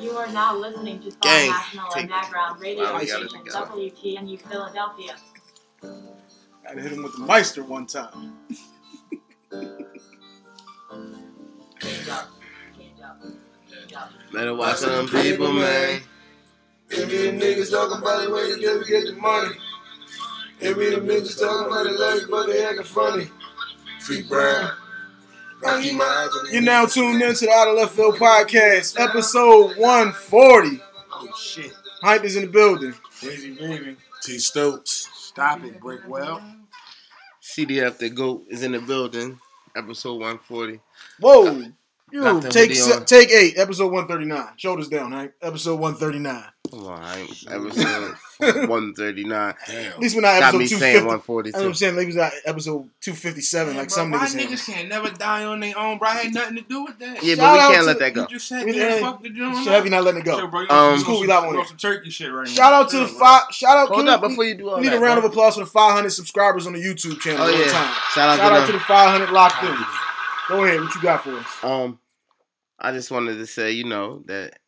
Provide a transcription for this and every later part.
You are now listening to Song Gang, National take- Underground Radio Wow, we got it Station together. WTNU Philadelphia. Gotta hit him with the Meister one time. Change up. Change up. Better watch them people, man. It be the niggas talking about the way they never get the money. It be the niggas talking about the life, but they acting funny. Free Brown. You're now tuned in to the Out of Left Field podcast, episode 140. Oh shit. Hype is in the building. Crazy baby. T Stokes. Stop it, Brickwell. CDF the GOAT is in the building. Episode 140. Whoa. You take se- take eight, episode 139. Shoulders down, Hank. Episode 139. Come on, I ain't- episode 139. At least we're not Got episode me 250. saying That's what 142. I'm saying. Maybe it's not episode 257 like some my niggas niggas can't never die on their own, bro. I had nothing to do with that. Yeah, Shout but we out can't to- let that go. You just said We- yeah, fuck the joint. Chevy not letting it Shit, go. bro, you Um, on School, some, we live on you it. some turkey shit right now. Shout out to the Yeah, five. Shout out. Hold up before you do all We need that. a round of applause for the 500 subscribers on the YouTube channel. Oh, one yeah. Shout out to to the 500 locked in. Go ahead. What you got for us? Um, I just wanted to say, you know, that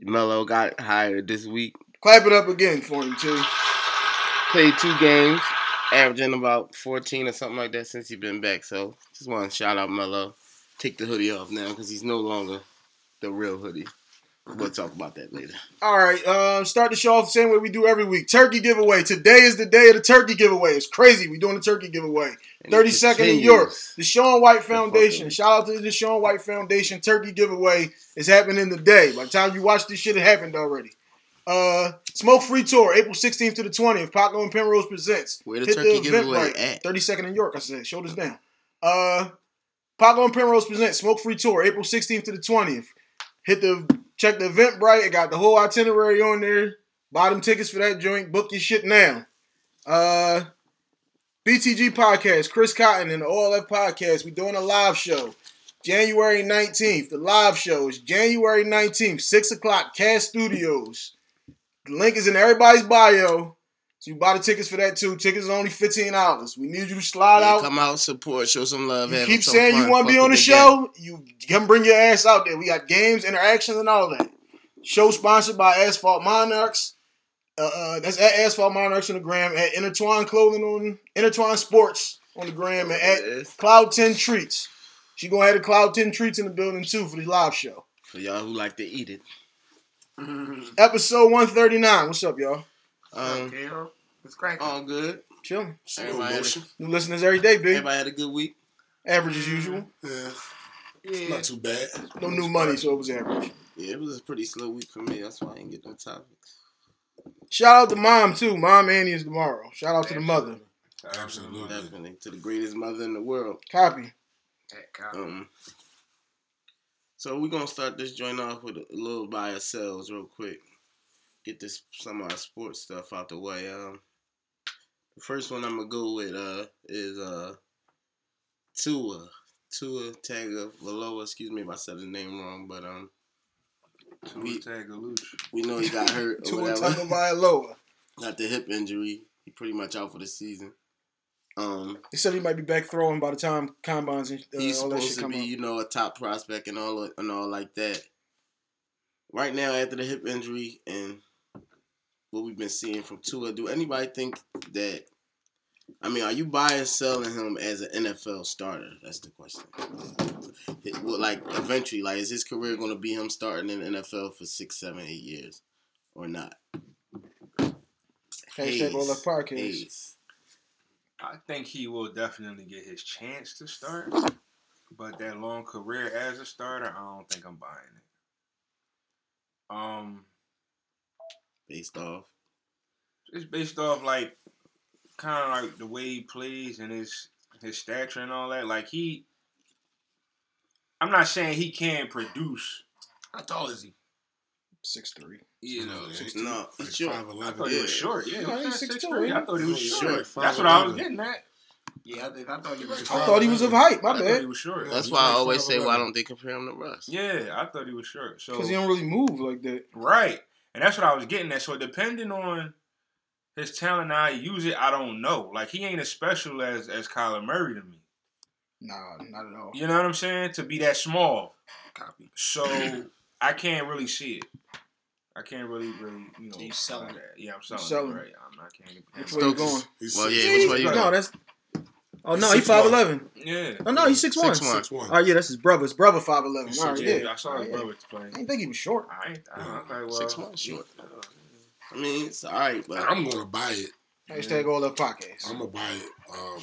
Melo got hired this week. Clap it up again for him, too. Played two games, averaging about 14 or something like that since he's been back. So just want to shout out Melo. Take the hoodie off now because he's no longer the real hoodie. We'll talk about that later. All right, um, start the show off the same way we do every week. Turkey giveaway. Today is the day of the turkey giveaway. It's crazy. We're doing the turkey giveaway. And 30 in continues. York. The Sean White Foundation. Shout out to the Sean White Foundation turkey giveaway. is happening today. By the time you watch this shit, it happened already. Uh, Smoke Free Tour, April 16th to the 20th. Paco and Penrose presents. Where the Hit turkey the giveaway right. at? 32nd in York, I said. Shoulders down. Uh, Paco and Penrose present Smoke Free Tour, April 16th to the 20th. Hit the check the Eventbrite. It got the whole itinerary on there. Buy them tickets for that joint. Book your shit now. Uh, BTG podcast, Chris Cotton and the OLF podcast. We're doing a live show. January 19th. The live show is January 19th, 6 o'clock, Cast Studios. The link is in everybody's bio. So you buy the tickets for that too. Tickets are only fifteen dollars. We need you to slide Yeah, out. come out, support, show some love. You keep saying fun, you want to be on the show. You come bring your ass out there. We got games, interactions, and all that. Show sponsored by Asphalt Monarchs. Uh, uh, that's at Asphalt Monarchs on the gram. At Intertwine Clothing on Intertwine Sports on the gram, and at. Cloud Ten Treats. She gonna have the Cloud Ten Treats in the building too for the live show. For y'all who like to eat it. Episode one thirty nine. What's up, y'all? Um, Okay. It's cracking. all good. Chilling. Slow Everybody had, motion. New listeners every day, big. everybody had a good week. Average as usual. Yeah. yeah. Not too bad. No new money, so it was average. Yeah, it was a pretty slow week for me. That's why I didn't get no topics. Shout out to mom too. Mom Annie is tomorrow. Shout out to the mother. Absolutely. Definitely. To the greatest mother in the world. Copy. That cop. Um, so we're gonna start this joint off with a little by ourselves real quick. Get this some of our sports stuff out the way. Um, the first one I'm gonna go with uh is uh Tua Tua Tagovailoa. Excuse me if I said the name wrong, but um we- Tagaloosh. we know he got hurt or Tua whatever. Tagovailoa. got the hip injury. He pretty much out for the season. Um, They said he might be back throwing by the time combines and uh, he's all that supposed shit to be, up. you know, a top prospect and all and all like that. Right now, after the hip injury and what we've been seeing from Tua, do anybody think that? I mean, are you buying selling him as an NFL starter? That's the question. It, well, like eventually, like is his career going to be him starting in the NFL for six, seven, eight years, or not? Hashtag all that podcast. Hayes. I think he will definitely get his chance to start, but that long career as a starter, I don't think I'm buying it. Um, based off. it's based off like kind of like the way he plays and his his stature and all that. Like he, I'm not saying he can't produce. How tall is he? Six three. You know, Six- No, like sure. five I eleven. thought he was Yeah. short. Yeah, Yeah, he he's was 6'2", 6'3". I thought he was Yeah, short. yeah, That's what I was getting at. Yeah, I think I thought he was. I thought he was of height. My I thought bad. he was short. That's he's why I always say, 5'11". why don't they compare him to Russ? Yeah, I thought he was short. So Because he don't really move like that. right, and that's what I was getting at. So depending on his talent, how he use it, I don't know. Like he ain't as special as as Kyler Murray to me. Nah, not at all. You know what I'm saying? To be that small, Copy. so I can't really see it. I can't really, really, you know. You selling buy that. Yeah, I'm selling, selling. it. Right. I'm not can't Which way you going? Well, yeah, which way you going? no, that's. Oh no, he's Six five one. eleven. Yeah. Oh no, he's six one. Six one. Six one. Oh yeah, that's his brother. His brother five eleven. He's All right, yeah. Yeah, I saw his Yeah. brother play. I didn't think he was short. I ain't. I don't know. Okay, well, Six months short. I mean, it's all right, but I'm gonna buy it. Hashtag all that podcast. I'm gonna buy it. Um,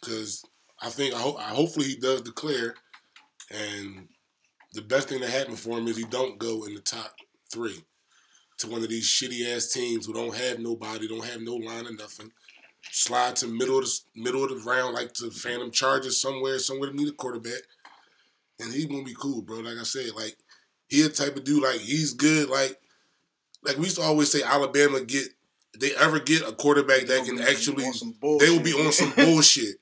because I think I, ho- I hopefully he does declare, and the best thing that happened for him is he don't go in the top three to one of these shitty ass teams who don't have nobody, don't have no line or nothing. Slide to middle of the middle of the round, like to Phantom Chargers somewhere, somewhere to meet a quarterback, and he gonna be cool, bro. Like I said, like he a type of dude, like he's good, like like we used to always say, Alabama get they ever get a quarterback that can actually they will be on some bullshit.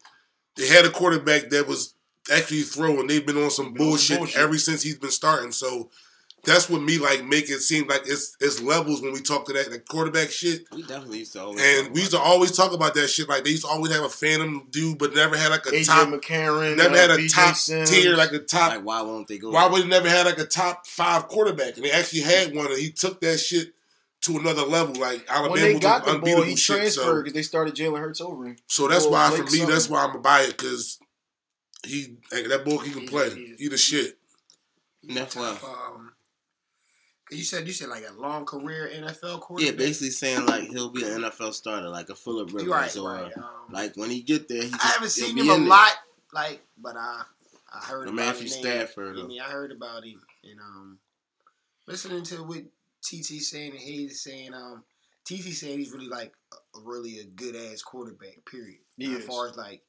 They had a quarterback that was actually throwing. They've been on some Been on some bullshit, bullshit. ever since he's been starting. So that's what me like make it seem like it's it's levels when we talk to that, that quarterback shit. we definitely used to always. And talk we used to always talk about that shit. Like they used to always have a phantom dude, but never had like a AJ top. McCarron. Never uh, had a BJ top Sims. tier, like a top. like why won't they go? why would he never had like a top five quarterback? And they actually had one, and he took that shit to another level. Like Alabama when they was got on the unbeatable ball, he shit. transferred So because they started Jalen Hurts over him. So that's why Blake for me, something. that's why I'm gonna buy it because he hey, that boy he can He's- play. he's- He the shit. That's why. You said you said like a long career NFL quarterback. Yeah, basically saying like he'll be an NFL starter, like a Philip Rivers, right, or right. Um, like when he get there, he just, I haven't seen him a there. lot, like, but I I heard The about Matthew his name. Stafford, I mean, I heard about him, and um, listening to what TT saying and Hayes saying, um, TT saying he's really like a, really a good ass quarterback. Period. He as far as like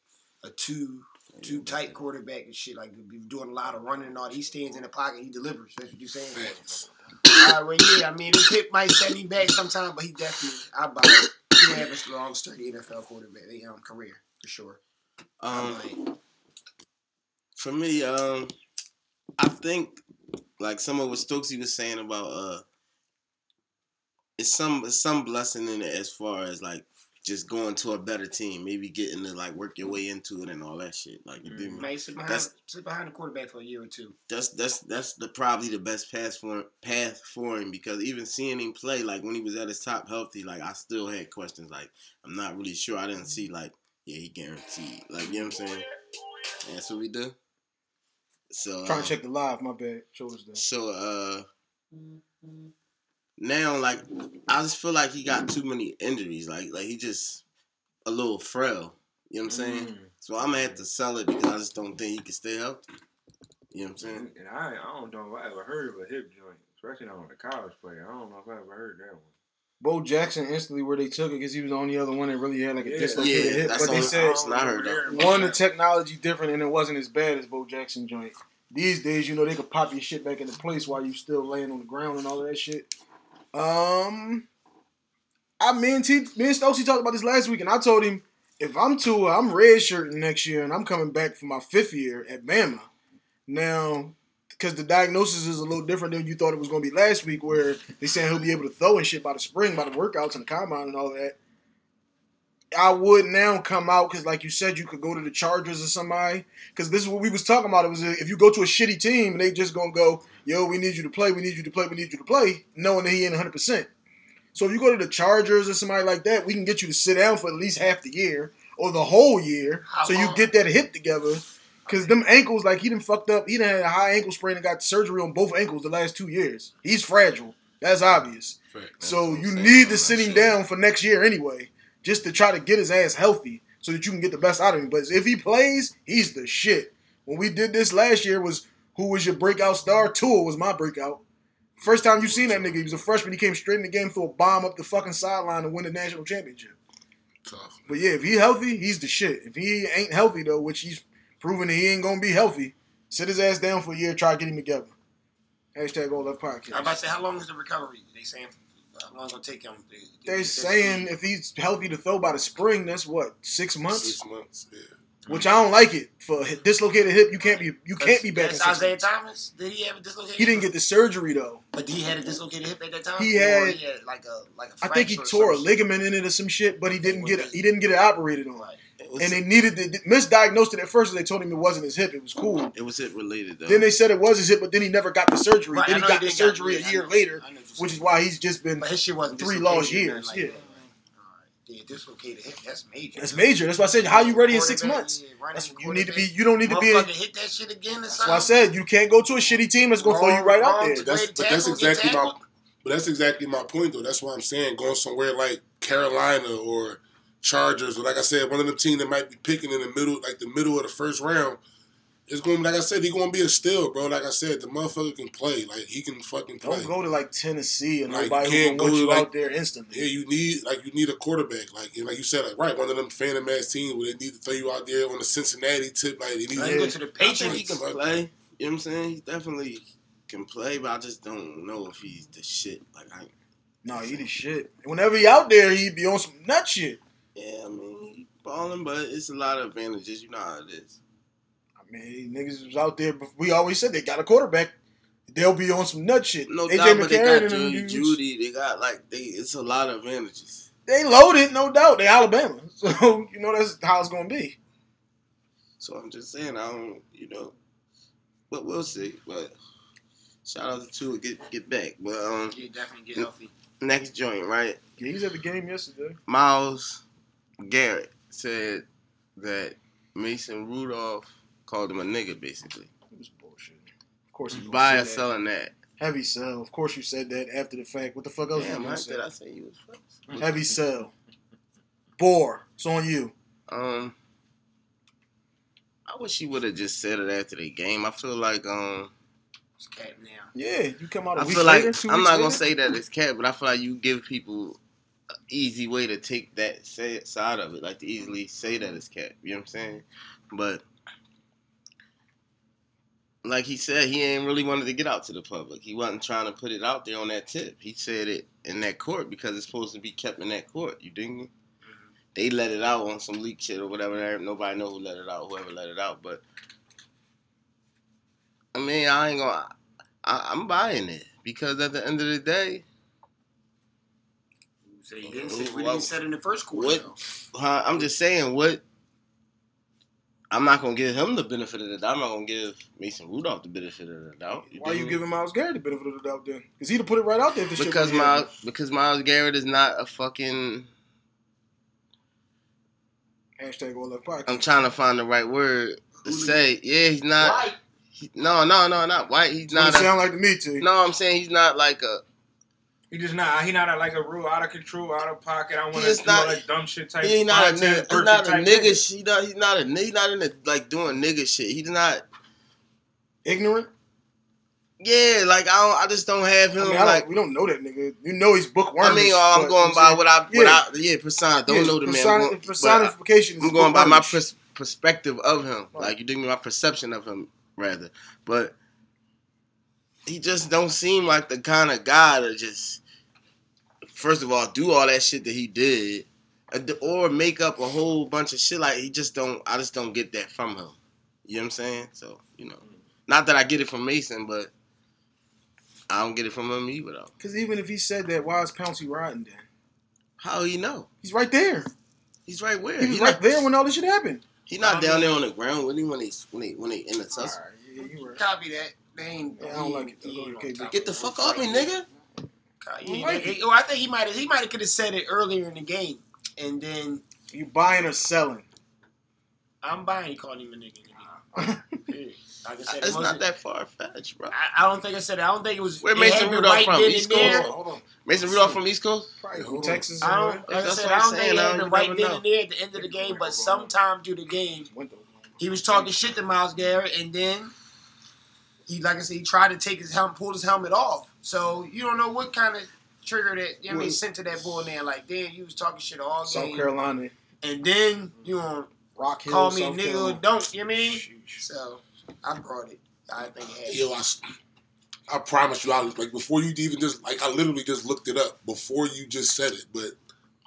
a two two tight quarterback and shit, like be doing a lot of running and all. He stands in the pocket, he delivers. That's what you're saying. Facts. Uh, well, yeah, I mean, the pick might set him back sometime, but he definitely, I buy it. He have a strong, sturdy NFL quarterback um, career for sure. Um, for me, um, I think like some of what Stokesy was saying about uh, it's some it's some blessing in it as far as like just going to a better team, maybe getting to like work your way into it and all that shit. Like you do. May sit behind, That's- sit behind the quarterback for a year or two. that's that's that's the probably the best path for path for him because even seeing him play like when he was at his top healthy, like I still had questions. Like I'm not really sure. I didn't see like yeah he guaranteed. Like you know what I'm saying. And that's what we do. So Trying uh, to check the live. My bad. Shoulders down. So uh now like I just feel like he got too many injuries. Like like he just a little frail. You know what I'm saying? Mm. So I'm gonna have to sell it because I just don't think he can stay healthy. You know what I'm saying? And I, I don't know if I ever heard of a hip joint, especially not on a college player. I don't know if I ever heard that one. Bo Jackson instantly where they took it because he was the only other one that really had like a Yeah. dislocated Yeah, hip. But they said I heard of. one, the technology different and it wasn't as bad as Bo Jackson joint. These days, you know, they could pop your shit back into place while you still laying on the ground and all of that shit. Um, I me and T, me and talked about this last week, and I told him if I'm Tua, I'm redshirting next year, and I'm coming back for my fifth year at Bama. Now, because the diagnosis is a little different than you thought it was going to be last week, where they saying he'll be able to throw and shit by the spring, by the workouts and the combine and all that. I would now come out because, like you said, you could go to the Chargers or somebody. Because this is what we was talking about. It was if you go to a shitty team and they just gonna go, yo, we need you to play, we need you to play, we need you to play, knowing that he ain't 100. percent So if you go to the Chargers or somebody like that, we can get you to sit down for at least half the year or the whole year, How so you get that hip together. Because them ankles, like he done fucked up. He done had a high ankle sprain and got surgery on both ankles the last two years. He's fragile. That's obvious. Facts. So you need to sit him down for next year anyway, just to try to get his ass healthy so that you can get the best out of him. But if he plays, he's the shit. When we did this last year, was who was your breakout star? Tua was my breakout. First time you seen that nigga, he was a freshman. He came straight in the game, threw a bomb up the fucking sideline and win the national championship. Tough. But yeah, if he healthy, he's the shit. If he ain't healthy though, which he's proven that he ain't gonna be healthy, sit his ass down for a year, try to get him together. Hashtag all that podcast. I'm about to say, how long is the recovery? They saying how long gonna take him? They, They're they- saying if he's healthy to throw by the spring, that's what six months. Six months. Yeah. Which I don't like it for a dislocated hip. You can't be you can't be back in That's six Isaiah months. Thomas. Did he have a dislocated? He didn't get the surgery though. But he had a dislocated hip at that time. He had- he had like a like a. I think he tore a ligament in it or some shit, but he didn't get it. He didn't get it operated on. Right. Was, and they needed to misdiagnosed it at first. and They told him it wasn't his hip; it was cool. it was hip related though. Then they said it was his hip, but then he never got the surgery. Right, then he got he the didn't got- surgery yeah, a I year know- later, I know what which is why he's just been. But his shit wasn't three dislocated lost years, Like yeah. that. Yeah, dislocated hip. That's major. That's major. That's why I said, how you ready in six months? yeah, That's you need to be. You don't need to be. Motherfucker In, hit that shit again that's why I said you can't go to a shitty team that's gonna throw you right out there. That's, play but that's exactly my. But that's exactly my point, though. That's why I'm saying going somewhere like Carolina or Chargers, or like I said, one of them teams that might be picking in the middle, like the middle of the first round. It's going, like I said, he's going to be a steal, bro. Like I said, the motherfucker can play. Like he can fucking play. Don't go to like Tennessee and Like, nobody can't go want to, you like- out there instantly. Yeah, you need like you need a quarterback, like and like you said, like right, one of them phantom ass teams where they need to throw you out there on the Cincinnati tip, like they need. Now Yeah. go to the I think he can play. You know what I'm saying? He definitely can play, but I just don't know if he's the shit. Like I, No, he the shit. Whenever he out there, he be on some nut shit. Yeah, I mean, he balling, but it's a lot of advantages. You know how it is. I mean, niggas was out there. But we always said they got a quarterback. They'll be on some nut shit. No AJ doubt, but they got and them Judy, Judy. They got like they. It's a lot of advantages. They loaded, no doubt. They Alabama, so you know that's how it's gonna be. So I'm just saying, I don't, you know, but we'll see. But shout out to Tua, get get back. But um, Yeah, definitely get healthy. next joint, right? Yeah, he was at the game yesterday. Myles Garrett said that Mason Rudolph called him a nigga, basically. It was bullshit. Of course, he Buy or that. selling that. Heavy sell. Of course, you said that after the fact. What the fuck else Damn, you say? did I say you was first? Heavy sell. Bore. It's on you. Um, I wish he would have just said it after the game. I feel like um, It's cat now. Yeah, you come out I week feel like later, two I'm not gonna say that it's cat, but I feel like you give people easy way to take that say, side of it, like to easily say that it's cat. You know what I'm saying? But like he said, he ain't really wanted to get out to the public. He wasn't trying to put it out there on that tip. He said it in that court because it's supposed to be kept in that court. You dig me? Mm-hmm. They let it out on some leak shit or whatever. Nobody know who let it out, whoever let it out. But I mean, I ain't gonna. I, I'm buying it because at the end of the day, So he didn't say what Well, he said in the first quarter. what- huh, I'm just saying what. I'm not gonna give him the benefit of the doubt. I'm not gonna give Mason Rudolph the benefit of the doubt. Why dig you me? giving Myles Garrett the benefit of the doubt then? Because he'd have put it right out there if the Because really happened. Myles, because Myles Garrett is not a fucking. Hashtag all left pocket. I'm trying to find the right word to Hooligan. say. Yeah, he's not. White. he- no, no, no, not white. He's not. it A, sound like to me, T. no, I'm saying he's not like a. He just not. He not a, like a real out of control, out of pocket. I want to do not- all that dumb shit type. He ain't not a content, nigga. He's not a type nigga. He not. He's not a. He's not in the like doing nigga shit. He's not. Ignorant? Yeah, like I don't. I just don't have I him mean, I don't, like. we don't know that nigga. You know he's bookworm. I mean, uh, I'm going by what I, what Yeah. I, yeah, persona. Don't know the man. I'm personification I'm going by my pers- perspective of him. Right. Like you dig me, my perception of him rather. But he just don't seem like the kind of guy to just, first of all, do all that shit that he did, or make up a whole bunch of shit. Like he just don't. I just don't get that from him. You know what I'm saying? So you know, not that I get it from Mason, but I don't get it from him either though. Because even if he said that, why is Pouncey riding then? How he know? He's right there. He's right where? He was He right not, there when all this shit happened. He not I down mean- there on the ground with him when they when they when they in the tussle. Alright, yeah, you right. Copy that. They ain't. Yeah, I don't he like ain't- it. he Okay, Get the fuck off me, nigga. Copy- I yeah, like they- oh, I think he might have. He might have could have said it earlier in the game, and then You buying or selling? I'm buying. He called him a nigga. nigga. Period. Like I said, It's most not that far fetched, bro. I, I don't think I said it. I don't think it was. Where it Mason Rudolph right from? East and there. Coast? Hold on. Mason Rudolph from East Coast. Probably from. Texas. I don't, somewhere. like I said, what I I'm don't think saying, it I had don't- been you right then and there at the end of the game, but sometime through the game, he was talking shit to Myles Garrett, and then he, like I said, he tried to take his helmet, pulled his helmet off. So you don't know what kind of trigger that you know, what I mean, sent to that bull there. Like, damn, you was talking shit all day. South game, Carolina, and then you on Rock Hill, call me a South nigga Carolina. don't. You know what I mean? So I brought it. I think it had. Yo, I, s- I promise you, I like before you even just like I literally just looked it up before you just said it, but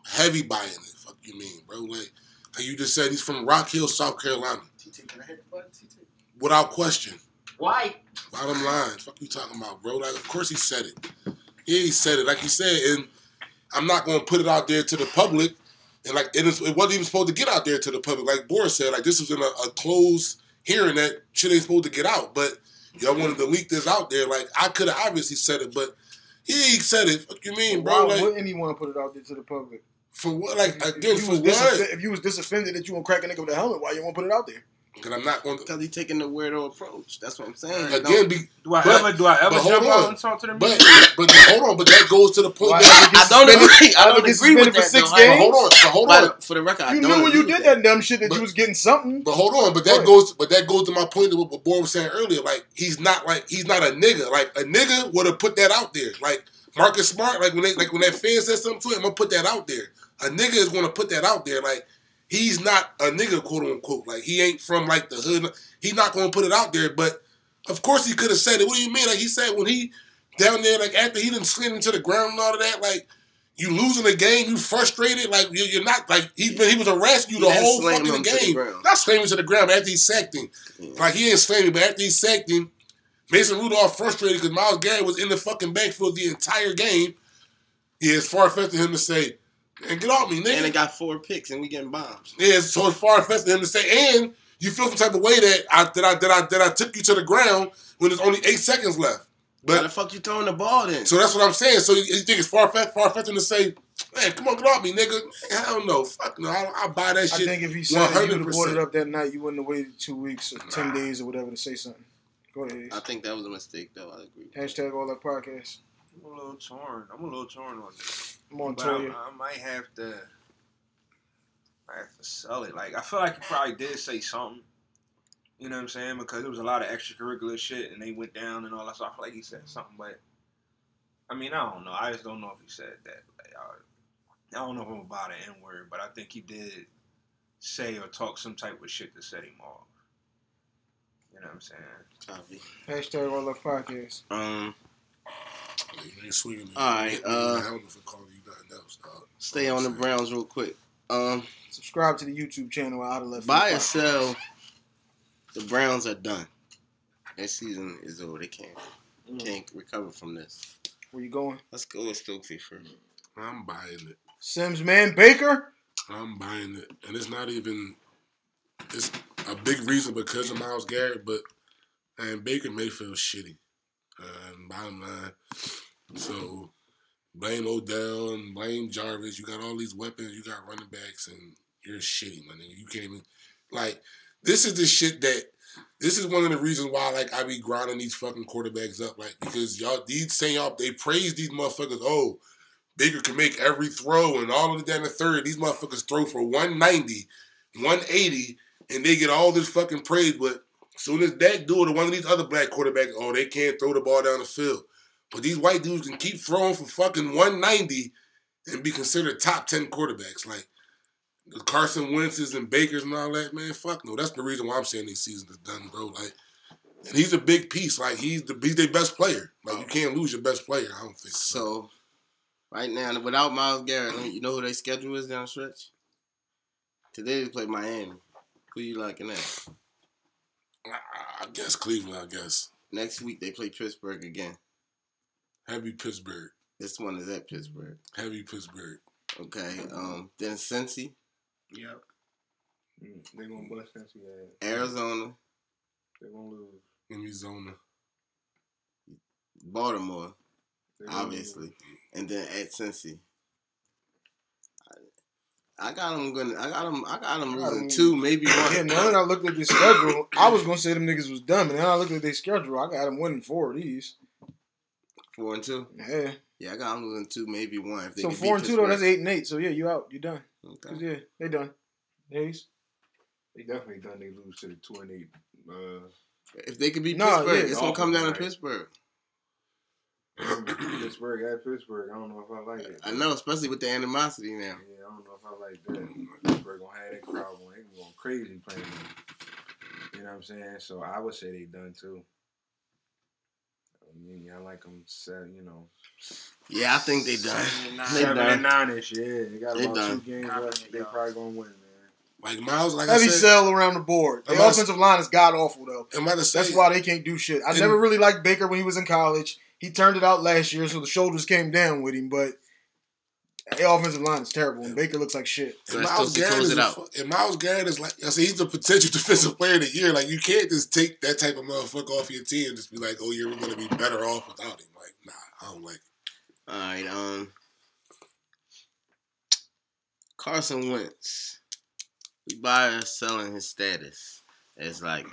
heavy buying it. Fuck you mean, bro? Like, like you just said, he's from Rock Hill, South Carolina, without question. White. Bottom line, fuck you talking about, bro? Like, of course he said it. Yeah, he said it, like he said, and I'm not gonna put it out there to the public and like it, is, it wasn't even supposed to get out there to the public. Like Boris said, like this was in a, a closed hearing that shit ain't supposed to get out. But y'all wanted to leak this out there. Like I could have obviously said it, but he said it. What you mean, bro? Why Like wouldn't he put it out there to the public? for what? Like If again, you for was what? disoff- if you was disoffended that you gonna crack a nigga with a helmet, why you won't put it out there? Because I'm not going to. Because he taking the weirdo approach. That's what I'm saying. You Again, know? be, Do I But- ever do I ever but hold jump out on. and talk to the but media? but hold on. But that goes to the point. Why that, not get I don't agree. I don't get agree with suspended for that. six though. but games? hold on. But hold on. But for the record, I You don't knew when you did with that dumb shit that But- you was getting something. But hold on, but that ahead. goes, but that goes to my point of what what Boy was saying earlier. Like he's not like he's not a nigga. Like a nigga would have put that out there. Like Marcus Smart, like when they like when that fan said something to him, I'm gonna put that out there. A nigga is gonna put that out there. Like he's not a nigga, quote unquote. Like he ain't from like the hood. He's not gonna put it out there. But of course he could have said it. What do you mean? Like he said when he down there, like after he didn't slid into the ground and all of that, like. You losing the game, you frustrated, like you- you're not like he's been he was harassing you the whole fucking game. Not slamming to the ground, but after he sacked him. Yeah. Like he ain't slamming, but after he sacked him, Mason Rudolph frustrated because Myles Garrett was in the fucking backfield the entire game. Yeah, it's far fetched of him to say, "And get off me, nigga. And they got four picks and we getting bombs. Yeah, so it's far fetched of him to say, and you feel some type of way that I that I that I that I took you to the ground when there's only eight seconds left. Why the fuck you throwing the ball then? so that's what I'm saying. So you, you think it's far fetched, far fetched to say, "Man, come on, get off me, nigga." Hell no, fuck no. I, I buy that shit. I think if he said it, you would have brought it up that night. You wouldn't have waited two weeks or ten Nah. days or whatever to say something. Go ahead. I think that was a mistake though. I agree. Hashtag all that podcast. I'm a little torn. I'm a little torn on this. I'm But I, I might have to. I have to sell it. Like I feel like he probably did say something. You know what I'm saying? Because there was a lot of extracurricular shit, and they went down and all that. So I feel like he said something, but I mean, I don't know. I just don't know if he said that. Like, I, I don't know if I'm about an N word, but I think he did say or talk some type of shit to set him off. You know what I'm saying? Copy. Hashtag all the podcast. Um, You ain't swinging it. All right, uh, helmet for calling you nothing else, dog. stay on the Browns real quick. Um, Subscribe to the YouTube channel out of left. buy Field or sell. The Browns are done. Their season is over. They can't can't recover from this. Where you going? Let's go with Stokesy first. I'm buying it. Sims man Baker. I'm buying it, and it's not even. It's a big reason because of Myles Garrett, but and Baker Mayfield's shitty. Um, bottom line, so blame Odell and blame Jarvis. You got all these weapons. You got running backs, and you're shitty, my nigga. You can't even like. This is the shit that. This is one of the reasons why, like, I be grinding these fucking quarterbacks up, like, because y'all, these saying y'all, they praise these motherfuckers. Oh, Baker can make every throw and all of it down the third. These motherfuckers throw for 190, 180, and they get all this fucking praise. But soon as that dude or one of these other black quarterbacks, oh, they can't throw the ball down the field. But these white dudes can keep throwing for fucking 190 and be considered top 10 quarterbacks. Like the Carson Wentz's and Bakers and all that, man, fuck no. That's the reason why I'm saying these seasons is done, bro. Like, and he's a big piece. Like he's the he's their best player. Like you can't lose your best player. I don't think so. So, right now, without Myles Garrett, you know who their schedule is down stretch? Today they play Miami. Who you liking that? I, I guess Cleveland. I guess Next week they play Pittsburgh again. Heavy Pittsburgh. This one is at Pittsburgh. Heavy Pittsburgh. Okay. Um. Then Cincy, Yep. Mm, They gonna bust that yeah. Arizona, They gonna lose. Arizona. Baltimore, They gonna obviously, and then at Cincy. I, I got them going. I got them. I got them I got losing 'em- two, maybe one. Yeah, now that I looked at the schedule, I was gonna say them niggas was dumb, and then I looked at their schedule. I got them winning four of these. Four and two. Yeah. Yeah, I got them losing two, maybe one. If they So can four and two though, that's eight and eight. So yeah, you out. You done. Okay. 'Cause, yeah, they done. Hayes. They definitely done. They lose to the two and eight. Uh, If they could beat No, Pittsburgh, yeah, it's gonna come down to right. Pittsburgh. Pittsburgh at Pittsburgh. I don't know if I like it. I know, especially with the animosity now. Yeah, I don't know if I like that. Pittsburgh gonna have that crowd going. They going crazy playing. You know what I'm saying? So I would say they done too. I mean, I like them. Set, you know, Yeah, I think they done. They seven done. and nine ish. Yeah, they got They about done. two games Copy left. it, They probably gonna win, man. Like Myles, like I Heavy said, sell around the board. The offensive line is god awful though. I'm about to say, That's why they can't do shit. I never really liked Baker when he was in college. He turned it out last year, so the shoulders came down with him. But The offensive line is terrible, and Baker looks like shit. So And Myles Garrett is it a out. and Myles Garrett is like I said, he's a potential defensive player of the year. Like you can't just take that type of motherfucker off your team and just be like, oh yeah, we're gonna be better off without him. Like, nah, I don't like it. All right, um, Carson Wentz. We buy or selling his status as like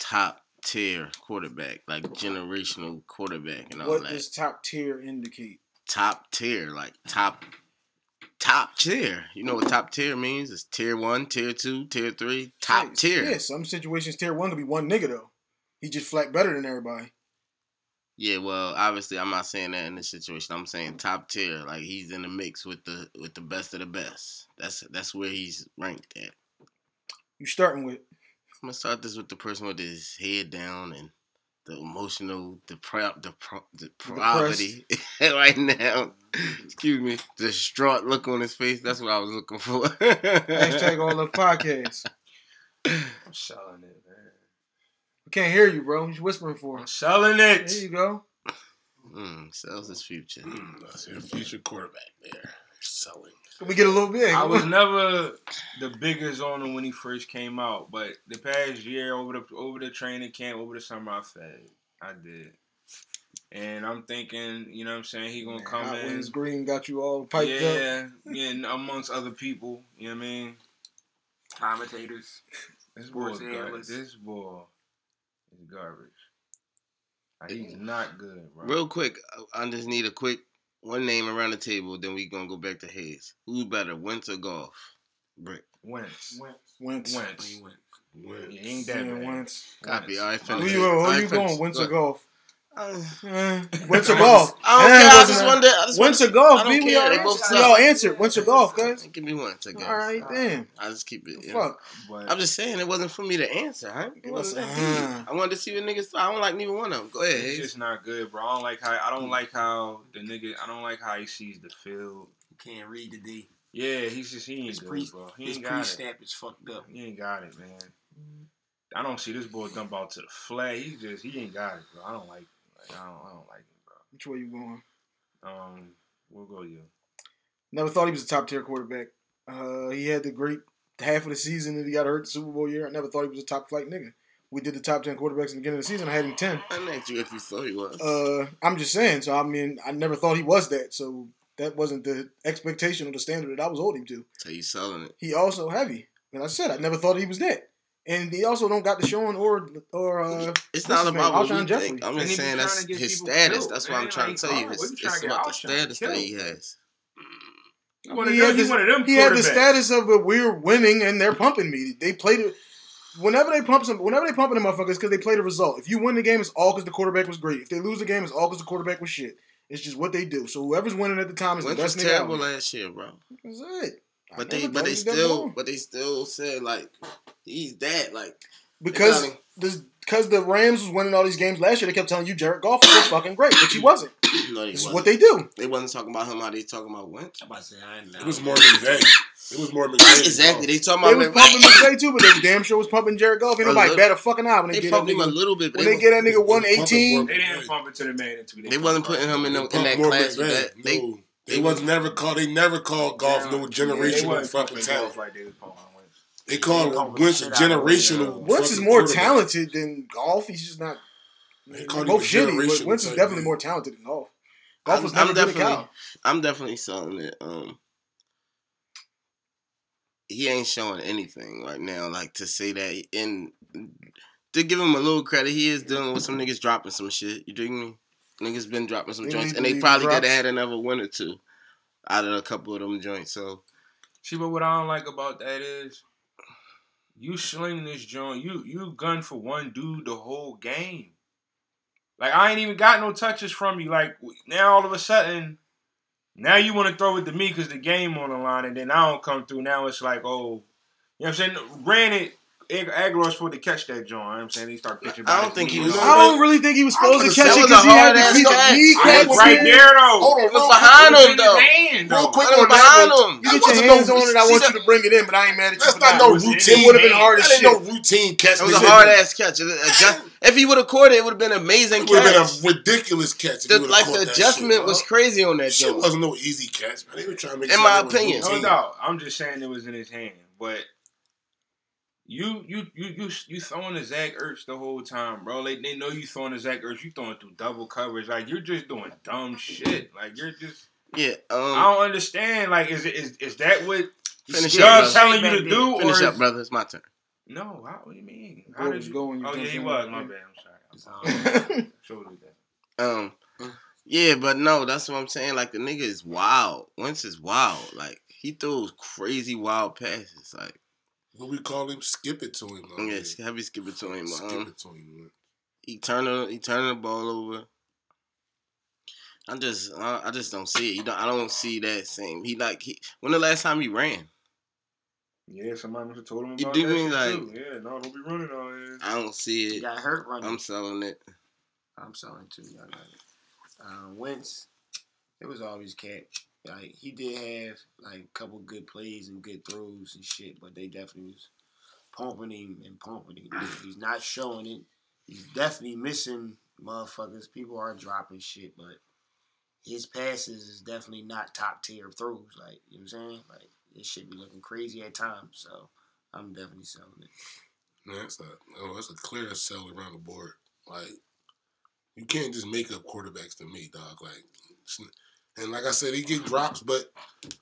top tier quarterback, like generational quarterback and all What that. does top tier indicate? Top tier, like top top tier. You know what top tier means? It's tier one, tier two, tier three, top Yeah, tier. Yeah, some situations tier one could be one nigga though. He just flat better than everybody. Yeah, well, obviously, I'm not saying that in this situation. I'm saying top tier, like he's in the mix with the with the best of the best. That's that's where he's ranked at. You starting with I'm gonna start this with the person with his head down and the emotional depra- depra- depravity right now. Excuse me, distraught look on his face. That's what I was looking for. hashtag all love podcast. I'm selling it, man. I can't hear you, bro. You're whispering for I'm us. selling it. There you go. Mm, sells his future. That's your future quarterback there. Selling. Can we get a little bit? I was never the biggest on him when he first came out, but the past year over the over the training camp, over the summer, I fed. I did. And I'm thinking, you know what I'm saying, he gonna come in. Wings Green got you all piped up. yeah, yeah, amongst other people, you know what I mean? Commentators. This boy, Sports is gar- analysts. this boy is garbage. He's not good, bro. Real quick, I I just need a quick one name around the table. Then we gonna go back to Hayes. Who's better, Wentz or Goff? Brick. Wentz. Wentz. Wentz. Went. Yeah, he ain't that Yeah, bad. Wentz. Copy. All right, Who finish. you, All who right, you finish. going? Wentz Go or ahead. Goff? Uh, Eh, Goff? I don't care. I wasn't just that- wanted. I just Wentz or wanted- Goff? I don't B, we care. all They both answered. suck. We all answered. Wentz Goff, guys? Give me Wentz, I. All right, damn. I just keep it. you know. Fuck. But I'm just saying it wasn't for me to answer. Huh? It wasn't Uh. I wanted to see what niggas thought. I don't like neither one of them. Go ahead. It's just not good, bro. I don't like how I don't like how the nigga. I don't like how he sees the field. You can't read the D. Yeah, he's just he ain't His good, pre bro. He his ain't pre got it. snap is fucked up. He ain't got it, man. I don't see this boy dump out to the flag. He just he ain't got it, bro. I don't like. like I don't. I don't like him, bro. Which way you going? Um, we'll go you. Never thought he was a top tier quarterback. Uh, he had the great half of the season that he got hurt the Super Bowl year. I never thought he was a top flight nigga. We did the top ten quarterbacks in the beginning of the season. I had him ten. I asked you if you thought he was. Uh, I'm just saying. So I mean, I never thought he was that. So that wasn't the expectation or the standard that I was holding him to. so he's selling it. He also heavy. And I said I never thought he was that. And he also don't got the showing or or uh. It's not about what Alshon we Jeffery. think. I'm just saying that's his status. killed, That's what man. I'm trying to tell you. oh, It's, what you trying it's about the status that he has. He one of He them. had this- one of them He had the status of a we're winning and they're pumping me. They played it. Whenever they pump some, whenever they pumping the motherfuckers, because they play the result. If you win the game, it's all because the quarterback was great. If they lose the game, it's all because the quarterback was shit. It's just what they do. So whoever's winning at the time is Wentz the was best nigga out terrible last year, bro. That's it. I But they, but they still, but they still said like he's that. Like because this because the Rams was winning all these games last year. They kept telling you Jared Goff was fucking great, but he wasn't. no, they This is wasn't. what they do. They wasn't talking about him. How they talking about Wentz? I'm about to say I ain't It was more McVay. It was more McVay. Exactly. They talking They about was pumping McVay too, but they damn sure was pumping Jared Goff. Ain't A nobody little- bat a fucking eye when they, They get that pumped him a nigga. little bit. But When they, they get that nigga They one pumping eighteen. more- They didn't pump it to the man into they wasn't putting him in, the, in that class with that. They, no, they was never called. They never called Goff no generational fucking talent. Like they was pumping Wentz. They They called pumping Wentz a shit out generational. Wentz is more talented than Goff. He's just not. They called both him a shitty, but Wentz is definitely dude. more talented than Goff. Goff I'm, was I'm never good at definitely, Cal. I'm definitely selling it. Um, he ain't showing anything right now. Like to say that, and to give him a little credit, he is dealing with some niggas dropping some shit. You dig me? Niggas been dropping some They joints, and they probably drops. could have had another one or two out of a couple of them joints. So See, but what I don't like about that is you sling this joint. You you gun for one dude the whole game. Like I ain't even got no touches from you. Like now all of a sudden, now you want to throw it to me because the game on the line, and then I don't come through. Now it's like, oh, you know what I'm saying? Granted, Ag- Agholor's supposed to catch that joint. You know I'm saying he started pitching. I don't think he was- I don't really think he was supposed to catch it because he had to a the catch. I kneecaps was right in. there though. Hold on, It was behind him though. real quick It was on that. behind him. You get wasn't your hands on it. I see, want that- you to bring it in, but I ain't mad at you. That's not no routine. It would have been hard as shit. no routine catch. It was a hard ass catch. If he would have caught it, it would have been amazing It would have catch. been a ridiculous catch. If The- he like the that adjustment shit, was crazy on that Shit joint. wasn't no easy catch, man. They were trying to make In sure my opinion. No routine. doubt. I'm just saying it was in his hand, but. You you you you you throwing to Zach Ertz the whole time, bro. Like they know you throwing to Zach Ertz. You throwing through double coverage. Like you're just doing dumb shit. Like you're just. Yeah. I Um. don't understand. Like is it is is that what Finish Doug up, brother. telling you to do? Or Finish is, up, brother. It's my turn. No. How, what do you mean? Bro How did was you? going, you oh yeah, he was. My bad. I'm sorry. I'm Showed it that. Um. Yeah, but no, that's what I'm saying. Like the nigga is wild. Wentz is wild. Like he throws crazy wild passes. Like What we call him? Skip it to him. though. yes, heavy skip it to him. Skip Um, it to him. man. he turning he turning the ball over. I just I, I just don't see it. You don't, I don't see that same. He like he when the last time he ran? Yeah, somebody must have told him You about do mean like- too. Yeah, no, don't be running out here. I don't see He it. got hurt running. I'm selling it. I'm selling too. Y'all got it. Um, Wentz, it was always cat. Like he did have like a couple good plays and good throws and shit, but they definitely was pumping him and pumping him. He's not showing it. He's definitely missing motherfuckers. People are dropping shit, but his passes is definitely not top tier throws. Like you know what I'm saying? Like it should be looking crazy at times. So I'm definitely selling it. Man, that's a oh, that's a clear sell around the board. Like you can't just make up quarterbacks to me, dog. Like and like I said, he get drops, but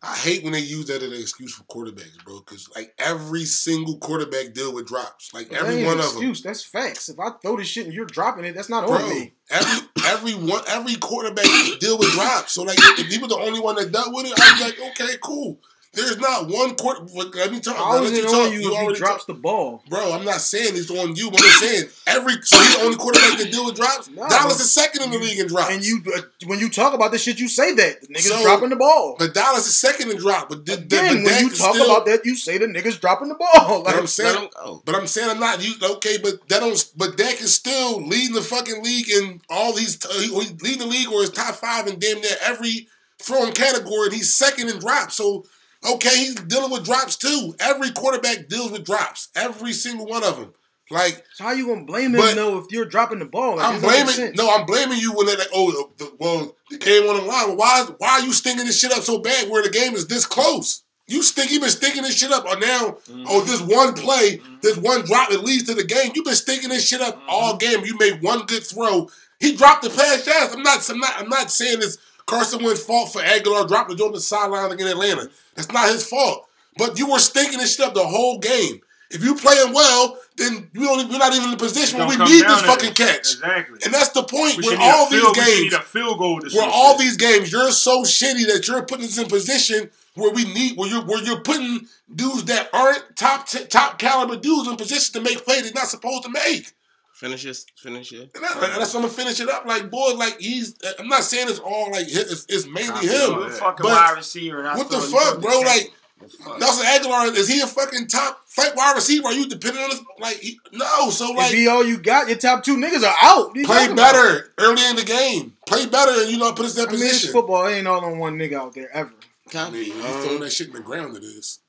I hate when they use that as an excuse for quarterbacks, bro. Because like every single quarterback deal with drops, like That every one an of them. excuse. That's facts. If I throw this shit and you're dropping it, that's not Bro, on me. every every one every quarterback deal with drops. So like if he was the only one that dealt with it, I'd be like, okay, cool. There's not one quarter. Let me talk. How let is me it talk. on you if he already drops the ball? Bro, I'm not saying it's on you, but I'm saying every so he's the only quarterback that deal with drops. Nah, Dallas but- is second in the league in drops. And you, uh, when you talk about this shit, you say that the niggas So- dropping the ball. but Dallas is second in drop. But, the, the, Again, but when you talk still, about that, you say the niggas dropping the ball. But Like, I'm saying, Let him go. but I'm saying I'm not. You okay? But that don't. But Dak is still leading the fucking league in all these. Uh, he, he's leading the league or is top five in damn near every throwing category, and he's second in drops. So okay, he's dealing with drops too. Every quarterback deals with drops. Every single one of them. Like so how you gonna blame him though if you're dropping the ball? Like, I'm it doesn't make blaming. No, I'm blaming you when they're like, oh, the, well, the game on the line. Why? Why are you stinking this shit up so bad where the game is this close? You stink. You've been stinking this shit up. Or now, mm-hmm. oh, this one play, mm-hmm. this one drop that leads to the game. You've been stinking this shit up all mm-hmm. game. You made one good throw. He dropped the pass. Yes, I'm not. I'm not. I'm not saying it's Carson Wentz's fault for Agholor dropping the joint on the sideline against Atlanta. That's not his fault. But you were stinking this shit up the whole game. If you playing well, then we don't. We're not even in the position where we need this fucking catch. Exactly. And that's the point We where all these we games, need a field goal where all these games, you're so shitty that you're putting us in position where we need, where you're, where you're putting dudes that aren't top t- top caliber dudes in position to make plays they're not supposed to make. Finish this. Finish it. And, that, that's why I'm gonna finish it up. Like, boy, like he's. I'm not saying it's all like it's, it's mainly I'm him. a fucking wide receiver. What the fuck, bro? catch Like it. The fuck? Nelson Agholor is he a fucking top fight wide receiver? Are you depending on this? Like, he, no. So if like, he all you got, your top two niggas are out. Play talking about? better early in the game. Play better, and you know put us in that I mean, it's position. football. It ain't all on one nigga out there ever. I Copy. mean, you Um, throwing that shit in the ground. It is.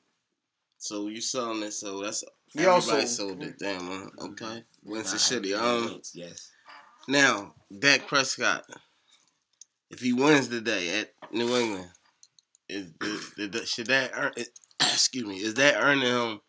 So you selling it? So that's We everybody also- sold it. Damn. Huh? Okay. Nah, shitty. Um. yes. Now, Dak Prescott, if he wins today at New England, is, is, is- should that earn? Is, excuse me, is that earning him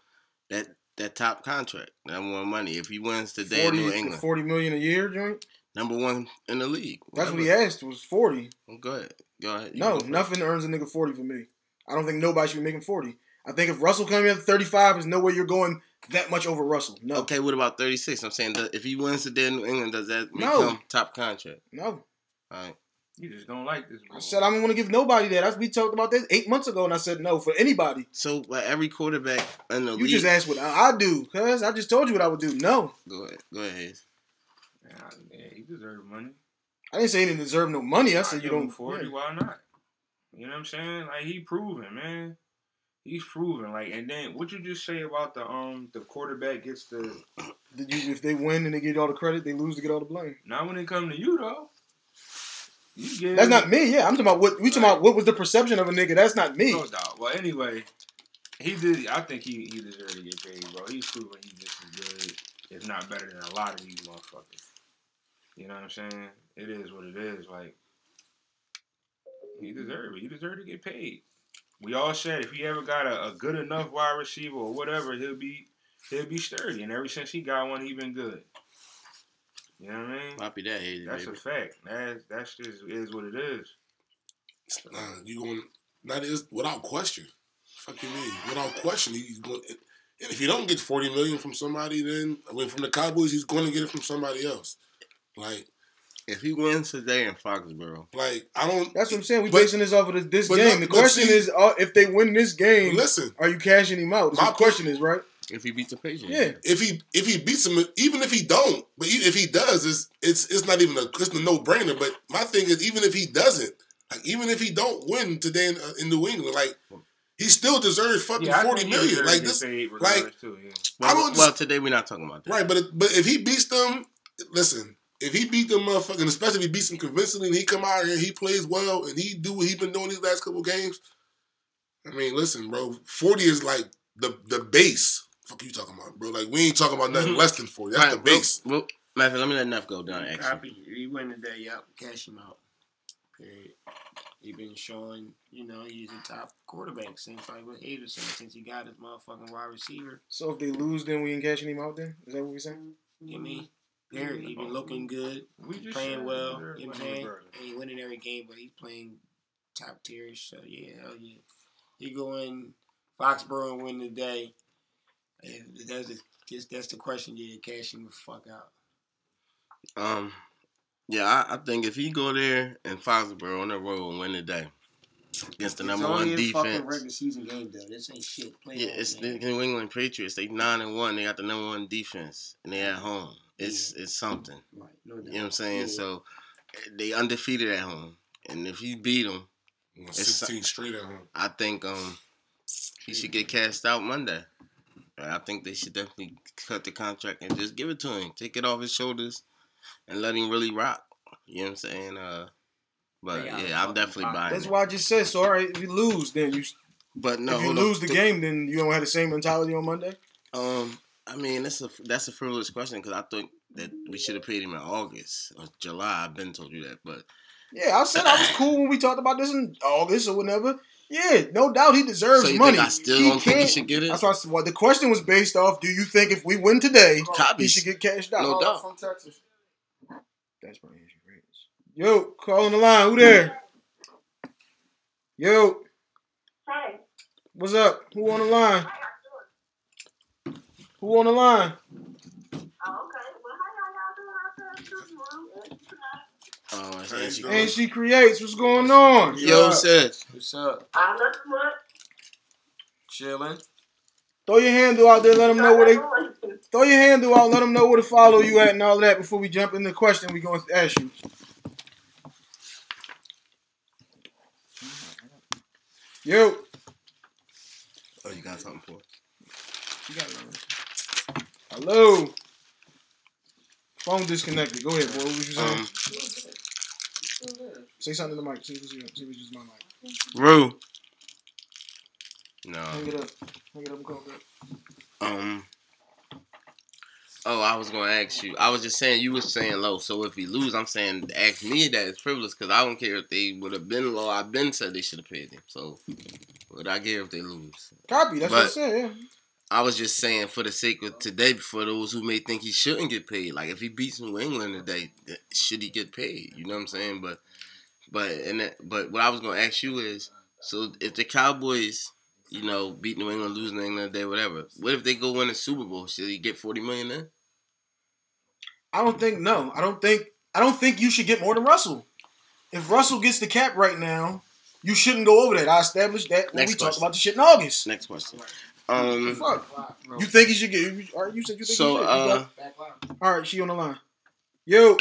that that top contract, that more money? If he wins today in New England, 40 million a year, joint. number one in the league. That's what he asked was forty. Well, go ahead, go ahead. You No, go. nothing earns a nigga forty for me. I don't think nobody should be making forty. I think if Russell coming in at thirty five, there's no way you're going that much over Russell. No, Okay, what about thirty six? I'm saying, that if he wins today in New England, does that make No. him top contract? no. All right. You just don't like this. I said I don't want to give nobody that. That's we talked about this eight months ago, and I said no for anybody. So, like every quarterback in the You league, just asked what I, I do, cuz I just told you what I would do. No, go ahead, go ahead. Hayes. Yeah, yeah, he deserves money. I didn't say he didn't deserve no money. I I said you don't. forty. yeah. Why not? You know what I'm saying? Like he proven, man. He's proven like, and then what you just say about the um the quarterback gets the you, if they win and they get all the credit, they lose to get all the blame. not when it comes to you though. You get That's not me. Yeah, I'm talking about what we talking about. What was the perception of a nigga? That's not me. No doubt. Well, anyway, he did. I think he he deserved to get paid, bro. He's proven he's just as good, if not better than a lot of these motherfuckers. You know what I'm saying? It is what it is. Like he deserved it. He deserved to get paid. We all said if he ever got a, a good enough wide receiver or whatever, he'll be he'll be sturdy. And ever since he got one, he's been good. You know what I mean? Poppy that hazy, That's baby. a fact. That's that's just is what it is. Nah, you going that is without question. Fuck you mean? Without question, he's going. And if he don't get forty million from somebody, then I mean from the Cowboys, he's going to get it from somebody else. Like, If he wins today in Foxborough, like I don't. That's what I'm saying. We But- basing this off of this, this but game. no- the question see- is, uh, if they win this game, Listen, are you cashing him out? That's My what the question is, right? if he beats the Patriots, Yeah. if he if he beats him, even if he don't, but if he does, it's it's it's not even a it's a no brainer. But my thing is, even if he doesn't, like even if he don't win today in, uh, in New England, like he still deserves fucking I forty think he million. deserves Like this, paid regardless, too, yeah. Well, I don't well, today we're not talking about that. right? But it- but if he beats them, listen. If he beat them motherfucking, especially if he beats them convincingly, and he come out here and he plays well, and he do what he been doing these last couple games. I mean, listen, bro. Forty is like the the base. Fuck you talking about, bro? Like we ain't talking about nothing Mhm. less than forty. That's the Right, base. Well, well, Matthew, let me let Neff go down. Actually, Copy. He win today. Yep. Cash him out. Period. He been showing, you know, he's a top quarterback since like with Anderson since he got his motherfucking wide receiver. So if they lose, then we ain't cashing him out. Then is that what we saying? You know what I mean? Period. He been looking good, We just playing well. deserve You know what I'm saying? regardless. And he winning every game, but he's playing top tier. So yeah, hell yeah. He go in Foxborough and win today. And that's the just that's the question. Yeah, cash him the fuck out. um, yeah, I, I think if he go there and Foxborough on the road and win today against the number it's only one a fucking defense, regular season game though. This ain't shit. Playoff yeah, it's the. New England Patriots. They nine and one. They got the number one defense, and they at home. It's it's something. Right, no doubt. You know what I'm saying? Yeah. So they undefeated at home, and if he beat them, Sixteen straight at home. I think um he should get cast out Monday. I think they should definitely cut the contract and just give it to him, take it off his shoulders, and let him really rock. You know what I'm saying? Uh, but Yeah, yeah, I'm definitely rock. buying That's it. why I just said. So all right, if you lose, then you But no, if you hold on. lose the game, then you don't have the same mentality on Monday. Um, I mean that's a that's a frivolous question because I think that we should have paid him in August or July. I've been told you that, but Yeah, I said I was cool when we talked about this in August or whenever. Yeah, no doubt he deserves so you money. think I still He don't think he can't- should get it? That's why I said, well, the question was based off: Do you think if we win today, Copy. he should get cashed out? No doubt. From Texas. That's probably Andrew Graves. Yo, call on the line. Who there? Yo, Hey, what's up? Who on the line? Who on the line? oh, okay. Well, how y'all y'all doing out there? Good morning. Oh, it's Hey, Angie. yo. And she creates. What's going on? Yo, sis. What's up? I'm nothing much. Chilling. Throw your handle out there. Let them know where they. Throw your handle out. Let them know where to follow you at and all that before we jump in the question we going to ask you. Yo. Oh, you got something for? us? You got it, man. Hello. Phone disconnected. Go ahead, boy. What was you saying? Um, Say something to the mic. See if it's, see if it's just my mic. Rue. No. Hang it up. Hang it up and call back. Um. Oh, I was gonna ask you. I was just saying you was saying low. So if we lose, I'm saying ask me that it's frivolous because I don't care if they would have been low. I've been said they should have paid him. So would I care if they lose? Copy. That's what I But- said. Yeah. I was just saying for the sake of today, for those who may think he shouldn't get paid. Like if he beats New England today, eh, should he get paid? You know what I'm saying? But but and that, but what I was gonna ask you is, so if the Cowboys, you know, beat New England, lose New England today, whatever. What if they go win the Super Bowl? Should he get forty million then? I don't think no. I don't think I don't think you should get more than Russell. If Russell gets the cap right now, you shouldn't go over that. I established that when Next we talked about the shit in August. Next question. Um. Fuck. You think he should get? You, all right, you said you think So he should. You uh, got- all right, she on the line. Yo,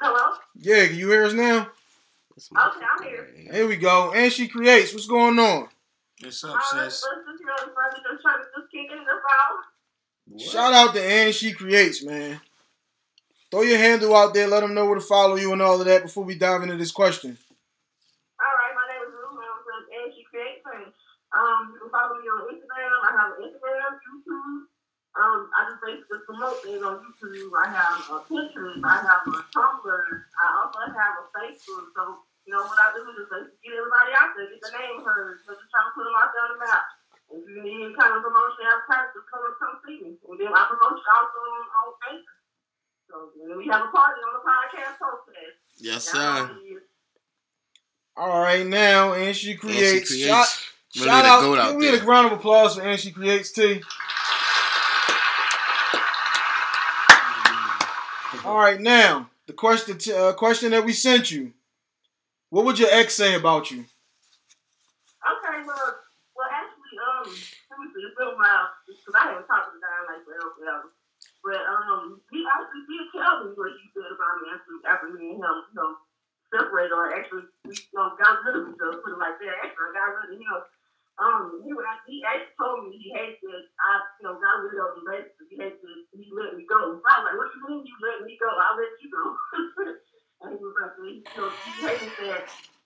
Hello? yeah, can you hear us now? this my- Okay, I'm here. Here we go. And she creates. What's going on? What's All up, right, sis? just, you know, the brother just trying to just kick in the foul. Shout out to Ann She Creates, man. Throw your handle out there. Let them know where to follow you and all of that before we dive into this question. All right, my name is Ruth. I'm from and she creates and um you can follow me on Instagram. I have an Instagram, YouTube. Um, I just basically promote things on YouTube. I have a Pinterest. I have a Tumblr. I also have a Facebook. So you know what I do is just get everybody out there, get the name heard. So just try to put them out there on the map. If you need any kind of promotion advertising, just come and come see me. And then I promote you also on, on Facebook. So and then we have a party on the podcast podcast. Yes, sir. all it is. All right, now and She Creates. Creates. Shout, Really shout out. goat out give me a round of applause for Ann She Creates, T. All right, now the question, t- uh, question that we sent you. What would your ex say about you? Okay, well, well, actually, um, let me see, it's been a while because I haven't talked to the guy like forever, forever. But um, he actually did tell me what he said about me after, after me and him, you know, separated or actually, we, you know, got rid of each other, put it like that. Actually, I got rid of him. Um, he, he actually told me he hates that I, you know, got rid of him basically. He hates that he let me go. I was like, what you mean you let me go? I'll let you go. and he was like, you know, he that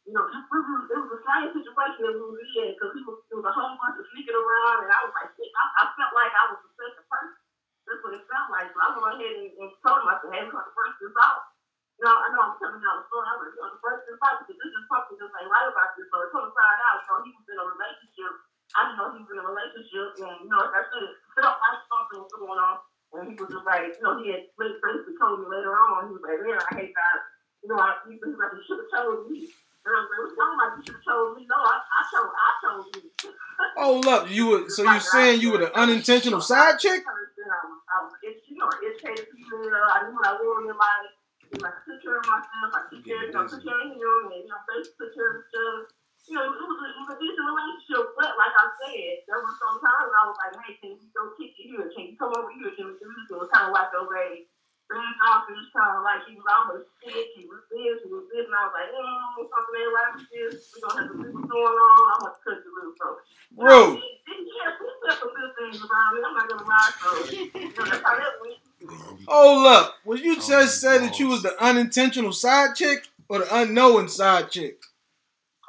you know, it was, it was a same situation that we were in because he was, it was a whole bunch of sneaking around, and I was like, shit, I, I felt like I was the second person. That's what it felt like. So I went ahead and, and told him, I said, hey, we're going to break this off. Know, I know I'm telling y'all the story. I'm going to break this off because this is something just ain't right about this. So it come to find out, know, he was in a relationship. I didn't know he was in a relationship, and, you know, I said, it felt like something was going on. And he was just like, you know, he had basically told me later on, he was like, man, I hate that. You know, I, he was like, you should have told me. And I was like, what you talking about? You should have told me. No, I, I told, I told you. Oh, Hold up, you were so you're saying you were the unintentional side chick? I was, I was you know, educated female. I knew what I wanted in life. You know, I took care of myself. I took care, you and you basically took care of stuff. You know, it was a, it was a decent relationship, but like I said, there were some times I was like, hey, can you go kick it here? Can you come over here? Can we do this? It was kind of like, okay, things off, it was kind of like he was almost sick, he was this, he was this, and I was like, mm, something ain't right with this. We don't have to see what's going on. I want to cut the loose. So, Bro, he, he, yeah, he said some good things about me. I'm not gonna lie. So, you know, that's how that went. Hold up. Was you just say that you was the unintentional side chick or the unknowing side chick?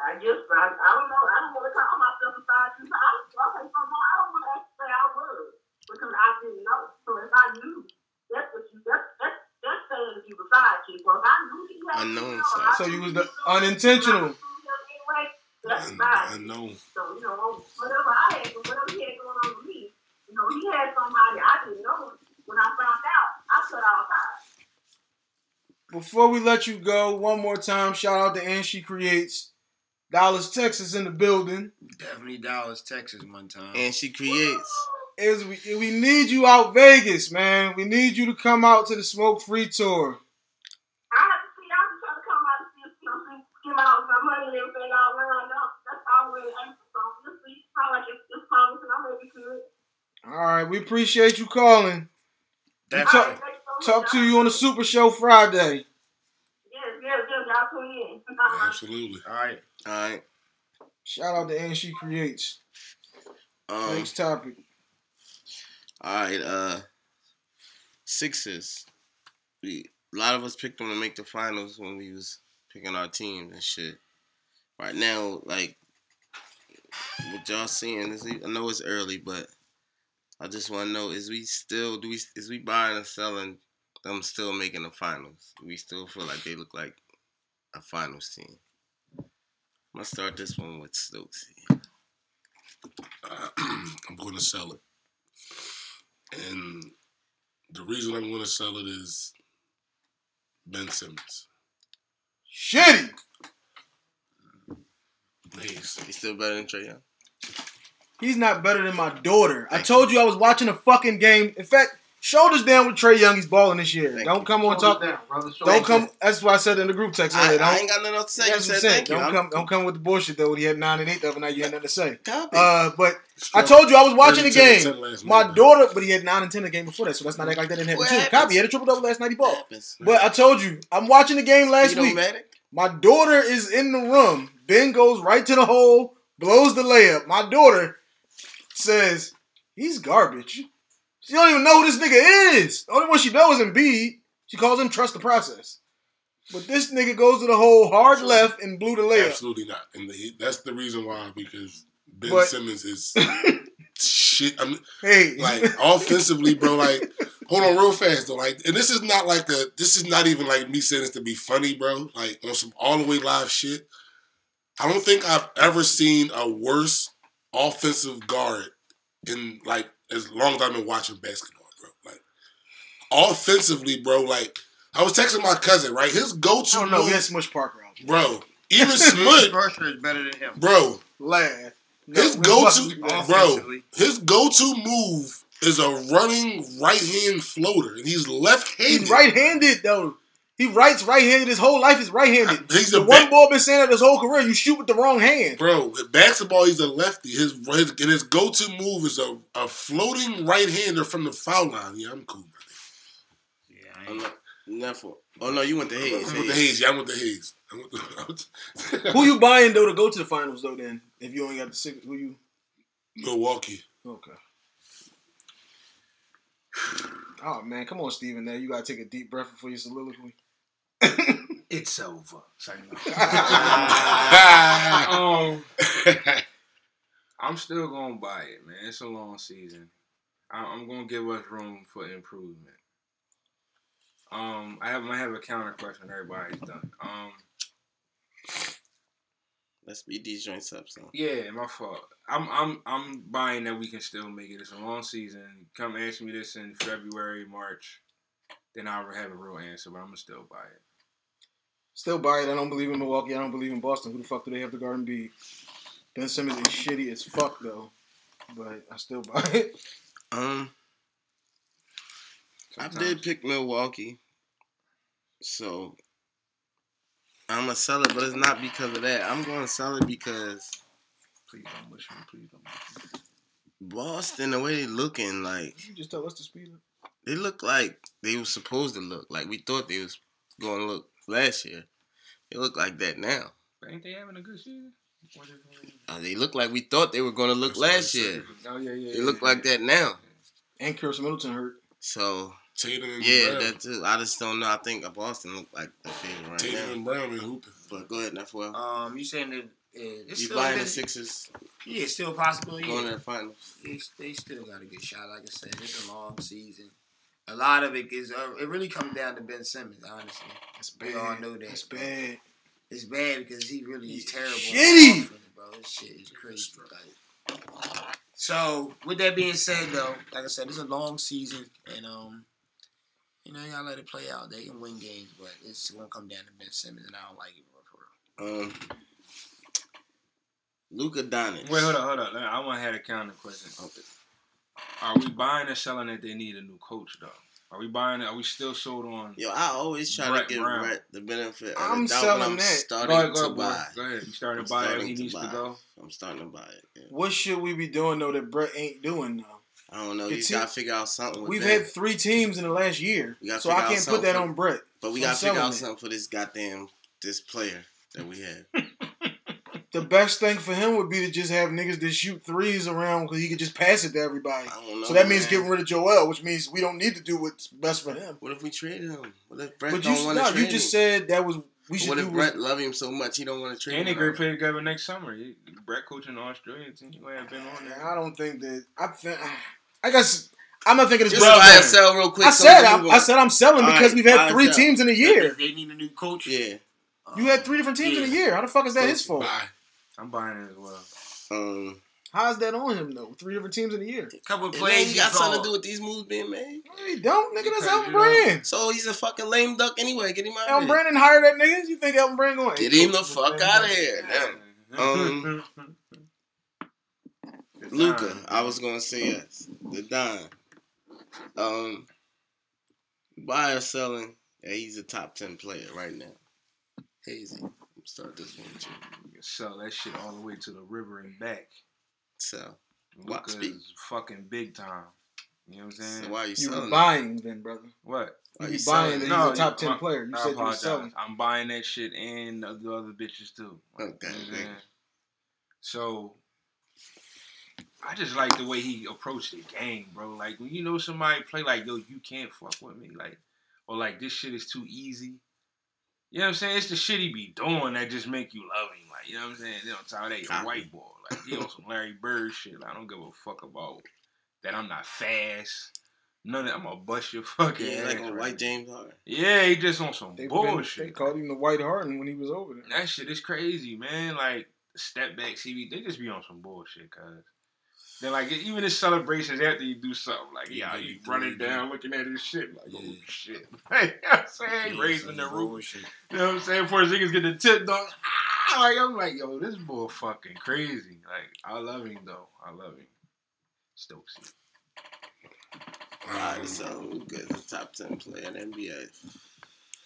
I guess I, I don't know. I don't want to call myself a side chick. I okay, so no, I don't want to actually say I was because I didn't know. So if I knew, that's what you that's that's that's saying that you were side chick. Well, I knew he had Unknown know, side I So you was the unintentional. it Anyway, that's un- side. unknown. So you know, whatever I had, whatever he had going on with me, you know, he had somebody I didn't know. When I found out, I cut all ties. Before we let you go, one more time, shout out to Ann She Creates. Dallas, Texas in the building. Definitely Dallas, Texas, one time. And she creates. Is we, we need you out Vegas, man. We need you to come out to the Smoke Free Tour. I have to see, I have to try to come out and see, you know, see, give out my money and everything all around. Now, that's all we're aiming for. We'll see. Like it's, it's promising. I'm ready to it. All right, we appreciate you calling. Definitely. Talk, talk to you on the Super Show Friday. Yes, yes, yes. Y'all tune in. Absolutely. All right. All right. Shout out to Ann She Creates. Um, Next topic. All right. Uh, Sixers. We a lot of us picked them to make the finals when we was picking our teams and shit. Right now, like what y'all seeing is I know it's early, but I just want to know: is we still do we is we buying or selling them still making the finals? We still feel like they look like a finals team. I'm gonna start this one with Stokes. I'm to sell it. And the reason I'm going to sell it is Ben Simmons. Shitty. He's, He's still better than Trae Young. He's not better than my daughter. I told you I was watching a fucking game. In fact, shoulders down with Trae Young. He's balling this year. Thank don't you. come on Shoulders talk. down, brother. Don't come. down. That's what I said in the group text. I. I ain't got nothing else to say. You said thank you. Don't I'm come. Don't come with the bullshit though. When He had nine and eight the other night. You had nothing to say. copy. Uh, but I told you I was watching the game. My night. daughter, but he had nine and ten the game before that, so that's not act like that didn't happen What too. happens? Copy he had a triple double last night. He balled. But I told you, I'm watching the game last week. My daughter is in the room. Ben goes right to the hole, blows the layup. My daughter says he's garbage. She don't even know who this nigga is. The only one she knows is Embiid. She calls him trust the process. But this nigga goes to the hole hard left and blew the layup. Absolutely not. And the, that's the reason why because Ben But- Simmons is shit. I'm Hey, like offensively, bro. Like, hold on, real fast though. Like, and this is not like the. This is not even like me saying this to be funny, bro. Like on some all the way live shit. I don't think I've ever seen a worse offensive guard in like as long as I've been watching basketball, bro. Like offensively, bro. Like I was texting my cousin, right? His go-to oh, don't know. We move, had Smush Parker out. bro. Even Smut, Berkshire is better than him. bro. Lad. No, His we go-to, bro, his go to move is a running right hand floater, and he's left handed. He's right-handed though. He writes right-handed. His whole life is right-handed. He's the a one ba- boy been saying that his whole career. You shoot with the wrong hand. bro. Basketball, he's a lefty. His, his his go to move is a, a floating right hander from the foul line. Yeah, I'm cool. Yeah, I I'm ain't- not, never. Oh no, you went to Hayes. I'm with the Hayes. Yeah, I'm with the Hayes. I'm the, I'm with the- Who you buying though to go to the finals though? Then if you only got the six, who you? Milwaukee. Okay. Oh man, come on, Steven. There, you gotta take a deep breath before your soliloquy. It's over. Say no. Um, I'm still gonna buy it, man. It's a long season. I- I'm gonna give us room for improvement. Um, I have I have a counter question. Everybody's done. Um, Let's speed these joints up, son. yeah, my fault. I'm I'm I'm buying that we can still make it. It's a long season. Come ask me this in February, March, then I'll have a real answer. But I'm gonna still buy it. Still buy it. I don't believe in Milwaukee. I don't believe in Boston. Who the fuck do they have to guard and beat? Ben Simmons is shitty as fuck though, but I still buy it. Um, I did pick Milwaukee, so I'm gonna sell it, but it's not because of that. I'm gonna sell it because Please don't wish me. Please don't. Wish me. Boston, the way they looking, like You just tell us to speed up. they look like they were supposed to look, like we thought they was going to look last year. They look like that now. But ain't they having a good season? What is it? Uh, they look like we thought they were going to look That's what I last year. Oh yeah, yeah. They yeah, look yeah. like that now. And Khris Middleton hurt. So Tatum and yeah, Brown. that too. I just don't know. I think Boston look like the favorite right Tatum now. and Brown and hooping. But go ahead, Nefuel. Um, you saying that uh, it's You still buying the Sixers Yeah, it's still a possibility. going to the finals? They, they still got a good shot. Like I said, it's a long season. A lot of it is uh, it really comes down to Ben Simmons. Honestly, That's we all know that. That's bad. It's bad because he really is He's terrible. shitty. offense, bro. This shit is crazy. Like, so with that being said, though, like I said, it's a long season, and um, you know, you gotta let it play out. They can win games, but it's gonna come down to Ben Simmons, and I don't like it for real. Um, Luka Doncic. Wait, hold on, hold on. I want to have a counter question. Are we buying or selling that they need a new coach though? Are we buying? Are we still sold on? Yo, I always try Brett to give Brown. Brett the benefit of I'm the doubt, selling I'm that. starting Go ahead, go to ahead, boy. buy. Go ahead. You starting I'm to buy it. He to needs buy. to go. I'm starting to buy it. yeah. What should we be doing though that Brett ain't doing though? I don't know. The You te- gotta figure out something. With We've that. had three teams in the last year, so I can't put that for- on Brett. but we gotta figure selling out it. something for this goddamn this player that we have. The best thing for him would be to just have niggas that shoot threes around because he could just pass it to everybody. I don't know. So that means getting rid of Joel, which means we don't need to do what's best for him. What if we traded him? What if Brett But you, don't want to no, trade you just him? said that was we should what if was- Brett love him so much he don't want to trade And they him? great play together next summer. He, Brett coaching the Australian team. He have been on there. I don't think that. I think. I guess I'm not thinking it's Just buy and sell real quick. I said I, I, said I'm selling All because right, we've had three sell. teams in a year. They need a new coach. Yeah. You had three different teams in a year. How the fuck is that So, his fault? Bye. I'm buying it as well. Um, How's that on him though? Three different teams in a year. A couple of plays he you got something to do with these moves being made. No, he don't, nigga. That's Because Elton Brand. So he's a fucking lame duck anyway. Get him out Elton of here. Brand didn't hire that nigga. You think Elton Brand going? Get him the fuck out of here. Um, Luka, I was gonna say yes. The Don. Um, buy or selling? Yeah, he's a top ten player right now. Hazy. Start this one with you. Sell that shit all the way to the river and back. So, Why- Luka speak. fucking big time. You know what I'm saying? so why are you You selling? were it? buying then, brother. What? Why You you buying selling? that? No, he's a top ten player. You I said you were apologize. selling. I'm buying that shit and the other bitches too. Okay, You know what I'm okay. saying? So I just like the way he approached the game, bro. Like when you know somebody play like, yo, you can't fuck with me, like, or like this shit is too easy. You know what I'm saying? It's the shit he be doing that just make you love him. Like, you know what I'm saying? They on top of that, he a white boy. Like, he on some Larry Bird shit. Like, I don't give a fuck about that I'm not fast. None of that. I'm gonna bust your fucking Yeah, ass like on right White. James Harden. Yeah, he just on some They, been, bullshit. they called him the White Harden when he was over there. That shit is crazy, man. Like step back CB, they just be on some bullshit, cuz. Then like even his celebrations after you do something, like yeah, Yeah, you yeah, running yeah. down looking at his shit, like oh Yeah. shit. you know what I'm saying? Yeah, Raising the roof. bullshit. You know what I'm saying? Before his niggas get the tip dog. Ah, like I'm like, yo, this boy fucking crazy. Like, I love him though. I love him. Stokesy. All Um, so we good. Top ten player in NBA.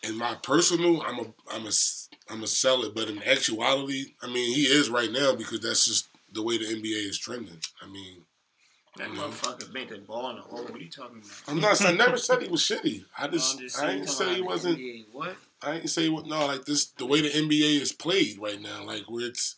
in my personal, I'm a I'm a I'm a sell it, but in actuality, I mean he is right now because that's just the way the NBA is trending. I mean, That Yeah. motherfucker bent the ball in the hole. What are you talking about? I'm not. I never said he was shitty. I I'm just, just I saying, didn't say he wasn't. NBA. What? I didn't say what. No, like this, the way the NBA is played right now, like where it's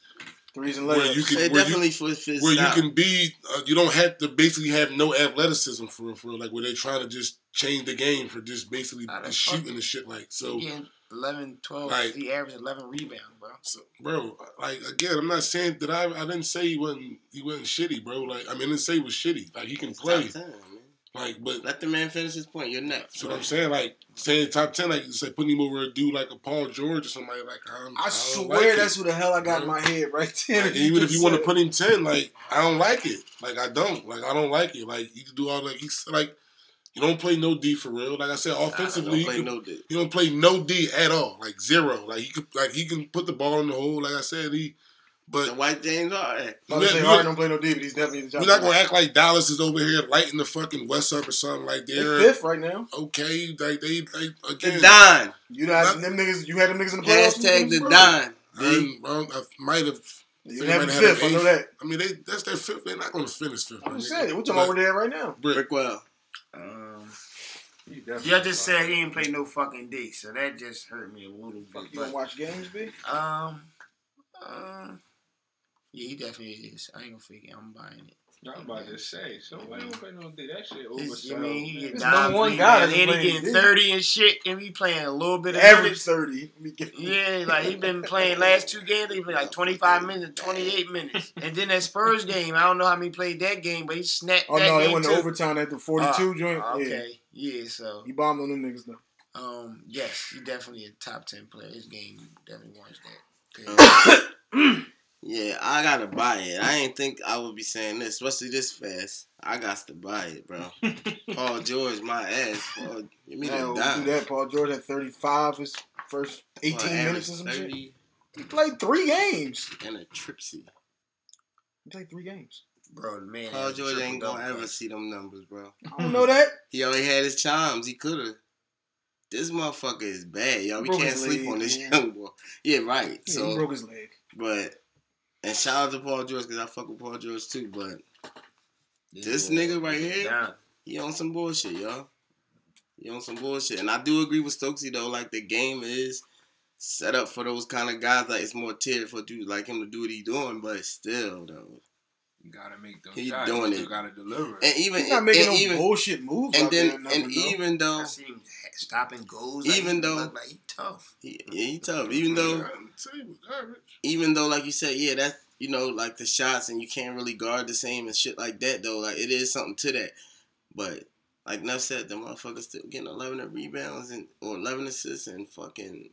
Threes and where layups. you can It where you, definitely for his where you can be. Uh, you don't have to basically have no athleticism for for like where they're trying to just change the game for just basically just shooting fucking- and shit. Like so, He getting 11, 12. Like- he averaged 11 rebounds, bro. so, bro. Like again, I'm not saying that I. I didn't say he wasn't. He wasn't shitty, bro. Like I mean, I didn't say he was shitty. Like he can It's play. top 10, man. Like, but Let the man finish his point. You're next. That's what I'm saying. Like saying top ten, like say putting him over a dude like a Paul George or somebody like I'm, I don't swear like it. that's who the hell I got in my head right there. Like, even if you want to put him ten, like I don't like it. Like I don't. Like I don't like it. Like you can do all like he's like you don't play no D for real. Like I said, offensively, Don't play you, no dick. you don't play no D at all. Like zero. Like he could like he can put the ball in the hole. Like I said, he. The But White James Harden. I'm Yeah, Harden don't play no D, but he's definitely the we're not gonna act like Dallas is over here lighting the fucking West up or something like They're they're fifth right now. okay. Like they like The again. Don. You had them niggas. You had them niggas in the playoffs. Hashtag the bro. Don. I, well, I might have. You They have might them have fifth. I know that. I mean, they that's their fifth. They're not going to finish fifth. my I'm nigga. saying we're talking about where they're at right now. Brickwell. Um, you just said he ain't play no fucking D, so that just hurt me a little bit. you don't watch games, B? um, uh, yeah, he definitely is. I ain't gonna it. I'm buying it. I'm about to say, so why you don't play no D? That shit over oversold. I mean, he man. get It's number one rebounds, guy that's and he playing getting D. 30 and shit, and he playing a little bit of Average minutes. thirty. Let me get- Yeah, like he been playing last two games. He played like 25 minutes, 28 minutes, and then that Spurs game. I don't know how many played that game, but he snapped Oh that no, they game went too. to overtime at the forty-two Ah, joint. Yeah, Okay, yeah. So, he bombed on them niggas though. um, yes, he definitely a top 10 player. His game definitely warrants that. Yeah, I gotta buy it. I ain't think I would be saying this, especially this fast. I got to buy it, bro. Paul George, my ass. Paul, give me Man, the we do that. Paul George had thirty-five his first eighteen Paul minutes or averaged some shit. He played three games. and a tripsy. He played three games. Bro, man. Paul George ain't gonna double. ever see them numbers, bro. I don't know that. He only had his chimes. He could have. This motherfucker is bad, y'all. We Broke can't sleep leg, on this man. young boy. Yeah, right. Yeah, So, he broke his leg. but and shout out to Paul George because I fuck with Paul George too. But Yeah, This boy, nigga right here? down. he on some bullshit, y'all. He on some bullshit, and I do agree with Stokesy though. Like the game is set up for those kind of guys. Like it's more tiered for dudes like him to do what he doing, but still though. You gotta make them He shots. doing you it. gotta deliver. And even He's not making and no even bullshit moves. and out there then nothing, and though. even though I see him stopping goals. Even like, though- he like he tough. he, yeah, he tough. Even though I didn't say he was garbage. even though like you said, yeah, that's you know like the shots and you can't really guard the same and shit like that though. Like it is something to that, but like Neff said, the motherfucker still getting eleven rebounds and or eleven assists and fucking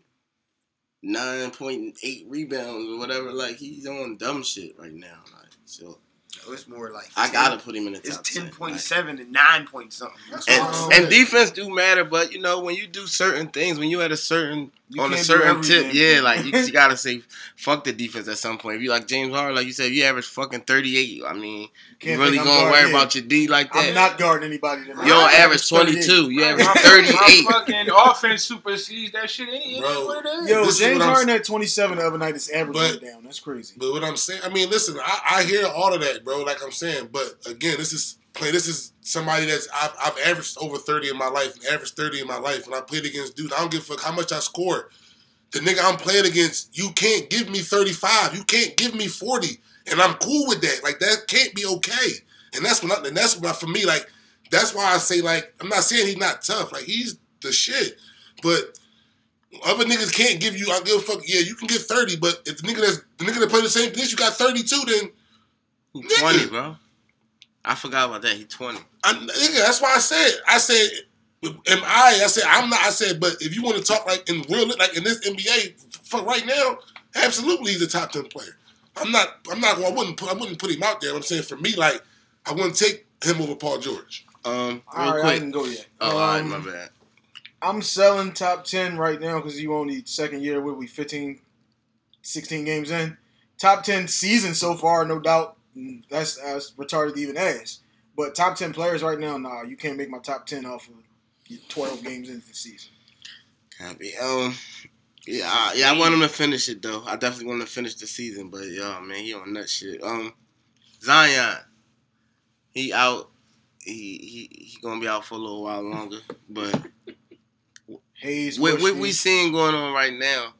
nine point eight rebounds or whatever. Like he's on dumb shit right now. Like so, No, it's more like I 10 gotta put him in the It's top ten 10, point like- and nine point something. That's and, and defense do matter, but you know when you do certain things, when you at a certain You on a can't do certain tip, yeah, like you, you gotta say fuck the defense at some point. If you like James Harden, like you said, if you average fucking thirty eight, I mean, you Can't really gonna guarding worry him. about your D like that? I'm not guarding anybody. Tonight. you don't I average twenty two, 38. two, you My- average my- thirty eight. Fucking offense supersedes that shit. It ain't Bro. what it is. Yo, This James what I'm Harden had 27 the other night. His average But- down. That's crazy. But what I'm saying, I mean, listen, I, I hear all of that, bro. Like I'm saying, but again, this is play. This is somebody that's I've, I've averaged over 30 in my life, and averaged 30 in my life, and I played against dudes. I don't give a fuck how much I score. The nigga I'm playing against, you can't give me 35. You can't give me 40. and I'm cool with that. Like that can't be okay. And that's what I, and that's why for me like that's why I say like I'm not saying he's not tough. Like he's the shit, but. Other niggas can't give you. I give a fuck. Yeah, you can get thirty, but if the nigga that's the nigga that play the same position, you got thirty two, then He Nigga. twenty, bro. I forgot about that. He twenty. I, nigga, that's why I said. I said, am I? I said I'm not. I said, but if you want to talk like in real, like in this NBA, for right now, absolutely he's a top ten player. I'm not. I'm not. I wouldn't put. I wouldn't put him out there. I'm saying for me, like I wouldn't take him over Paul George. Um, real All right, I quick. didn't go yet. Oh, all right, Um, my bad. I'm selling top 10 right now because you only second year, what we 15, 16 games in. Top 10 season so far, no doubt. That's, that's retarded to even ask. But top 10 players right now, nah, you can't make my top 10 off of 12 games into the season. Copy. Um, yeah, I, yeah, I want him to finish it though. I definitely want him to finish the season, but yo, man, he on nut shit. Um, Zion, he out. He he he gonna be out for a little while longer, but Hayes, what what we seeing going on right now?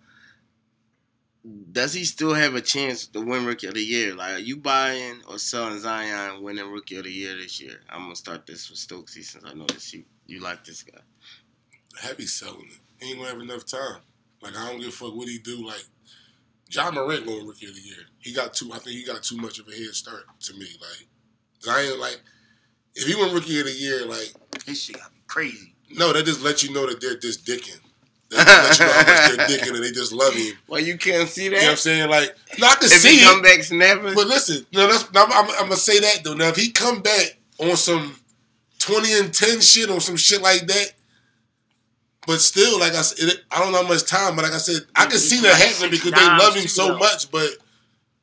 Does he still have a chance to win Rookie of the Year? Like, are you buying or selling Zion winning Rookie of the Year this year? I'm gonna start this with Stokesy since I noticed you you like this guy. Heavy selling it. He ain't gonna have enough time. Like I don't give a fuck what he do. Like Ja Morant going rookie of the year. He got too. I think he got too much of a head start to me. Like Zion, like if he went rookie of the year, like This shit got me crazy. no, that just let you know that they're just dicking. That just let you know how much they're dicking and they just love him. Well, you can't see that. You know what I'm saying? Like, no, I can if see he come back snapping, But listen, no, that's I'm, I'm, I'm gonna say that though. Now, if he come back on some twenty and ten shit or some shit like that, but still, like I said, it, I don't know how much time. But like I said, I can see that happening because they love him so much. But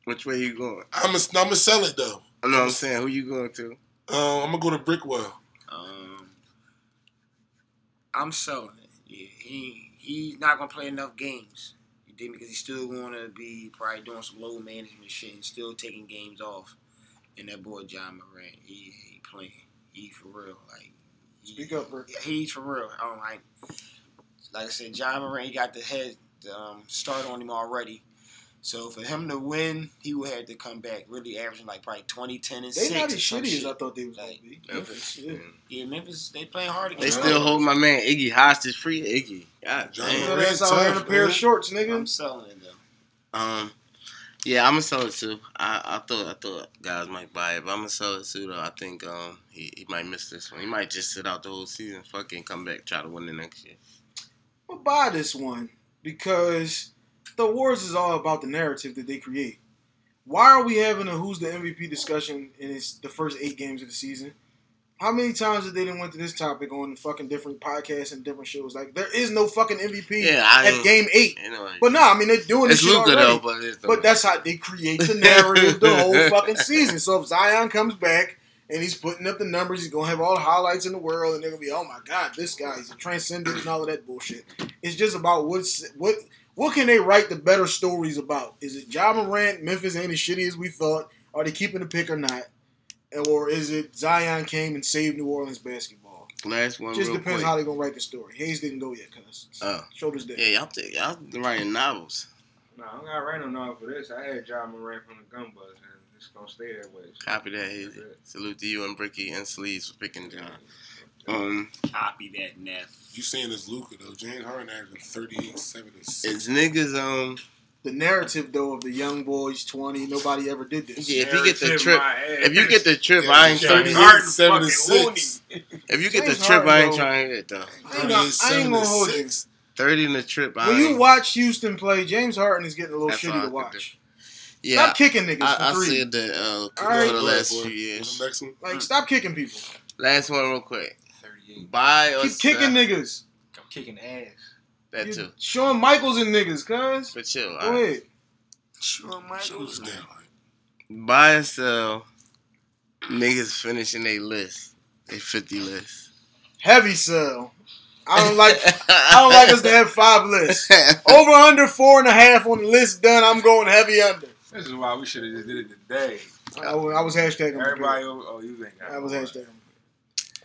which way you going? I'm gonna I'm gonna sell it though. I know what I'm saying. Who you going to? Uh, I'm gonna go to Brickwell. Um, I'm selling it. Yeah, he he's not gonna play enough games. You dig me? Because he's still going to be probably doing some low management shit and still taking games off. And that boy Ja Morant, he, he playing. He for real. Like he, Speak up. Yeah, he's for real. I don't like. Like I said, Ja Morant, he got the head um, start on him already. So for him to win, he would have to come back really averaging like probably 20, 10, and They 6. not or as some shitty as. I thought they was Like, be. Memphis. Yeah. Yeah, Memphis, they playing hard They against still hold my man Iggy hostage. Free Iggy. God John damn. So that's out here in a pair of man. shorts, I'm selling it though. Um, yeah, I'm gonna sell it too. I, I thought I thought guys might buy it, but I'm gonna sell it too. Though I think um he, he might miss this one. He might just sit out the whole season, fucking come back, try to win the next year. I'll buy this one because the awards is all about the narrative that they create. Why are we having a who's the MVP discussion in it's the first eight games of the season? How many times did they done went to this topic on fucking different podcasts and different shows? Like there is no fucking MVP Yeah, at game eight. You know, But no, I mean they're doing this shit already. though, but But that's how they create the narrative the whole fucking season. So if Zion comes back and he's putting up the numbers, he's gonna have all the highlights in the world, and they're gonna be, oh my god, this guy, a transcendent and all of that bullshit. It's just about what's what what can they write the better stories about? Is it Ja Morant, Memphis ain't as shitty as we thought? Are they keeping the pick or not? Or is it Zion came and saved New Orleans basketball? last one. Just real depends quick. how they're gonna write the story. Hayes didn't go yet, cuz Oh. shoulders down. Yeah, y'all think y'all writing novels. No, I'm not writing on for this. I had Ja Morant from the Gun Buzz, and it's gonna stay that way. So Copy that, Hazy. that's it. Salute to you and Bricky and Sleeves for picking Ja. Um, Copy that, Neff. You saying this Luka though? James Harden averaging 38, 7, and 6. it's niggas. Um, The narrative though of the young boys twenty, nobody ever did this. yeah, if you get the trip, if you get the trip, Yeah, I ain't James thirty. Harden. Harden 7 and fucking 6. If you get the James trip, I ain't trying to hit though. I ain't, I ain't gonna hold you. Thirty in the trip. I When you ain't- watch Houston play, James Harden is getting a little That's shitty to watch. yeah, Stop kicking niggas I, for I said that uh, All right. the last boy. few years. Next one? Like, stop kicking people. Last one, real quick. 38. Buy or Keep kicking sell. niggas. I'm kicking ass. That You too. Shawn Michaels and niggas, cuz. But chill. Go all right. ahead. Sure, Shoulders Michaels. down. Buy or sell. Niggas finishing their list. They fifty list. Heavy sell. I don't like I don't like us to have five lists. Over under four and a half on the list done, I'm going heavy under. This is why we should have just did it today. I was, I was hashtagging. Everybody, oh, you ain't got I was hashtagging.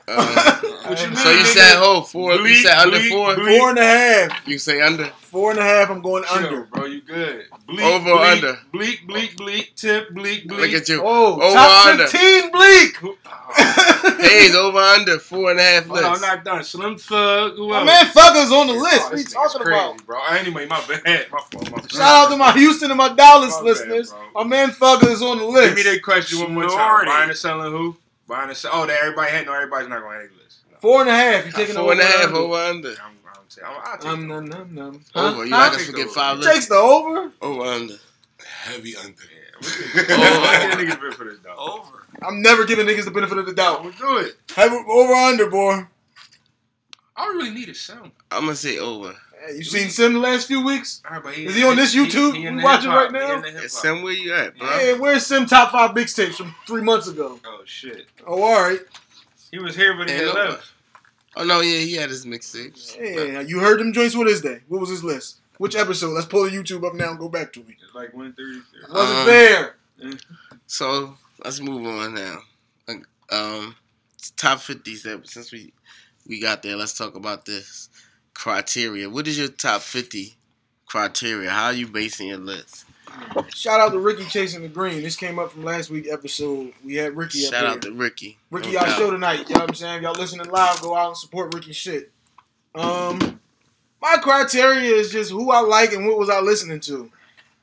Uh, What you mean? so you nigga? said oh four? you Bleak, said under bleak, four? bleak. Four and a half. You say under? Four and a half. I'm going Chill, under. bro. You good? Bleak, Over or bleak, under? Bleak, bleak, bleak. Tip, bleak, bleak. Look at you. Oh, Over top or under? 15 bleak. Who- Oh, Hayes over under four and a half hold on, I'm lists. not done. Slim Thug. Who My else? man Thugger's on the Oh, list. What this you talking crazy, about? bro? Anyway, my bad. My fault. My fault. Shout out to my Houston and my Dallas My listeners. bro. my man Thugger is on the list. Give me that question one more time. Snorty. Buying and selling who? Buying and selling. Oh, that everybody had. No, everybody's not going to have a list. No. Four and a half. You taking Four and a over half under? over under. I'm, I'm, t- I'm, I'll take Um, it. num, num, num. Over. You Huh? like to forget five takes the over. Over under. Heavy under. Yeah, we'll get- we'll get niggas bit for this. Over. I'm never giving niggas the benefit of the doubt. We'll do it. Have it over under, boy. I don't really need a sound. I'm gonna say over. Hey, you seen Sim the last few weeks? All right, but Is he on this YouTube? in We the watching right now? He in the hip-hop. Sam, where you at, bro? Hey, where's Sim top five mixtapes from three months ago? Oh shit. Oh, all right. He was here, but he no- left. Oh no, yeah, he had his mixtapes. Yeah, you heard them joints. What is that? What was his list? Which episode? Let's pull the YouTube up now and go back to it. It's like one thirty. Wasn't Um, there. So let's move on now. Um, top fifties. Since we we got there, let's talk about this criteria. What is your top fifty criteria? How are you basing your list? Shout out to Ricky chasing the green. This came up from last week episode. We had Ricky Shout up out to Ricky. Ricky, No y'all doubt. show tonight. You know what I'm saying? If y'all listening live, go out and support Ricky shit. Um, my criteria is just who I like and what was I listening to.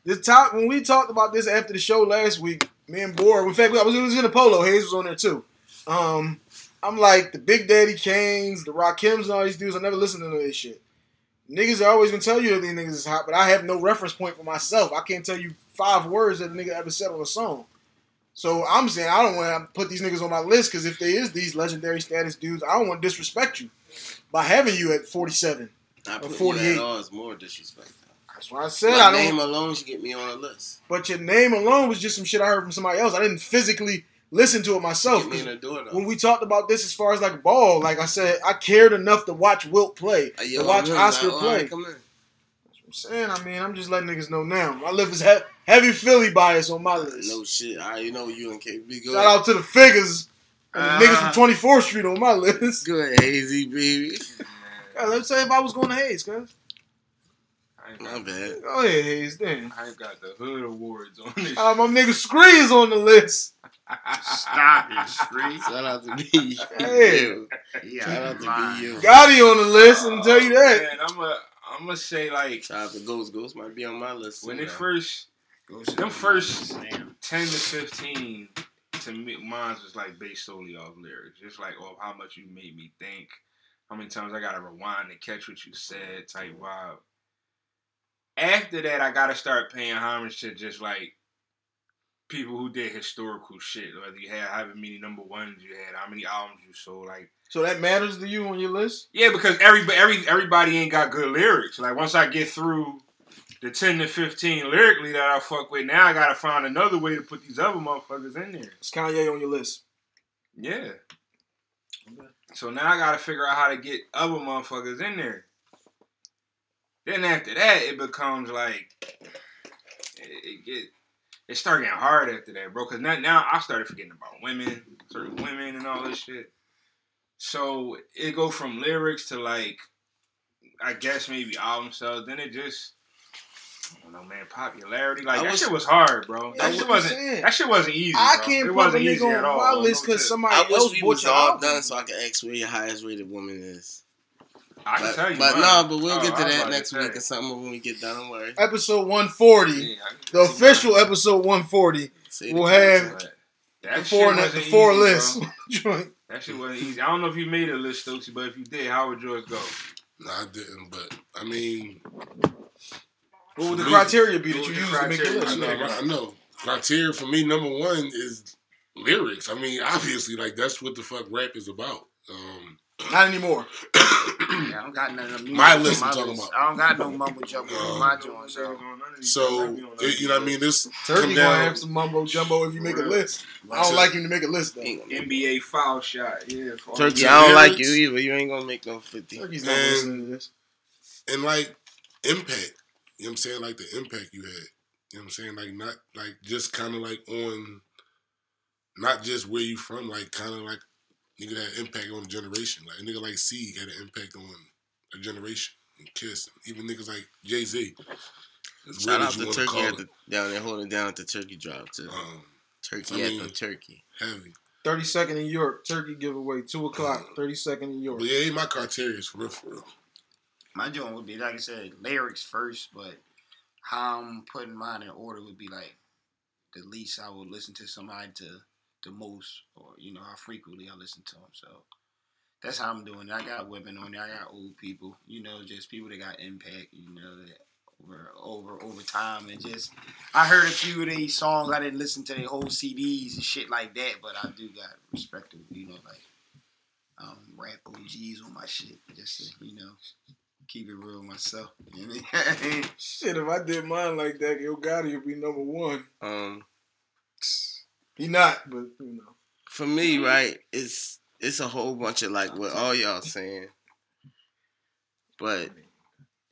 The top when we talked about this after the show last week, me and Boar. In fact, I was, was in the polo. Hayes was on there too. Um, I'm like the Big Daddy Kanes, the Rakims, and all these dudes. I never listened to none of this shit. Niggas are always gonna tell you that these niggas is hot, but I have no reference point for myself. I can't tell you five words that a nigga ever said on a song. So I'm saying I don't want to put these niggas on my list because if they is these legendary status dudes, I don't want to disrespect you by having you at 47. I put 48. you at all is more disrespect. That's why I said My I don't. name alone should get me on a list. But your name alone was just some shit I heard from somebody else. I didn't physically listen to it myself. Get me 'cause in the when we talked about this as far as like ball, like I said, I cared enough to watch Wilt play, Uh, to watch I'm Oscar like, play. right, come in. I'm saying, I mean, I'm just letting niggas know now. My list is he- heavy Philly bias on my list. No shit. I you know you and KB. Go Shout ahead. out to the figures and the Ah. niggas from 24th Street on my list. Good Hazy baby. Yeah, let's say if I was going to Hayes, cuz. I ain't, My got, bad. Go ahead, Hayes, damn. I ain't got the hood awards on this. Uh, my nigga Scree is on the list. Stop it, Scree. Shout out to B. Hey. Shout out to BU. Gotti on the list, and tell you that. Man, I'm a, I'm gonna say like Shout out to Ghost. Ghost might be on my list. when too, it though. first them first ten to fifteen to me, mine was like based solely off lyrics, just like off how much you made me think, how many times I gotta rewind to catch what you said, type vibe. After that, I gotta start paying homage to just like people who did historical shit. Whether you had how many number ones you had, how many albums you sold, like So that matters to you on your list? yeah, because every every everybody ain't got good lyrics. Like once I get through the ten to fifteen lyrically that I fuck with, now I gotta find another way to put these other motherfuckers in there. Is Kanye on your list? Yeah. Okay. So now I gotta figure out how to get other motherfuckers in there. Then after that, it becomes like it, it get it start getting hard after that, bro. Cause now, now I started forgetting about women, certain women, and all this shit. So it go from lyrics to like, I guess maybe album sales. Then it just, I don't know, man, popularity. Like I that was- shit was hard, bro. That's That shit wasn't. saying. That shit wasn't easy. I bro. can't it put a nigga on all. my list because somebody I else wish we was all done so I can ask where your highest rated woman is. I can But, tell you. but mine. no, but we'll Oh, get to that next say. week or something when we get done. Don't worry. Episode 140, Yeah, the official mine. episode 140, Say We'll have- content. But That the four, the wasn't four easy, lists. bro. That shit wasn't easy. I don't know if you made a list, Stokesy, but if you did, how would yours go? No, I didn't. But I mean, what would the Me- criteria be that you use to make your criteria I list? know, right, I know. Criteria for me, number one is lyrics. I mean, obviously, like that's what the fuck rap is about. Um, Not anymore. Yeah, I don't got none of them. My on list I'm talking list. about. I don't got no mumbo jumbo on my joint. So so it- you know what I mean. This Turkey come gonna have some mumbo jumbo if you make a Real. list. I don't like him to make a list though. Ain't gonna make- NBA foul shot, yeah. for Turkey, the- I don't like you either. You ain't gonna make no fifty. Turkey's not And- listening to this. and like impact. You know what I'm saying? Like the impact you had. You know what I'm saying? Like not like just kind of like on, not just where you from. Like kind of like nigga that had impact on a generation. Like a nigga like C had an impact on a generation. And Kiss, even niggas like Jay Z. Shout out to Turkey at the, down there holding down at the Turkey drop too. um, Turkey I at the Turkey. heavy. 32nd in York, Turkey giveaway, 2 o'clock, 32nd in York. But yeah, my criteria for real, for real. My joint would be like I said, lyrics first, but how I'm putting mine in order would be like the least I would listen to somebody to the most, or you know how frequently I listen to them. So that's how I'm doing. it. I got women on there. I got old people. You know, just people that got impact. You know that over over over time and just I heard a few of these songs. I didn't listen to their whole CDs and shit like that, but I do got respect to you know like um, rap OGs on my shit. Just to, you know keep it real myself. You know I mean? Shit, if I did mine like that, Yo Gotti would be number one. Um, He not, but you know. for me, right, it's it's a whole bunch of like what all y'all saying, but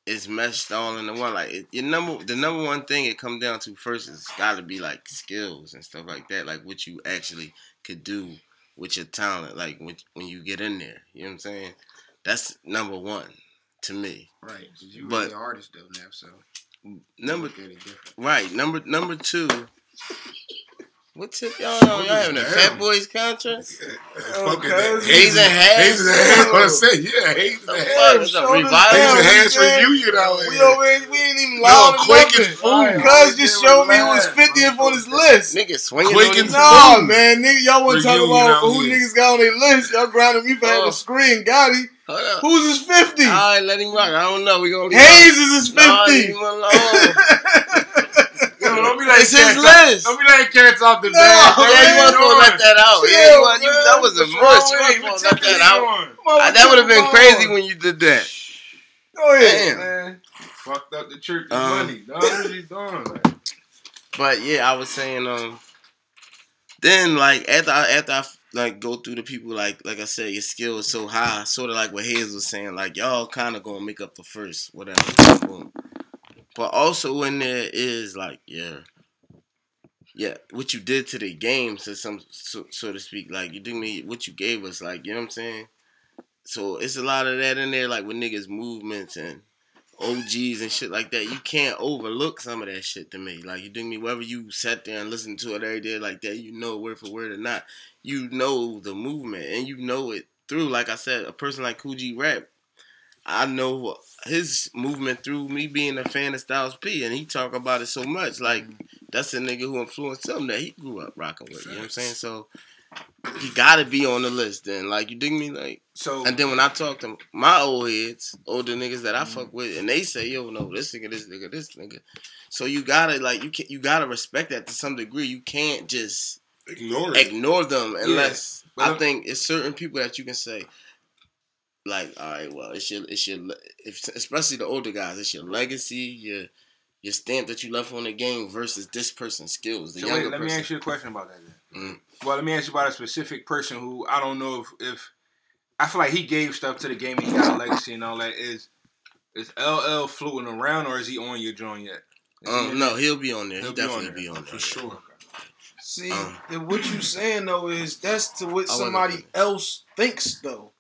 it's meshed all into one. Like it, your number, the number one thing it come down to first is got to be like skills and stuff like that, like what you actually could do with your talent, like when when you get in there. You know what I'm saying? That's number one to me. Right, you But- really artist though now, so Number look different. right, number number two. What tip y'all on? Y'all having a Fat Boys contract? Oh, Fucking that. cuz. Haze and Hash? Haze and Hash. I want say, yeah, Haze and The Hash. fuck? It's a revival? down, Haze and Hash man. reunion out We here. over here, we ain't even Yo, loud Quake enough. and Fool. Cuz just showed me who was 50th on his list. Niggas swinging Quake on and his No, man, nigga, y'all want to talk about who niggas got on their list. Y'all grounded me for having Oh. a screen. Gotti. Hold up. Who's his 50? All right, let him rock. I don't know. We gonna leave Hayes is his 50. Nah, leave him alone. Be like It's his cats off- list. Don't be like cats off the No, bag. Yeah, you want to let that out? Yeah, you want, you, that was a. What's You want to let that out? On, that would have been crazy on. when you did that. Go ahead, Damn. man. Fucked up the church Um, money. Dog, what you doing? Like, But yeah, I was saying, um, then like after I, after I like go through the people, like like I said, your skill is so high, sort of like what Hayes was saying, like y'all kind of gonna make up the first, whatever. Boom. But also in there is like, yeah, yeah, what you did to the game, to some so, so to speak, like you do me, what you gave us, like you know what I'm saying. So it's a lot of that in there, like with niggas movements and OGs and shit like that. You can't overlook some of that shit to me. Like you do me, whether you sat there and listened to it every day like that, you know word for word or not. You know the movement and you know it through. Like I said, a person like Kool G Rap, I know his movement through me being a fan of Styles P, and he talk about it so much. Like that's a nigga who influenced him that he grew up rocking with. You know what I'm saying? So he gotta be on the list. Then, like you dig me, like. so And then when I talk to my old heads, older niggas that I mm-hmm. fuck with, and they say, "Yo, no, this nigga, this nigga, this nigga," so you gotta like you can you gotta respect that to some degree. You can't just Ignore it. ignore them unless but I I'm- think it's certain people that you can say, like, all right, well, it's your it's your if, especially the older guys, it's your legacy, your your stamp that you left on the game versus this person's skills. The So younger wait, let me ask you a question about that. Then. Mm. Well, let me ask you about a specific person who I don't know if, if I feel like he gave stuff to the game. And he got a legacy and all that. Is is LL floating around or is he on your joint yet? Is Um, in no, he'll be on there. He'll He'll be on definitely there, be on there for sure. See, Um, and what you're saying though is that's to what somebody else thinks though.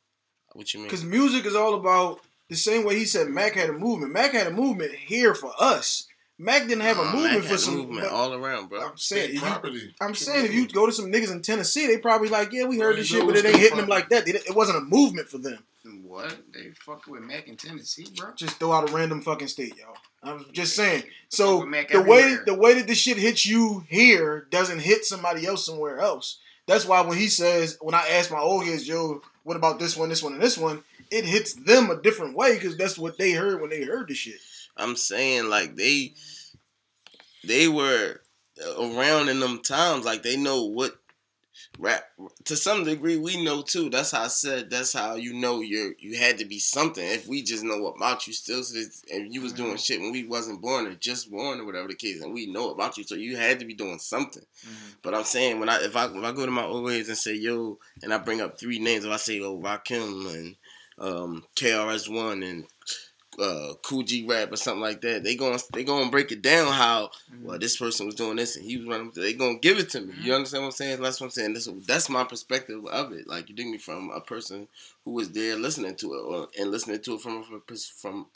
What you mean? Because music is all about the same way he said Mac had a movement. Mac had a movement here for us. Mac didn't have a movement Mac for had some. movement all around, bro. I'm saying, if you. I'm saying if you go to some niggas in Tennessee, they probably like, yeah, we heard Right, this shit, but it ain't still hitting them like that. They It wasn't a movement for them. What? They fucking with Mac in Tennessee, bro? Just throw out a random fucking state, y'all. I'm just saying. So with Mac the way the way that this shit hits you here doesn't hit somebody else somewhere else. That's why when he says, when I ask my old kids, Joe, what about this one, this one, and this one, it hits them a different way because that's what they heard when they heard the shit. I'm saying like they they were around in them times, like they know what rap to some degree we know too. That's how I said that's how you know you're you had to be something. If we just know about you still and you was doing shit when we wasn't born or just born or whatever the case, and we know about you, so you had to be doing something. But I'm saying when I if I if I go to my old heads and say yo, and I bring up three names, if I say oh Rakim and um, KRS One and uh, Kool G Rap or something like that. They going they gonna break it down how Mm-hmm. well this person was doing this and he was running. They gonna give it to me. Mm-hmm. You understand what I'm saying? That's what I'm saying. This, that's my perspective of it. Like you dig me from a person who was there listening to it or, and listening to it from a, from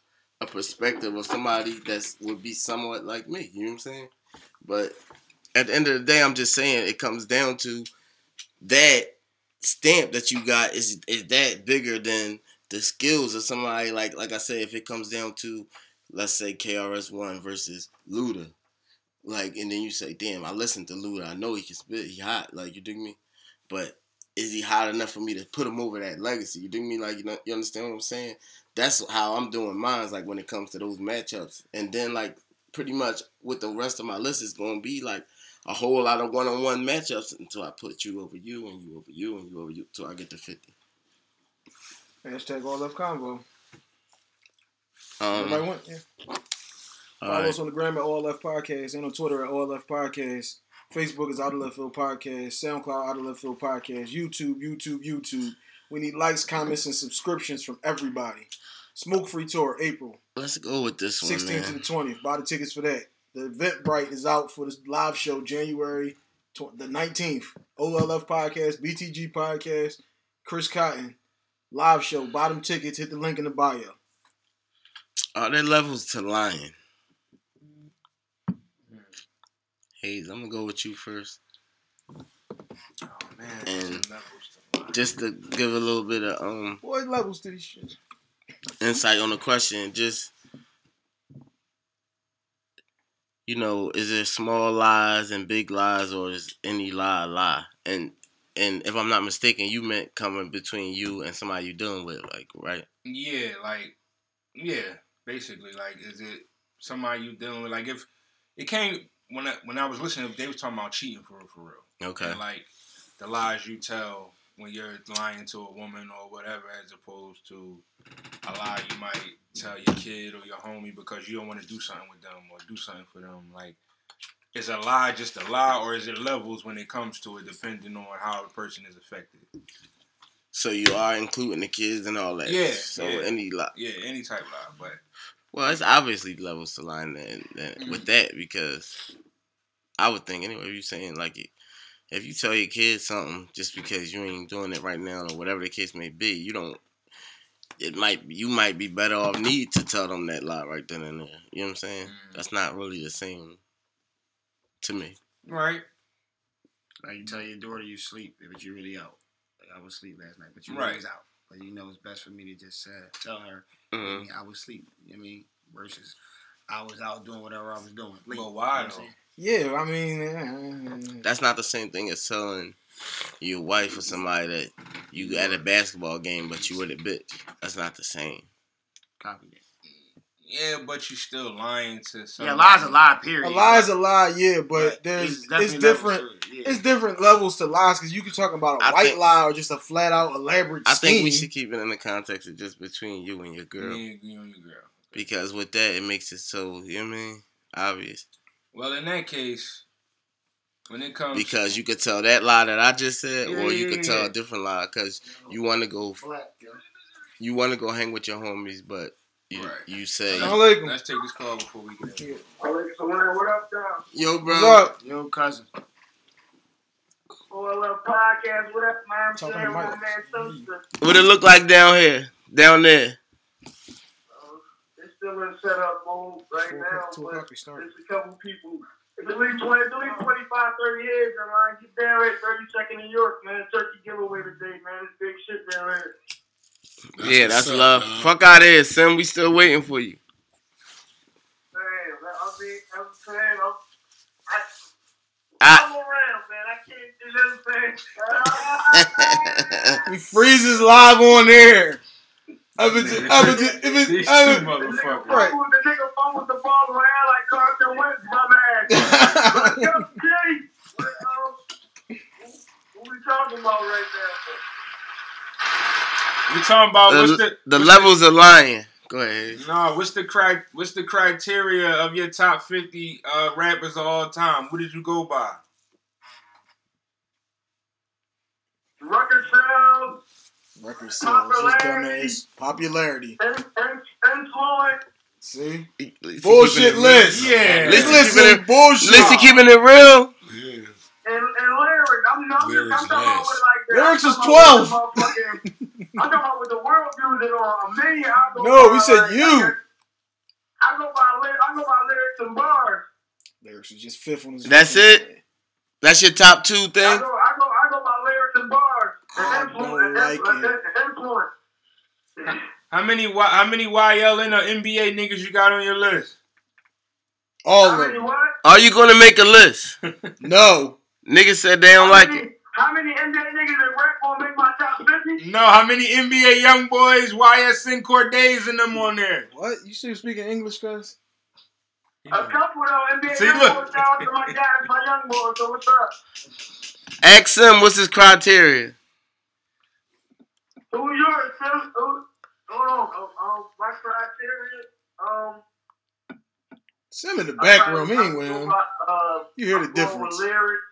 a perspective of somebody that would be somewhat like me. You know what I'm saying? But at the end of the day, I'm just saying it comes down to that stamp that you got is is that bigger than the skills of somebody like like I said, if it comes down to let's say KRS One versus Luda, like and then you say, damn, I listened to Luda, I know he can spit, he hot, like you dig me, but is he hot enough for me to put him over that legacy? You dig me? Like you know, you understand what I'm saying? That's how I'm doing mine. Like when it comes to those matchups, and then like pretty much with the rest of my list is gonna be like a whole lot of one-on-one matchups until I put you over you and you over you and you over you until I get to fifty. Hashtag all left convo. Um, Everybody went? Yeah. Follow right. us on the gram at All Left Podcast and on Twitter at All Left Podcast. Facebook is Out of Left Field Podcast. SoundCloud Out of Left Field Podcast. YouTube, YouTube, YouTube. We need likes, comments, and subscriptions from everybody. Smoke Free Tour, April Let's go with this one, 16th to the 20th. Buy the tickets for that. The Eventbrite is out for this live show January tw- the 19th. OLF Podcast, BTG Podcast, Chris Cotton. Live show. Them tickets. Hit the link in the bio. Are there levels to lying? Hayes, I'm gonna go with you first, Oh man, And- just to give a little bit of um Boy, levels to this shit. insight on the question. Just you know, is there small lies and big lies, or is any lie a lie? And and if I'm not mistaken, you meant coming between you and somebody you're dealing with, like right? Yeah, like yeah, basically, like is it somebody you're dealing with? Like if it came when I when I was listening, they was talking about cheating for real, for real. Okay. And like the lies you tell when you're lying to a woman or whatever, as opposed to a lie you might tell your kid or your homie because you don't want to do something with them or do something for them. Like, is a lie just a lie, or is it levels when it comes to it, depending on how the person is affected? So you are including the kids and all that. Yeah, So yeah. any lie. Yeah, any type lie, but Well, it's obviously levels to line then, then Mm-hmm. with that because I would think anyway. If you saying like it, if you tell your kids something just because you ain't doing it right now or whatever the case may be, you don't. It might you might be better off need to tell them that lie right then and there. You know what I'm saying? Mm. That's not really the same to me. right, Like you tell your daughter you sleep, but you really out. Like I was asleep last night, but you Right. really was out. But you know it's best for me to just say, tell her I, hmm mean, I was asleep. You know what I mean, versus I was out doing whatever I was doing. Late, But you why know though? Yeah, I mean, uh, That's not the same thing as telling your wife or somebody that you at a basketball game but you with a bitch. That's not the same. Copy that. Yeah, but you're still lying to somebody. Yeah, lie's a lie. Period. a lie is a lie, yeah, but But there's it's it's, different. levels to it, yeah. It's different levels to lies because you can talk about a I white think- lie or just a flat out elaborate I scheme. think we should keep it in the context of just between you and your girl. Me and you and your girl. Because with that, it makes it so, you know what I mean? Obvious. Well, in that case, when it comes Because you could tell that lie that I just said, Yeah, or you yeah, could tell a different lie because you want to go, you want to go hang with your homies, but you, Right. you say, alaikum. let's take this call before we get in. What up, Dom? yo, bro. What's up? Yo, cousin. OLF Podcast, what up, man? I'm Talking to man, Toaster. What it look like down here, down there? Uh, it's still in setup mode right Four now, two but o'clock there's a couple people. It's at least 20, at least 25, 30 years in line. Get down there, 32nd New York, man. Turkey giveaway today, man. It's big shit down there. yeah, that's up, love. dog. Fuck out of here, Sim. We still waiting for you. Man, I mean, I'm saying, I'm, I, I, I'm around, man. I can't, you know what I'm saying? We freezes live on air. If it's, if it's, if it's, These if two it's, The nigga motherfuckers. Right. fumbled- the nigga fumbled the ball around like Carson Wentz, my man. Let's go, Jay. What, um, what we talking about right We talking about what's the the, the what's levels of lying. Go ahead. No, what's the cri- What's the criteria of your top fifty uh, rappers of all time? What did you go by? now? Record sales, Record sales, just dumbass popularity. in, in, influence. See, At bullshit list. Yeah. At least listen, keeping it- bullshit. At least keeping it real. Yeah. And, and lyrics, I'm, I'm, Lyrics I'm talking about with like the, Lyrics is talking about with 12. The motherfucking- I'm talking about with the world music or a million. I go No, by, we said like, you. I go by lyrics. I go by lyrics and bars. Lyrics was just fifth on his. That's fucking- it? That's your top two I thing. go, I go, I go by lyrics and bars. I And don't influence, like and, it. and influence. How many how many YL and uh, NBA niggas you got on your list? All of them. Are you gonna make a list? No, Niggas said they don't How like many- it. How many NBA niggas that rap gonna make my top 50? No, how many NBA young boys, YSN Cordays and them on there? what? You still speaking English, cuz? A couple of them NBA See, young look. boys down to my guys, my young boys. So what's up? Ask him what's his criteria. Who yours, Sim? Who? Hold on. Um, um, my criteria. Um, Sim in the back I'm room going- anyway. going man. by, uh, You hear the I'm going difference. with lyrics.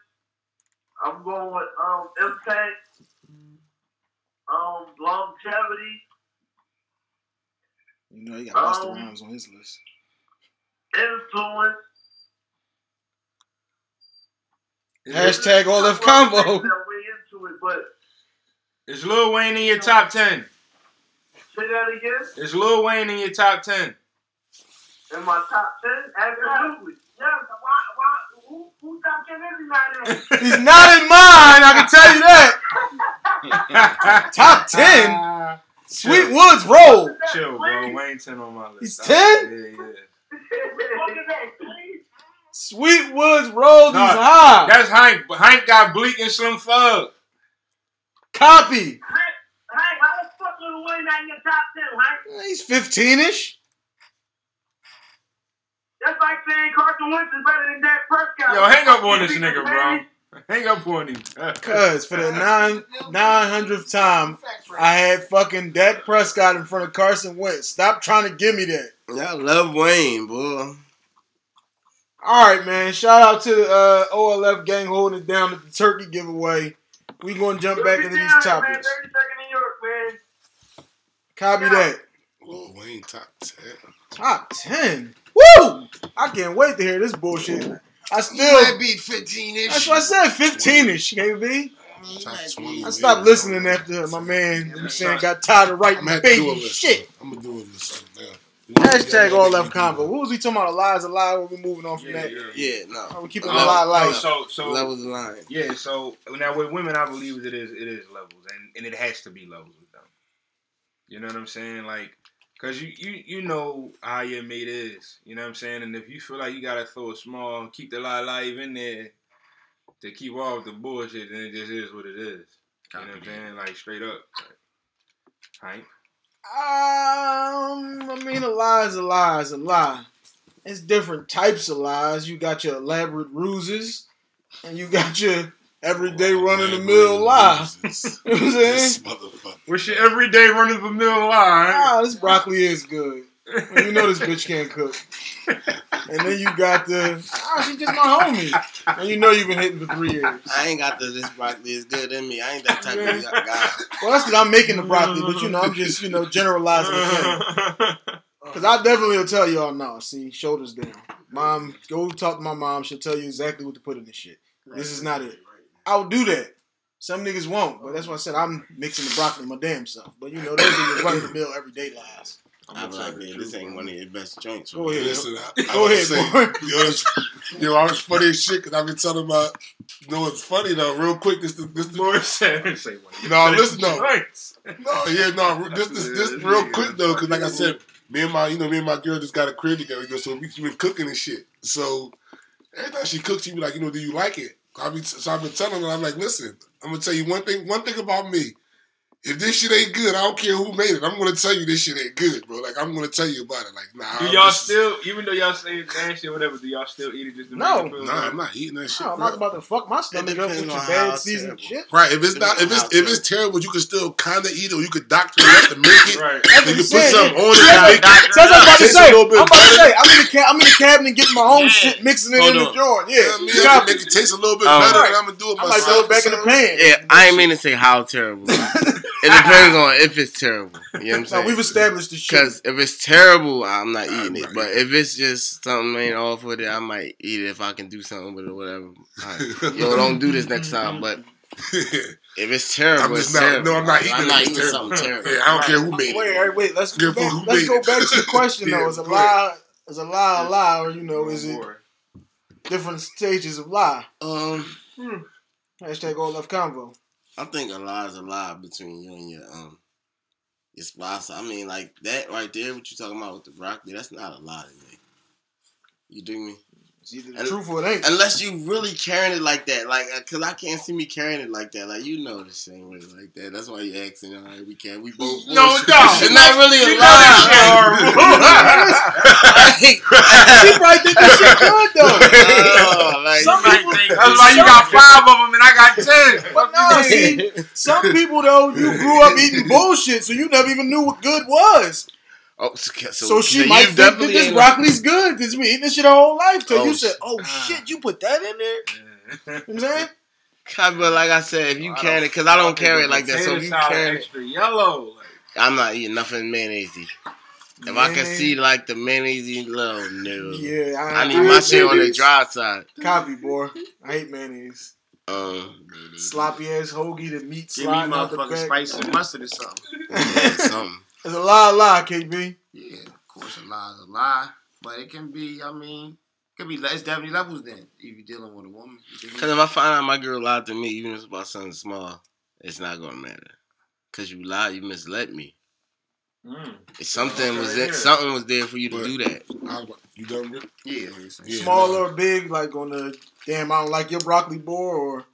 I'm going with um impact. Um, longevity, You know, he got Busta Um, Rhymes on his list. influence. Hashtag all left There's a lot of convo. things that way into it, but Is Lil Wayne in your top ten? say that again. Is Lil Wayne in your top ten? In my top ten, absolutely. Yes. Why? Why? Who? Who top ten is he? He's not in mine. I can tell you that. Top 10? Uh, Sweet Woods roll. Chill, bro. Wayne ten on my list. He's 10? Yeah, yeah. Look at that, please. Sweet Woods roll these Nah, high. That's Hank. Hank got Bleak and Slim Thug. Copy. Hank, Hank, how the fuck Lil Wayne not in your top ten, Hank? He's 15 ish. That's like saying Carson Wentz is better than Dak Prescott. Yo, hang up on this nigga, bro. Hang up on him. Cuz for the nine, 900th time, I had fucking Dak Prescott in front of Carson Wentz. Stop trying to give me that. Y'all love Wayne, boy. All right, man. Shout out to the uh, OLF gang holding it down at the turkey giveaway. We gonna jump back into these topics. Man, 30 second New York, man. Copy that. Lil Wayne top ten. Top 10. Woo! I can't wait to hear this bullshit. I still Might still. be 15 ish. That's what I said. 15 ish, KB. Top twenty. I stopped listening after my man. You know I'm saying got tired of I'm writing gonna have to do a baby shit. I'm gonna do a list now. Hashtag all left convo. What was we talking about? A lie is a lie. We're moving on from Yeah, that. yeah. Yeah, no. Oh, we keeping Oh, the lie No, light. so so That was the line. yeah, so now with women, I believe it is it is levels, and and it has to be levels with them. You know what I'm saying? Like, cause you you you know how your mate is. You know what I'm saying? And if you feel like you gotta throw a small, keep the lie live in there to keep off the bullshit, then it just is what it is. You know what I'm saying? Like straight up. Hype. Um, I mean, a lie is a lie is a lie. It's different types of lies. You got your elaborate ruses, and you got your everyday run of the mill lie. You know what I'm This saying? motherfucker. What's your everyday run of the mill line? Ah, this broccoli is good. And you know this bitch can't cook. And then you got the ah, she just my homie. And you know you've been hitting for three years. I ain't got the this broccoli is good in me. I ain't that type of guy. Well, that's because I'm making the broccoli, but you know I'm just you know generalizing. Because I definitely will tell y'all no. See, shoulders down. Mom, go talk to my mom. She'll tell you exactly what to put in this shit. This is not it. I'll do that. Some niggas won't, but that's why I said I'm mixing the broccoli my damn self. But you know, those are your run the mill everyday lies. I'm like, man, this ain't one of your best joints. Go ahead. Listen, I, I Go would ahead, say, boy. yo, it's, yo, I was funny as shit because I've been telling my. You know what's funny though? Real quick, this the this the, More said, say one. No, listen, no. Oh, no, yeah, no, this this this real quick though, because like I said, me and my you know me and my girl just got a crib together, you know, so we she been cooking and shit. So every time she cooks, she be like, you know, do you like it? I be so I've been telling her, I'm like, listen, I'm gonna tell you one thing, one thing about me. If this shit ain't good, I don't care who made it. I'm gonna tell you this shit ain't good, bro. Like I'm gonna tell you about it. Like, nah. Do y'all this is- still, even though y'all say it's nasty or whatever, do y'all still eat it just to No. make it feel Nah, good? I'm not eating that shit. No, I'm bro. not about to fuck my stomach up with your bad how seasoned terrible. shit. Right. If it's not, if it's if it's terrible, you can still kind of eat it, or you could doctor it up to make it. Right. That's Then what you I'm put saying. something on it That's to make it. That's what I'm about to a say. little bit I'm about to say. I'm in the ca- I'm in the cabinet getting my own Yeah. shit, mixing it Hold in the on. joint. Yeah, Yeah, I mean, You got can make it taste a little bit better. Right. I'm gonna do it I myself. might throw it back in the pan. Yeah, I ain't mean to say how terrible. it depends on if it's terrible. You know what I'm No, saying? we've established the shit. Because if it's terrible, I'm not I'm eating it. not But if it's just something ain't off with it, I might eat it if I can do something with it or whatever. Alright. Yo, don't do this next time. But if it's terrible, I'm it's just not- terrible. no, I'm not eating I'm not if eating it's something terrible. terrible. Yeah, I don't care who made Wait, it. wait, wait. Let's go back, food let's go back to the question Yeah, though. Is a lie is a lie a lie or you know is it different stages of lie? Um, Hashtag all left convo. I think a lie is a lie between you and your um your spouse. I mean, like that right there. What you talking about with the broccoli? That's not a lie to me. You dig me? It's either the And- truth or it ain't. Unless you really carrying it like that, like, uh, cause I can't see me carrying it like that. Like you know the same way like that. That's why you asking. All right, we can't. We both. No, no. It's not really a You know that lie. She probably think that shit good though. Oh, like, Some people- That's why you got five of them and I got ten. But no, see, some people though, you grew up eating bullshit, so you never even knew what good was. Oh, so, so, So she might you think that definitely this ain't- broccoli's good because we eating this shit our whole life. Till Oh, you said, sh- "Oh shit, you put that in there." You know what I'm saying? God, But like I said, if you carry it, cause I don't carry it like that. So if you carry it, extra yellow. Like, I'm not eating nothing mayonnaise. If I can see like the mayonnaise little no. yeah, I, I need I my hate shit on the dry side. Copy, boy. I hate mayonnaise. Um, Sloppy ass hoagie, the meat Give me sliding out motherfucking back. spice and mustard or something. yeah, something. It's a lie, lie, KB. Yeah, of course, a lie is a lie, but it can be. I mean, it could be. It's definitely levels then. If you're dealing with a woman, Cause if I find out my girl lied to me, even if it's about something small, it's not gonna matter. Cause you lied, you misled me. mm. If something was Okay, there, yeah. something was there for you to But- do that. I- You done, Rick? yeah, Yeah, Small no. or big, like on the damn, I don't like your broccoli boar, or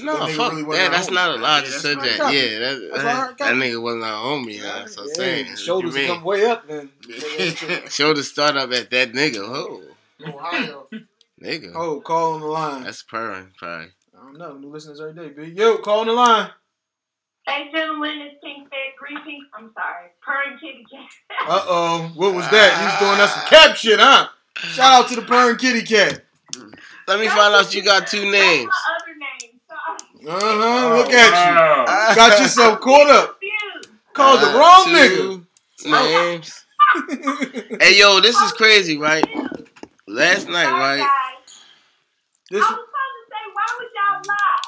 No, fuck really that. wasn't That's a not a homie. lie. I Yeah, just that's said that. got. Yeah, that, That's what I that, that nigga wasn't a homie. Yeah, that's what I'm saying. shoulders come way up then. shoulders start up at that nigga. Oh, Ohio. nigga. Oh, call on the line. That's purring, probably. I don't know. New listeners every day, B. Yo, call on the line. Hey, gentlemen, it's Pink Fed Greetings. I'm sorry. Purring Kitty Cat. Uh oh. What was that? You was doing us some cap shit, huh? Shout out to the purring kitty cat. Let me find out you got two names. That's my other name. Sorry. Uh huh. Look at Wow. you. Got yourself caught up. Confused. Called the wrong two Names. nigga. Hey, yo, this is crazy, right? Last night, right? guys. this I was trying to say, why would y'all lie?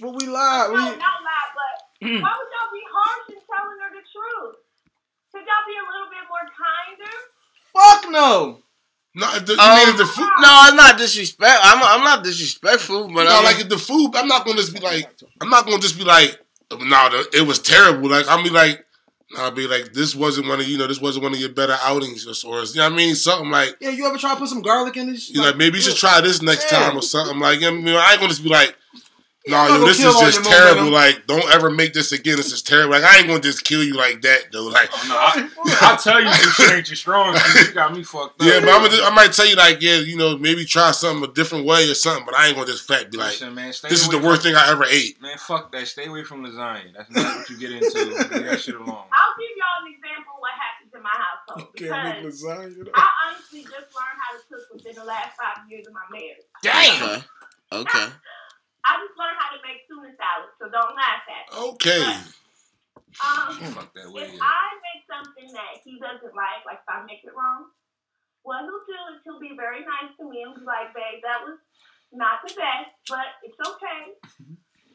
what we lied. no, We not lie, but why would y'all be harsh in telling her the truth? Could y'all be a little bit more kinder? fuck no. No, if the, you Um, if the food. No, it's not disrespect. I'm, I'm not disrespectful, but No, I'm like if the food, I'm not gonna just be like, I'm not gonna just be like, no, the, it was terrible. Like I'm be like, I'll be like, this wasn't one of you know, this wasn't one of your better outings, or, or you know what I mean, something like, Yeah, you ever try to put some garlic in this? you know, like maybe you should try this next Yeah. time or something. Like, you know, I ain't gonna just be like, no, I'm yo, this is just terrible. momentum. Like, don't ever make this again. This is terrible. Like, I ain't gonna just kill you like that, though. Like, oh, No, I, I'll tell you this shit ain't your strong. You got me fucked up. yeah, but I'm gonna, I might tell you like, yeah, you know, maybe try something a different way or something. But I ain't gonna just fat be like, Listen, man, this is the worst thing I ever ate. Man, fuck that. Stay away from lasagna. That's not what you get into. Leave that shit alone. I'll give y'all an example of what happened in my household. Can't make Because lasagna. though. I honestly just learned how to cook within the last five years of my marriage. Okay. Okay. I just learned how to make tuna salad, so don't laugh at me. Okay. Um, that way. if I make something that he doesn't like, like if I make it wrong, what he'll do is he'll be very nice to me and be like, babe, that was not the best, but it's okay.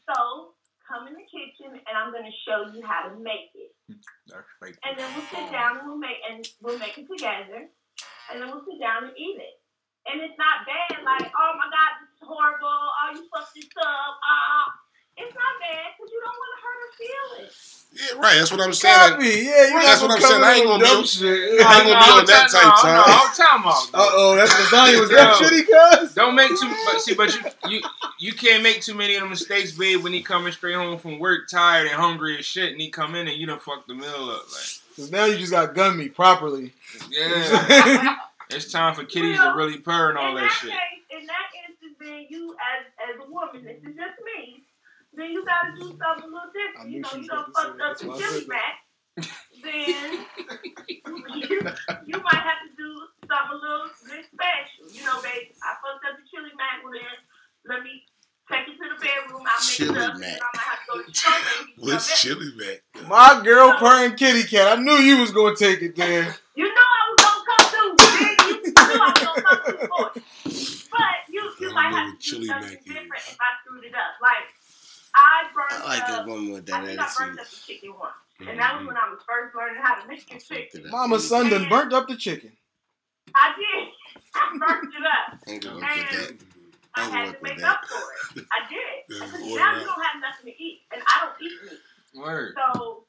So come in the kitchen and I'm gonna show you how to make it. And then we'll sit down and we'll make and we'll make it together. And then we'll sit down and eat it. And it's not bad, like, oh my god, this is horrible, oh you fucked this up, ah it's not bad because you don't want to hurt her feelings. Yeah, right. That's what I'm saying. Copy. Yeah, you That's what I'm saying. I ain't gonna be- shit. I ain't gonna be on that type no, time. No, I'm talking about. Uh oh, that lasagna was that shitty, cuz. Don't make too, but see, but you you you can't make too many of the mistakes, babe. When he coming straight home from work, tired and hungry as shit, and he come in and you done fucked the meal up. Like, Cause now you just got gun me properly. yeah, it's time for kitties to really purr and all in that that shit. case, in that instance, then you as as a woman, this is just me. Then you gotta do something a little different. You know, you was don't to fuck up that. the That's why I chili said mac. Then you, you might have to do something a little bit special. You know, babe, I fucked up the chili mac. Well, then let me take it to the bedroom. I'll make Chili it up. mac. I might have to go to the store. baby. what What's chili back? My girl purring kitty cat. I knew you was gonna take it there. You know I was gonna come through. Big. You knew I was gonna come through for it. But you, you might have to do chili something mac is. different if I screwed it up. Like I burned I like up. that woman with I that think I attitude. burned up the chicken once, and that was mm-hmm. when I was first learning how to make I the chicken. it up. Mama's son done burnt up the chicken. I did. I burnt it up. Ain't gonna work with that. I I'll had to make that. up for it. I did. Yeah, I said, now out. you don't have nothing to eat, and I don't eat meat, Word. so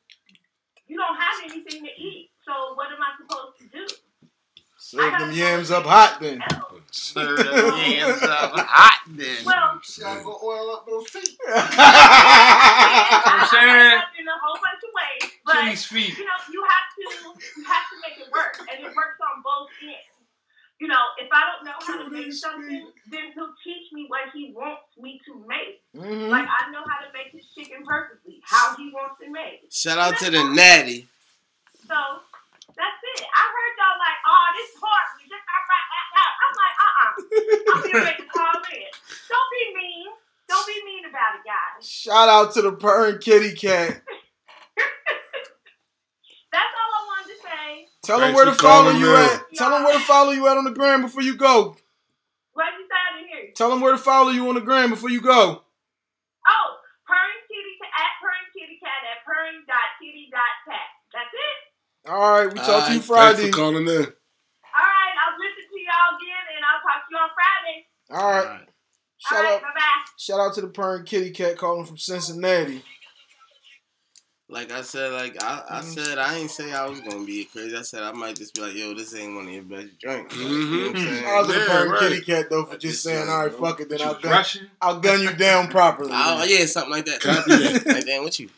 you don't have anything to eat. So what am I supposed to do? Serve them yams up hot then. Serve them yams up hot then. Well, Gotta go oil up those feet. I, saying? I messed up in a whole bunch of ways, but Chili's feet. you know, you have to you have to make it work, and it works on both ends. You know, if I don't know how to make something, then he'll teach me what he wants me to make. Mhm. Like I know how to make his chicken perfectly, how he wants it made. Shout out to the natty. So that's it. I heard y'all like, oh, this is hard. We just got right out. I'm like, uh-uh. I'm getting ready to call in. Don't be mean. Don't be mean about it, guys. Shout out to the purring kitty cat. That's all I wanted to say. Tell them where to for follow calling you in. at. Tell them where to follow you at on the gram before you go. What you say I didn't hear you? Tell them where to follow you on the gram before you go. Oh, purring kitty at purring kitty cat at purring dot kitty dot cat. That's it. All right, we talk to you Friday. Thanks for calling in. All right, I'll listen to y'all again, and I'll talk to you on Friday. All right. Shout All right, out, bye bye. shout out to the purring kitty cat calling from Cincinnati. Like I said, like I, I Mhm. said, I ain't say I was gonna be crazy. I said I might just be like, yo, this ain't one of your best drinks. Like, you know what I'm saying? Shout out to the Yeah, right. kitty cat though for I just just saying, all right, fuck it, then I'll gun. I'll gun you down properly. Oh yeah, something like that. Copy that. like damn, what you?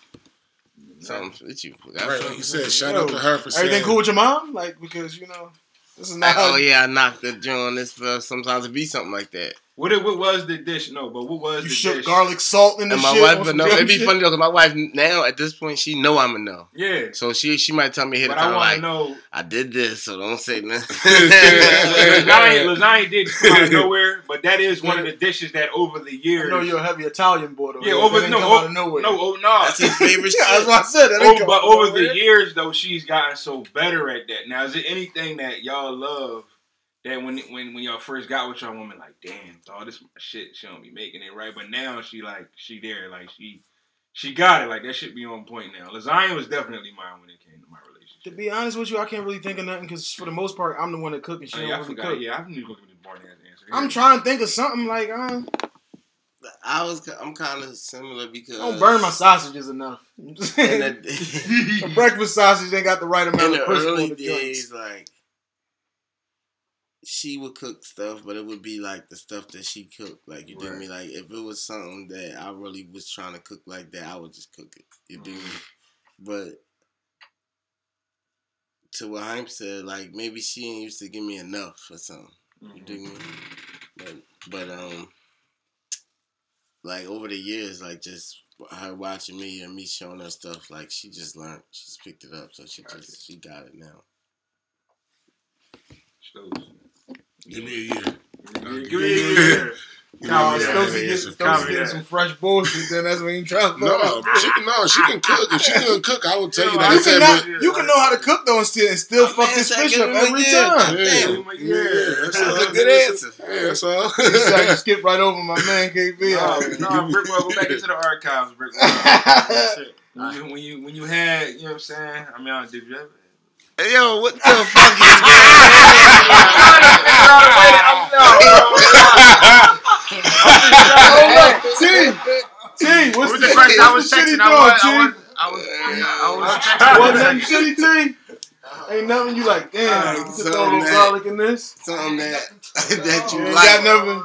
Something with you? Right, like you said, shout out to her for saying. Everything cool with your mom? Like because you know this is not. Oh yeah, I knocked the joint on this for sometimes it be something like that. What, it, what was the dish? No, but what was You the shook dish? garlic salt in the And my shit. wife, on but some no, dumb it'd be shit? funny though, cause my wife now at this point she know I'm a no. Yeah. So she she might tell me ahead But I want to like know. I did this, so don't say nothing. lasagna, lasagna did come out of nowhere, but that is one of the dishes that over the I years. know you're a heavy Italian boy though. Yeah, over- no, come oh, out of nowhere. no, oh no. That's his favorite yeah, that's shit. what I said. That Oh, but over the nowhere. years though, she's gotten so better at that. Now, is it anything that y'all love that when when when y'all first got with y'all woman, like, damn, all this shit, she don't be making it right. But now she like she there, like she she got it. Like that should be on point now. Lasagna was definitely mine when it came to my relationship. To be honest with you, I can't really think of nothing because for the most part, I'm the one that cook and she Oh, don't really cook. Yeah, I knew gonna give me the Barney answer. I'm trying to think of something like uh, I was I'm kind of similar because I don't burn my sausages enough. in the the, breakfast sausage ain't got the right amount in of the crisp on early the joints. days, like she would cook stuff, but it would be like the stuff that she cooked. Like you dig Right. me? Like if it was something that I really was trying to cook like that, I would just cook it. You dig me? But to what Haim said, like maybe she ain't used to give me enough or something. You dig me? But but um, like over the years, like just her watching me and me showing her stuff, like she just learned, she just picked it up, so she just she got it now. Stokes. Give me a year. Give me Give a me a year. year. Nah, Yeah, Stokes yeah, get, yeah, Stokes copy getting that. some fresh bullshit. Then that's when you try to No, she can. No, she can cook. If she can cook, I will tell you No, that. You I can, not, you can know how to cook though and still and still fuck man this said fish up every year. time. Yeah, Damn. yeah, that's That's a good answer. Yeah, that's all. You decided to skip right over my man KB. No, no, Brickwell, go back into the archives, Brickwell. When you, when you when you had, you know what I'm saying? I mean, I did you ever? Hey, yo, what the fuck is Hold up, T. T, what's the, the question? I was the shit texting. I doing, was, T? I was, I was, I was Wasn't texting. shitty, T? Ain't nothing you like, damn, you could throw a little garlic in this. something that that you You ain't like? got nothing.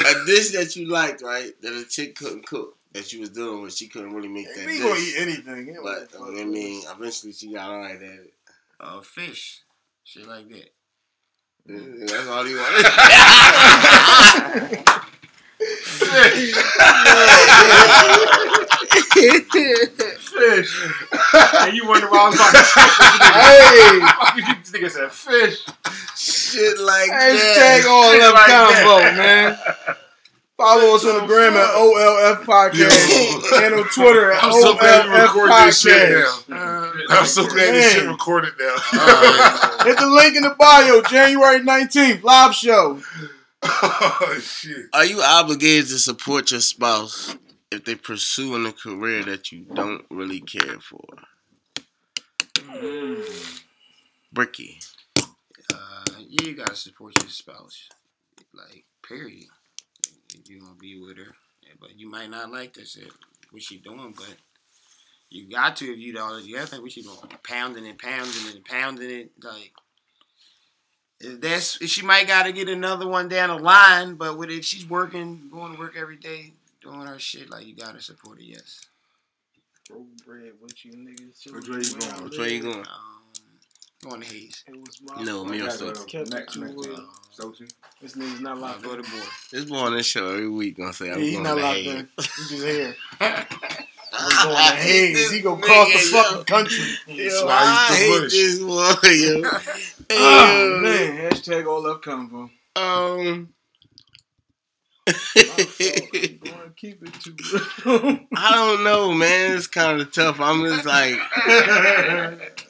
A dish that you liked, right? That a chick couldn't cook. That you was dealing with, she couldn't really make that We gonna eat anything. It But I mean, eventually she got alright at it. Uh, fish, shit like that. That's all he wanted. Fish. and you wonder why I was about to say Hey, Fuck you, this nigga said fish. Shit like hashtag that. all Shit up like combo, that. man. Follow us on the gram at OLF Podcast and on Twitter at I'm so glad you OLF recorded this shit Podcast. now. I'm so glad this shit Man. recorded now. Hit the link in the bio, January 19th, live show. oh shit. Are you obligated to support your spouse if they pursuing a career that you don't really care for? Bricky. Uh, you gotta support your spouse, like period. If you gonna be with her, Yeah, but you might not like this, uh, what she doing, but you got to if you don't. You gotta think what she doing, pounding and pounding and pounding it, like. if That's she might got to get another one down the line, but what if she's working, going to work every day, doing her shit? Like you gotta support her, yes. Broke bread with you niggas. Which way you going? Which way you going? Um, going to Hayes. It was my No, me or Next, next, next. to it. Sochi. This nigga's not I'll locked in. to. This boy on this show every week gonna say Yeah, I'm he going not to locked Hague. in. He just here. I'm He going to Hayes. He gonna cross the fucking country. Yo, why I he's hate bullish. this boy, yo. Oh, man. Hashtag all love convo. Um. My fault. I'm gonna keep it too. I don't know, man. It's kind of tough. I'm just like,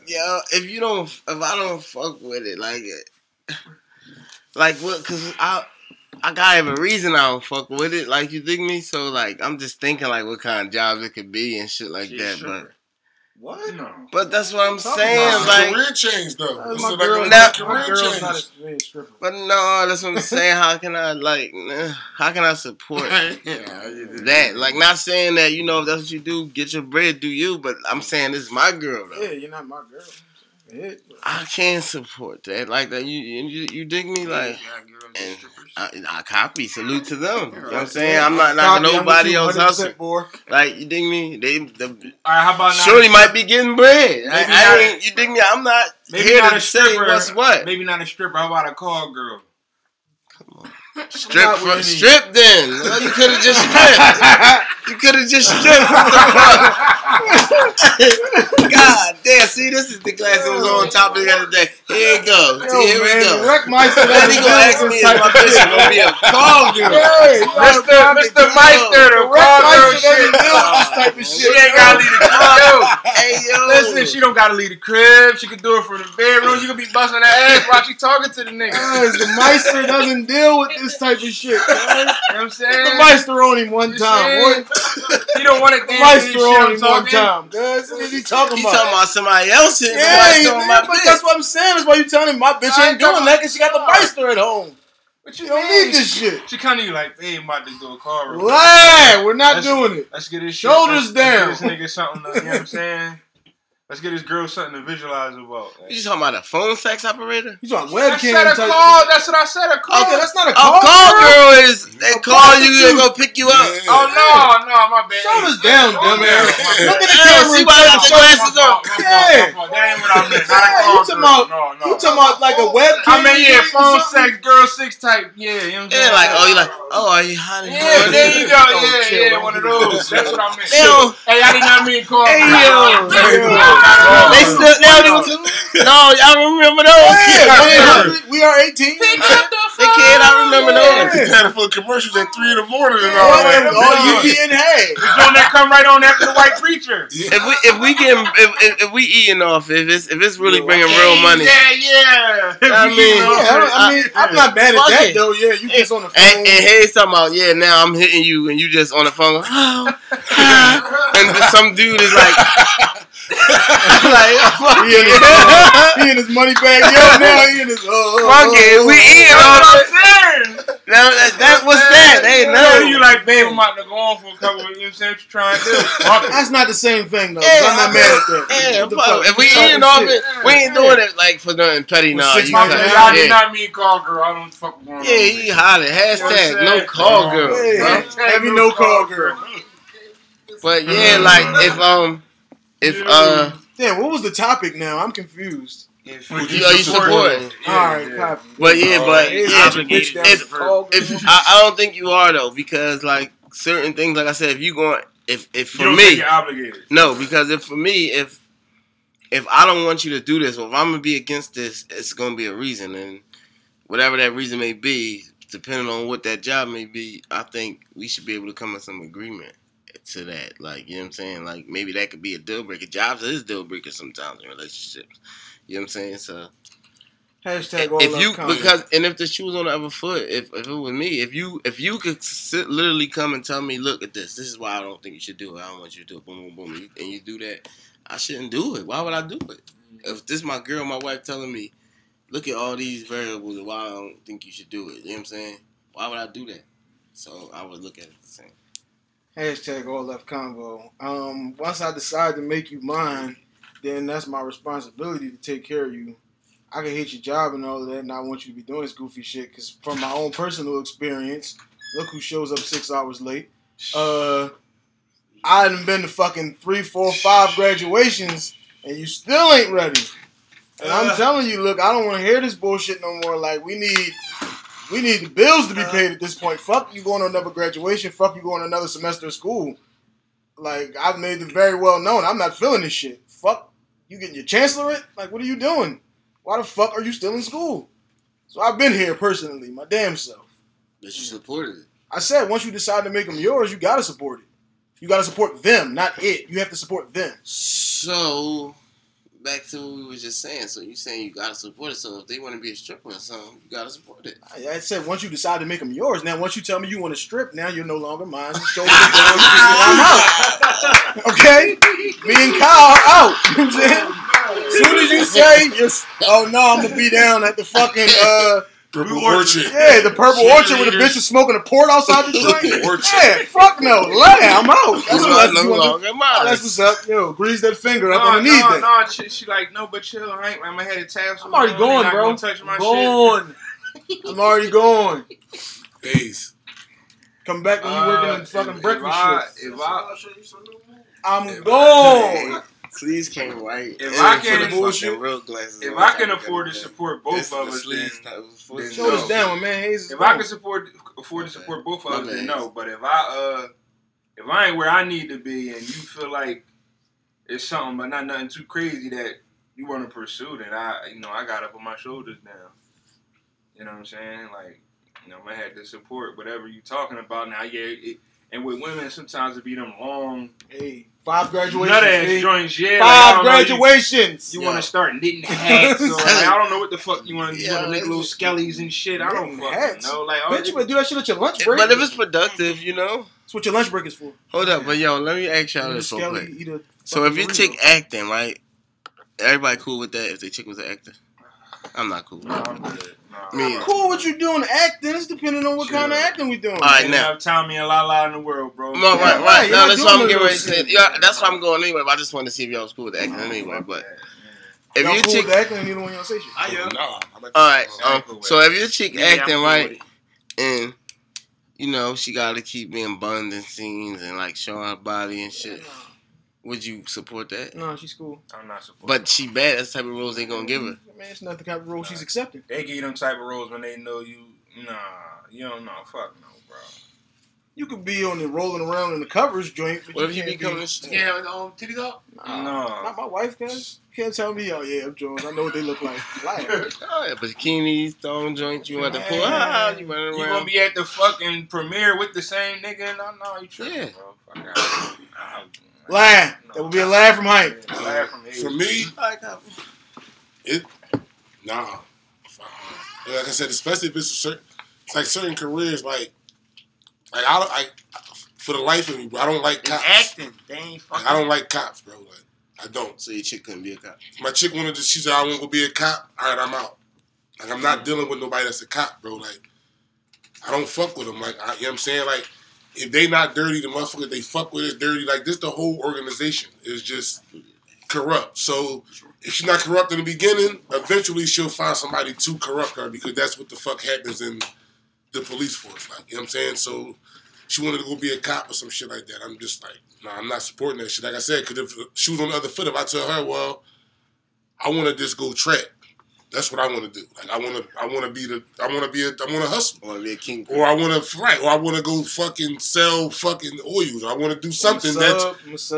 yo, if you don't, if I don't fuck with it, like, like what? Cause I, I gotta have a reason I don't fuck with it. Like, you dig me? So like, I'm just thinking like what kind of jobs it could be and shit like She's that. a But. What? No. but that's what I'm Talking saying. about Like, career change though. That's my is like girl. a Now- my career girl's change. not a stripper. but no, that's what I'm saying. How can I like? How can I support? that like not saying that you know if that's what you do get your bread do you but i'm saying this is my girl though Yeah, you're not my girl. Hit. i can't support that. Like that you you, you dig me? Like and I, I copy. Salute to them. You know what i'm saying? I'm not knocking Copy, nobody with else 100%, hustle like you dig me? They the All right, how about not shorty a might be getting bread. I, Maybe I not- ain't you dig me? I'm not Maybe here not to a say stripper. what's what. Maybe not a stripper. How about a call girl? Strip for, strip then well, you could have just stripped you could have just stripped what the fuck God damn, see, this is the class that was on topic the other day. Here we go. Yo, See, here we man, go. the Wreckmeister Then he gonna ask me if my bitch shit. gonna be a call girl. Hey, Mr. Mr. Meister, the call girl shit. this type of She ain't gotta leave the crib. Hey yo, Listen, she don't gotta leave the crib. She can do it from the bedroom. You can be busting that ass while she talking to the nigga. Guys, the Meister doesn't deal with this type of shit. guys. You know what I'm The saying? Meister on him one time. saying? What? He don't want to The dance to Meister shit on him one time. Guys, what is he talking He about? talking about somebody else hitting Yeah, yeah, yeah, on my but bitch. that's what I'm saying. That's why you telling him my bitch I ain't doing know. that because she got the Meister at home. But You don't need this shit. She kind of you like, hey, I'm about to do a car. real quick. Lie, we're not That's- doing it. Let's get his Shoulders down. Let's, let's get this nigga something. To, you know what I'm saying? Let's get this girl something to visualize about. You just talking about a phone sex operator? You talking I webcam said a type call. That's what I said. A call. Okay, that's not a A call. call girl. girl is they A call you, they go pick you up. Yeah. Oh no, no, my bad. Shoulders down, Oh, dumb ass. Look at the camera. see why I got the glasses on? Yeah. That ain't what I meant. Not a call you talking girl. about- No, no. You talking about like a webcam? I mean, yeah, phone sex, girl six type. Yeah, you know what I'm saying? Yeah, like oh, you like oh, are you hot and Yeah, there you go. Yeah, yeah, one of those. That's what I meant. Hey, I did not mean call. Hey, yo. No, They no, still they don't even. No, y'all remember those? Yeah, we- we are 18. The kid, I remember Yeah. those. They had it for commercials at three in the morning and all All that. all you being had. The joint that come right on after the white preacher. Yeah. If we if we get if, if, if we eating off if it's if it's really Yeah, bringing real money. Yeah, yeah. I mean, Yeah, I, I mean, I'm not mad at that it. though. Yeah, you just on the phone. And, and Hayes talking about, yeah, now I'm hitting you, and you just on the phone, oh, and some dude is like, like, fuck he, in his, it, uh, he in his money bag. Yo, now he in his. Uh, uh, fuck uh, it, we uh, eating That's off what. I'm saying. Now that, that what's that? They Yeah, know. You like, babe, I'm about to go on for a couple. of You know what I'm saying? What you trying to do? That's not the same thing though. Yeah, I'm not mad at that. Yeah, fuck, fuck? if we You eating off shit. it, we ain't doing it like for nothing petty. Nah, six you My months cut- bad. I did yeah, not mean call girl. I don't fuck going on. yeah, he holler hashtag no call girl. Hey, bro. heavy no call girl. But yeah, like if um if uh Damn, what was the topic now? I'm confused. If Would you, are you supporting? All right, copy. But yeah, Oh, but It's yeah, obligated down if if. I, I don't think you are though because like certain things like I said if you going if if You for don't think me you're obligated. no because if for me if if I don't want you to do this or if I'm gonna be against this it's gonna be a reason and whatever that reason may be depending on what that job may be, I think we should be able to come to some agreement to that. Like, you know what I'm saying? Like, maybe that could be a deal breaker. Jobs is deal breaker sometimes in relationships. You know what I'm saying? So Hashtag if you comment. because and if the shoe was on the other foot, if if it was me, if you if you could sit, literally come and tell me, look at this, this is why I don't think you should do it. I don't want you to do it. Boom, boom, boom, and you, and you do that, I shouldn't do it. Why would I do it? Mm-hmm. If this my girl, my wife telling me, look at all these variables and why I don't think you should do it. You know what I'm saying? Why would I do that? So I would look at it the same. Hashtag all left convo. Um, once I decide to make you mine, then that's my responsibility to take care of you. I can hate your job and all of that, and I want you to be doing this goofy shit. Because from my own personal experience, look who shows up six hours late. Uh, I haven't been to fucking three, four, five graduations, and you still ain't ready. And I'm Uh. telling you, look, I don't want to hear this bullshit no more. Like we need, we need the bills to be uh, paid at this point. Fuck you going to another graduation. Fuck you going to another semester of school. Like I've made it very well known, I'm not feeling this shit. Fuck you getting your chancellorate. Like what are you doing? Why the fuck are you still in school? So I've been here personally, my damn self. But you supported it. I said once you decide to make them yours, you gotta support it. You gotta support them, not it. You have to support them. So back to what we were just saying. So you saying you gotta support it. So if they want to be a stripper or something, you gotta support it. I, I said once you decide to make them yours. Now once you tell me you want to strip, now you're no longer mine. Are down, I'm out. Okay, me and Kyle are out. You know what I'm saying? As soon as you say, yes, oh no, I'm gonna be down at the fucking uh, Purple Orchard. yeah, the purple orchard where the bitch is smoking a port outside the joint. Orchard. Yeah, fuck no, lay, I'm out. That's You what, are that's, no you wanna do? longer Oh, that's what's up. Yo, grease that finger up No, on the knee. no, no, she, she like, no, but chill, I ain't, I'm gonna have a tassel. I'm already on, going, bro. gonna Touch my shit. I'm already going. Days. Come back when you working in Uh, fucking if- breakfast if I, shift. if I, I'm If going. Sleeves came right. If in I for can- the fucking real glasses. if I can afford to support both of us, then, sleeves type of then Shoulders no. down when man Hayes if I can support afford to support both of us, then no. But if I uh, if I ain't where I need to be, and you feel like it's something, but not nothing too crazy that you want to pursue, then I, you know, I got to put my shoulders down. You know what I'm saying? Like, you know, I'm gonna have to support whatever you talking about now. Yeah, it, and with women, sometimes it be them long Hey, five graduations. nut ass joints. Yeah, Five don't know, you- graduations. You, Yo. want to start knitting hats? Or like, I don't know what the fuck you want. You Yeah, want to make little just- skellies and shit. I don't fucking hats? know. Like, oh, Bitch, you better do that shit at your lunch break. But if it's productive, you know. That's what your lunch break is for. Hold up, but yo, let me ask y'all this real quick. So if fucking your chick acting, right? Everybody cool with that if the chick was an actor? I'm not cool. No, I'm good. No, Me I'm Cool what you doing acting. It's depending on what Chill. kind of acting we doing. All right, Ain't now. enough Tommy and Lala in the world, bro. No, right, right, right. you're No, that's what I'm getting ready to say. Yeah, that's why I'm going anyway. But I just wanted to see if y'all was cool with acting anyway. But if Y'all your cool chick, with acting and you don't want to say shit. I am. No, all right. Um, so if your chick Yeah, acting cool right, and you know she got to keep being bunned in scenes and like showing her body and shit, would you support that? No, she's cool. I'm not supporting. But she bad. That's the type of roles they gonna give her. Man, it's not the type of role she's accepting. they give you them type of roles when they know you. Nah, you don't know. Fuck no, bro. You could be on the rolling around in the covers joint. But What if you can't become be, this? Yeah, um, titties up. Nah, No. Not my wife, guys. You can't tell me, oh yeah, I'm Jones. I know what they look like. Liar. Oh, yeah, bikinis, thong joints. You want to pull out? You running You gonna be at the fucking premiere with the same nigga? No, no, you tripping, Yeah. bro. Fuck out. Nah, Lie. no, That would be a laugh from height. Yeah, lie from here. For me, Like, uh, nah. Fuck. Like I said, especially if it's a certain, it's like certain careers. Like, like I, don't, I, for the life of me, bro, I don't like It's cops. acting. They ain't Like. I don't like cops, bro. Like, I don't. So your chick couldn't be a cop. My chick wanted to. She said, "I want to go be a cop." All right, I'm out. Like, I'm not dealing with nobody that's a cop, bro. Like, I don't fuck with them. Like, I, you know what I'm saying? Like, if they not dirty, the motherfucker they fuck with is dirty. Like, this the whole organization is just corrupt. So if she's not corrupt in the beginning, eventually she'll find somebody to corrupt her because that's what the fuck happens in the police force. Like, you know what I'm saying? So she wanted to go be a cop or some shit like that. I'm just like, nah, I'm not supporting that shit. Like I said, because if she was on the other foot, if I tell her, well, I want to just go track. That's what I want to do. Like I want to, I want to be the, I want to be a, I want to hustle, Or be a king. or I want to right, or I want to go fucking sell fucking oils. I want to do something that,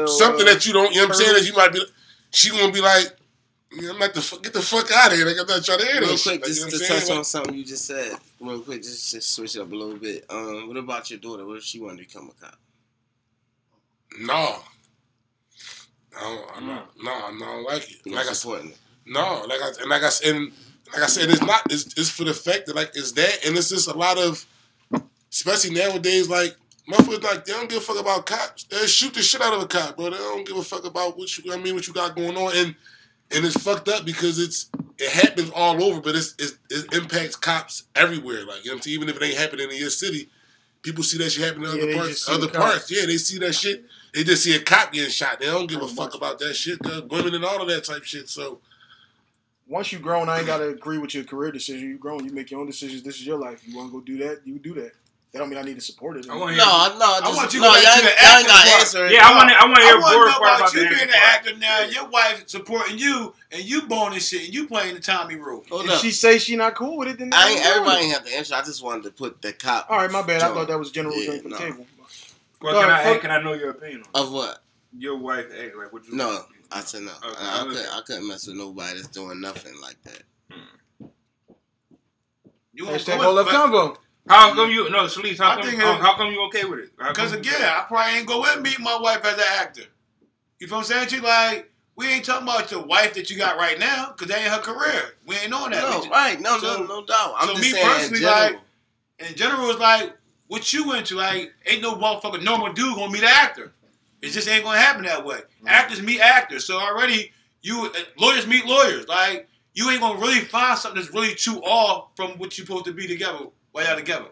something that you don't, you know what I'm saying? That you might be, she gonna be like, I'm like the fuck, get the fuck out of here. Like I'm not trying to hear Real that quick, shit. Like, you just know to touch saying? on something you just said. real quick, just, just switch it up a little bit. Um, what about your daughter? What if she wanted to become a cop? No. I don't, I'm not, no, I don't like it. Like I said? No, like I and like I said, and like I said, it's not. It's, it's for the fact that like it's that, and it's just a lot of, especially nowadays, like motherfuckers like they don't give a fuck about cops. They shoot the shit out of a cop, bro. They don't give a fuck about what you. I mean, what you got going on, and and it's fucked up because it's it happens all over, but it's, it's it impacts cops everywhere. Like you know what I'm saying, even if it ain't happening in your city, people see that shit happening in Yeah, other parts. Other parts, yeah, they see that shit. They just see a cop getting shot. They don't give a fuck about that shit. cause women and all of that type shit. So. Once you grown, I ain't gotta agree with your career decision. You grown, you make your own decisions. This is your life. You want to go do that, you do that. That don't mean I need to support it. I want No, hear. no, just, want you to no, go y'all, to ain't- the y'all ain't got acting to part. answer. Yeah, I want to. I want to hear want to Boris know part about about you being an actor now. Your wife supporting you, and you born and shit, and you playing the Tommy role. Hold If up. she say she not cool with it, then I ain't, everybody ain't have to answer. I just wanted to put the cop. All right, my bad. I thought that was general Yeah, joint for no. the table. Well, Go can I? Hey, can I know your opinion? Of what? Your wife act like what you? No, I said no. Okay, I, I okay. couldn't. I couldn't mess with nobody that's doing nothing like that. Hmm. You Hashtag go left convo. How come you? No, Sleaze. How I come? How, how come you okay with it? Because again, I probably ain't go and meet my wife as an actor. You feel what I'm saying? She like, we ain't talking about your wife that you got right now, because that ain't her career. We ain't on that. No, just- right? No, So- no, no doubt. I'm so just me saying in personally, general. like, in general, it's like, what you into? Like, ain't no motherfucker normal dude gonna meet an actor. It just ain't gonna happen that way. Actors meet actors. So already, you uh, lawyers meet lawyers. Like, you ain't gonna really find something that's really too off from what you're supposed to be together while y'all together.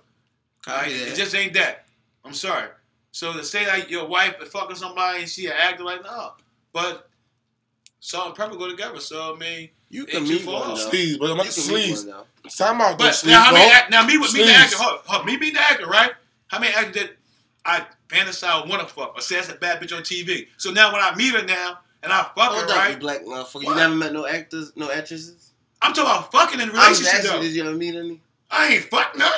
Copy Right? that. It just ain't that. I'm sorry. So to say that your wife is fucking somebody and she an actor, like no. But salt and pepper go together. So I mean, you can meet far one though. Sleaze, but I'm not like can sleaze. Time out, though, but sleaze. now how many act, now me with me the actor, huh, huh, me being the actor, right? How many actors that I fantasize want to fuck or say that's a bad bitch on TV? So now when I meet her now and I fuck her, Hold up, you right? black motherfucker. You never met no actors, no actresses. I'm talking about fucking in a I was relationship asking, though. did you ever meet any? I ain't fuck none.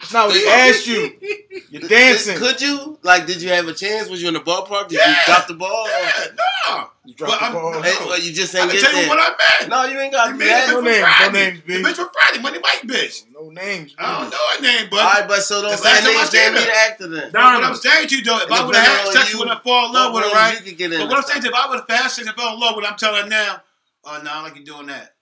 It's not what he asked you. You're dancing. Could you? Like, did you have a chance? Was you in the ballpark? Did Yeah. you drop the ball? Yeah, no. You dropped But the I'm- ball. Hey, well, you just I ain't can get tell you there. what I meant. No, you ain't got You to made do that. No for names, no Friday. names, The bitch. bitch for Friday, money white bitch. No names. I don't know her name, but All right, but so don't The say last time I names. seen Can't be the actor then. But what I'm saying to you though, if I would have had sex you, with her and fall in love with her, right? ways You could get in But what I'm the saying is, if I would have had sex and fell in love with her, I'm telling her now, oh no, I don't like you doing that.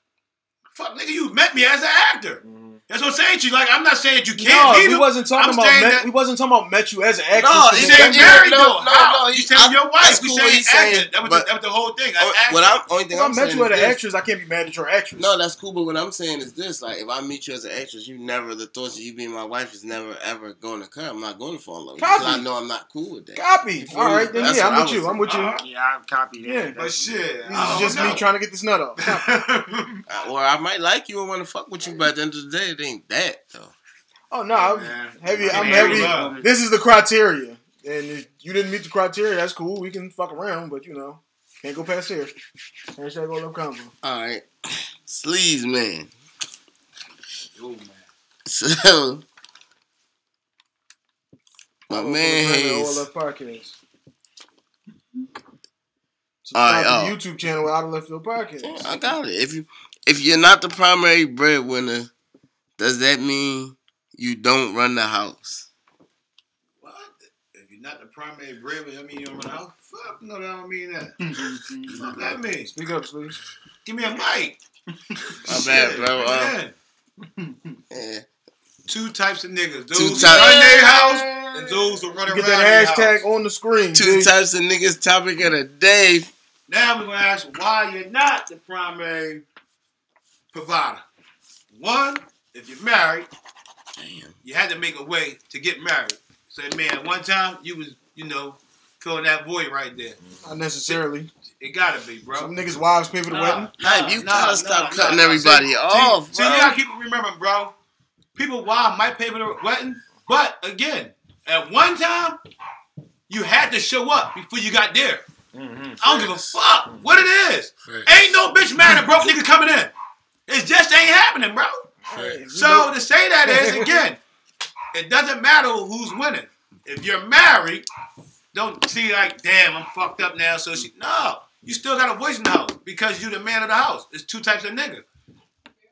Fuck, nigga, you met me as an actor. Mm-hmm. That's what I'm saying to you. Like, I'm not saying that you can't No, meet we him. wasn't talking I'm about saying met, that- we wasn't talking about met you as an actress. No, because You he said said married no, though. no, How? no, You he- said your wife. that's You cool said what he's saying, actor. That was, but- the, that was the whole thing. I what I'm only thing If I I'm met saying you as is an actress, I can't be mad at your actress. No, that's cool, but what I'm saying is this: like, if I meet you as an actress, you never the thoughts of you being my wife is never ever going to come. I'm not going to fall in love with you because I know I'm not cool with that. Copy. All right, then That's yeah, I'm with you. I'm with you. Uh, Yeah, I copied that. Yeah, but shit, This is just me trying to get this nut off. Uh, or I might like you and want to fuck with you, but at the end of the day, it ain't that though. Oh no, I'm Man. heavy. I'm Yeah, heavy. love. This is the criteria, and if you didn't meet the criteria, that's cool. We can fuck around, but you know, can't go past here. Hashtag all up combo. All right, sleaze man. Yo, man. So my Follow man for the Brandon has All Left Podcast. All right, Subscribe to oh. the YouTube channel Out of Left Field Podcast. I got it. If you if you're not the primary breadwinner, does that mean you don't run the house? What? If you're not the primary breadwinner, I mean you don't run the house? Fuck no, that don't mean that. Fuck that means. Speak up, please. Give me a mic. My bad, bro. Um. Yeah. Two types of niggas. Those Two who types- run their house and those who run You around get their that house. hashtag on the screen. Two G. types of niggas topic of the day. Now we're gonna ask why you're not the primary provider. One, if you're married, Damn. you had to make a way to get married. Say, man, one time you was, you know, filling that void right there. Not necessarily. It gotta be, bro. Some niggas' wives pay for the wedding. Hype, you gotta stop cutting nah. everybody See- off, See, bro. see, you gotta keep remembering, bro. People, wives might pay for the wedding, but again, at one time, you had to show up before you got there. Mm-hmm. I don't give a fuck what it is. Facts. Ain't no bitch mad at broke nigga coming in. It just ain't happening, bro. Facts. So to say that is again, it doesn't matter who's winning. If you're married, don't see like, damn, I'm fucked up now. So she no, you still got a voice in the house because you're the man of the house. There's two types of nigga.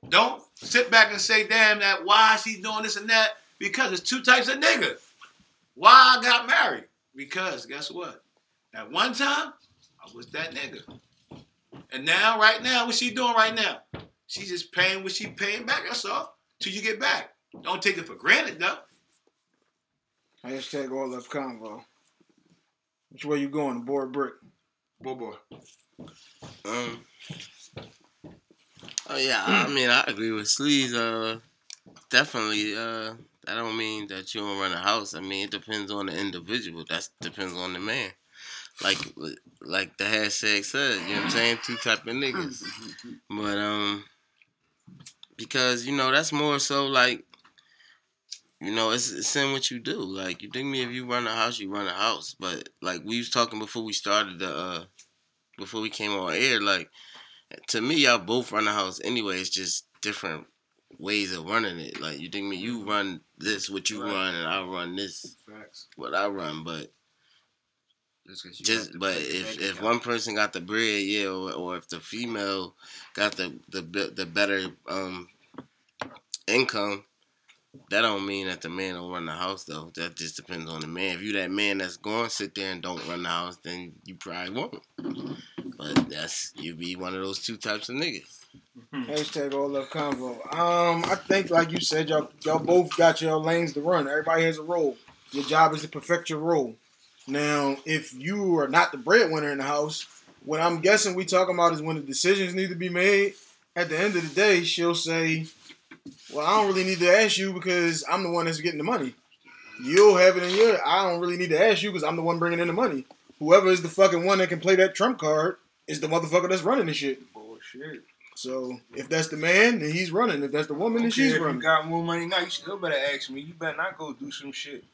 Don't sit back and say, damn, that why she's doing this and that. Because it's two types of nigga. Why I got married? Because guess what? At one time, I was that nigga. And now, right now, what she doing right now? She just paying what she paying back. That's all. Till you get back. Don't take it for granted though. Hashtag all left convo. Which way you going? Board brick. Boy, boy. Um. Oh yeah, I mean I agree with Sleaze. Uh, definitely. Uh, that don't mean that you don't run a house. I mean it depends on the individual. That depends on the man. Like like the hashtag said, you know what I'm saying? Two type of niggas. But um, because you know that's more so like. You know, it's, it's in what you do. Like, you think me if you run a house, you run a house. But like we was talking before we started the, uh, before we came on air, like to me, y'all both run a house anyway. It's just different ways of running it. Like you think me, you run this what you Right. run, and I run this Facts. what I run. But Just, 'cause you just but if if one person got the bread, yeah, or, or if the female got the the the better um income. That don't mean that the man don't run the house though. That just depends on the man. If you that man that's going to sit there and don't run the house, then you probably won't. But that's you be one of those two types of niggas. Hashtag all left convo. Um, I think like you said, y'all y'all both got your lanes to run. Everybody has a role. Your job is to perfect your role. Now, if you are not the breadwinner in the house, what I'm guessing we talking about is when the decisions need to be made. At the end of the day, she'll say, "Well, I don't really need to ask you because I'm the one that's getting the money. You'll have it in your. I don't really need to ask you because I'm the one bringing in the money. Whoever is the fucking one that can play that trump card is the motherfucker that's running the shit. Bullshit. So if that's the man, then he's running. If that's the woman, then Okay, she's if you got more money now, you still better ask me. You better not go do some shit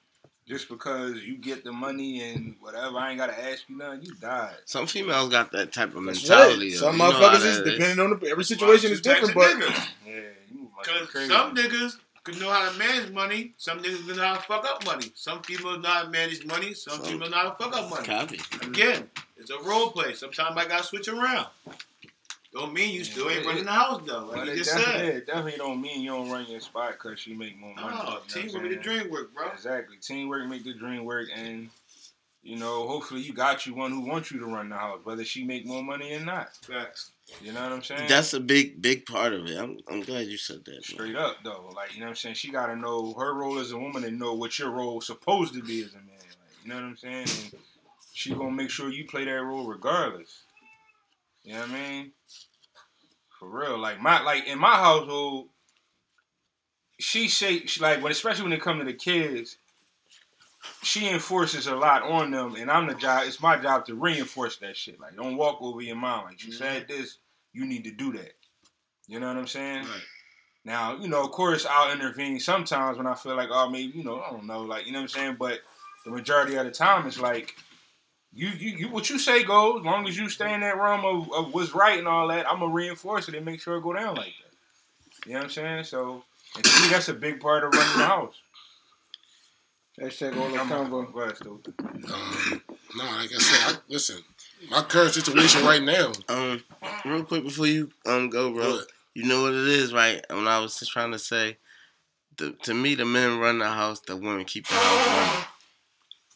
just because you get the money and whatever. I ain't gotta ask you nothing. You died. Some females got that type of mentality. right. Some You motherfuckers is depending on the every situation is different, but niggas. Yeah, you Because crazy. some niggas can know how to manage money. Some niggas can know how to fuck up money. Some females know how to manage money. Some Some- females know how to fuck up money. Copy. Again, it's a role play. Sometimes I gotta switch around. Don't mean you still ain't running the house though, like But you it just definitely, said. it definitely don't mean you don't run your spot because she make more money. you know what team I'm will be the dream work, bro. Exactly. Teamwork make the dream work, and you know, hopefully you got you one who wants you to run the house, whether she make more money or not. Facts. You know what I'm saying? That's a big, big part of it. I'm, I'm glad you said that. man. straight up though. Like you know what I'm saying. She got to know her role as a woman and know what your role supposed to be as a man. Like, you know what I'm saying? And she gonna make sure you play that role regardless. You know what I mean? For real. Like my like in my household, she she, like when especially when it come to the kids, she enforces a lot on them, and I'm the job. It's my job to reinforce that shit. Like, don't walk over your mom. Like she said mm-hmm. this, you need to do that. You know what I'm saying? Right. Now, you know, of course, I'll intervene sometimes when I feel like, oh, maybe, you know, I don't know, like, you know what I'm saying? But the majority of the time, it's like, you, you, you what you say goes. As long as you stay in that realm of, of what's right and all that, I'm gonna reinforce it and make sure it go down like that. You know what I'm saying? So, and to me, that's a big part of running the house. hashtag all left I'm convo. Go ahead, Stu. Um, no, like I said, I, listen, my current situation right now. Um, real quick before you um go, bro. Good. You know what it is, right? When I was just trying to say, the, to me, the men run the house, the women keep the house running.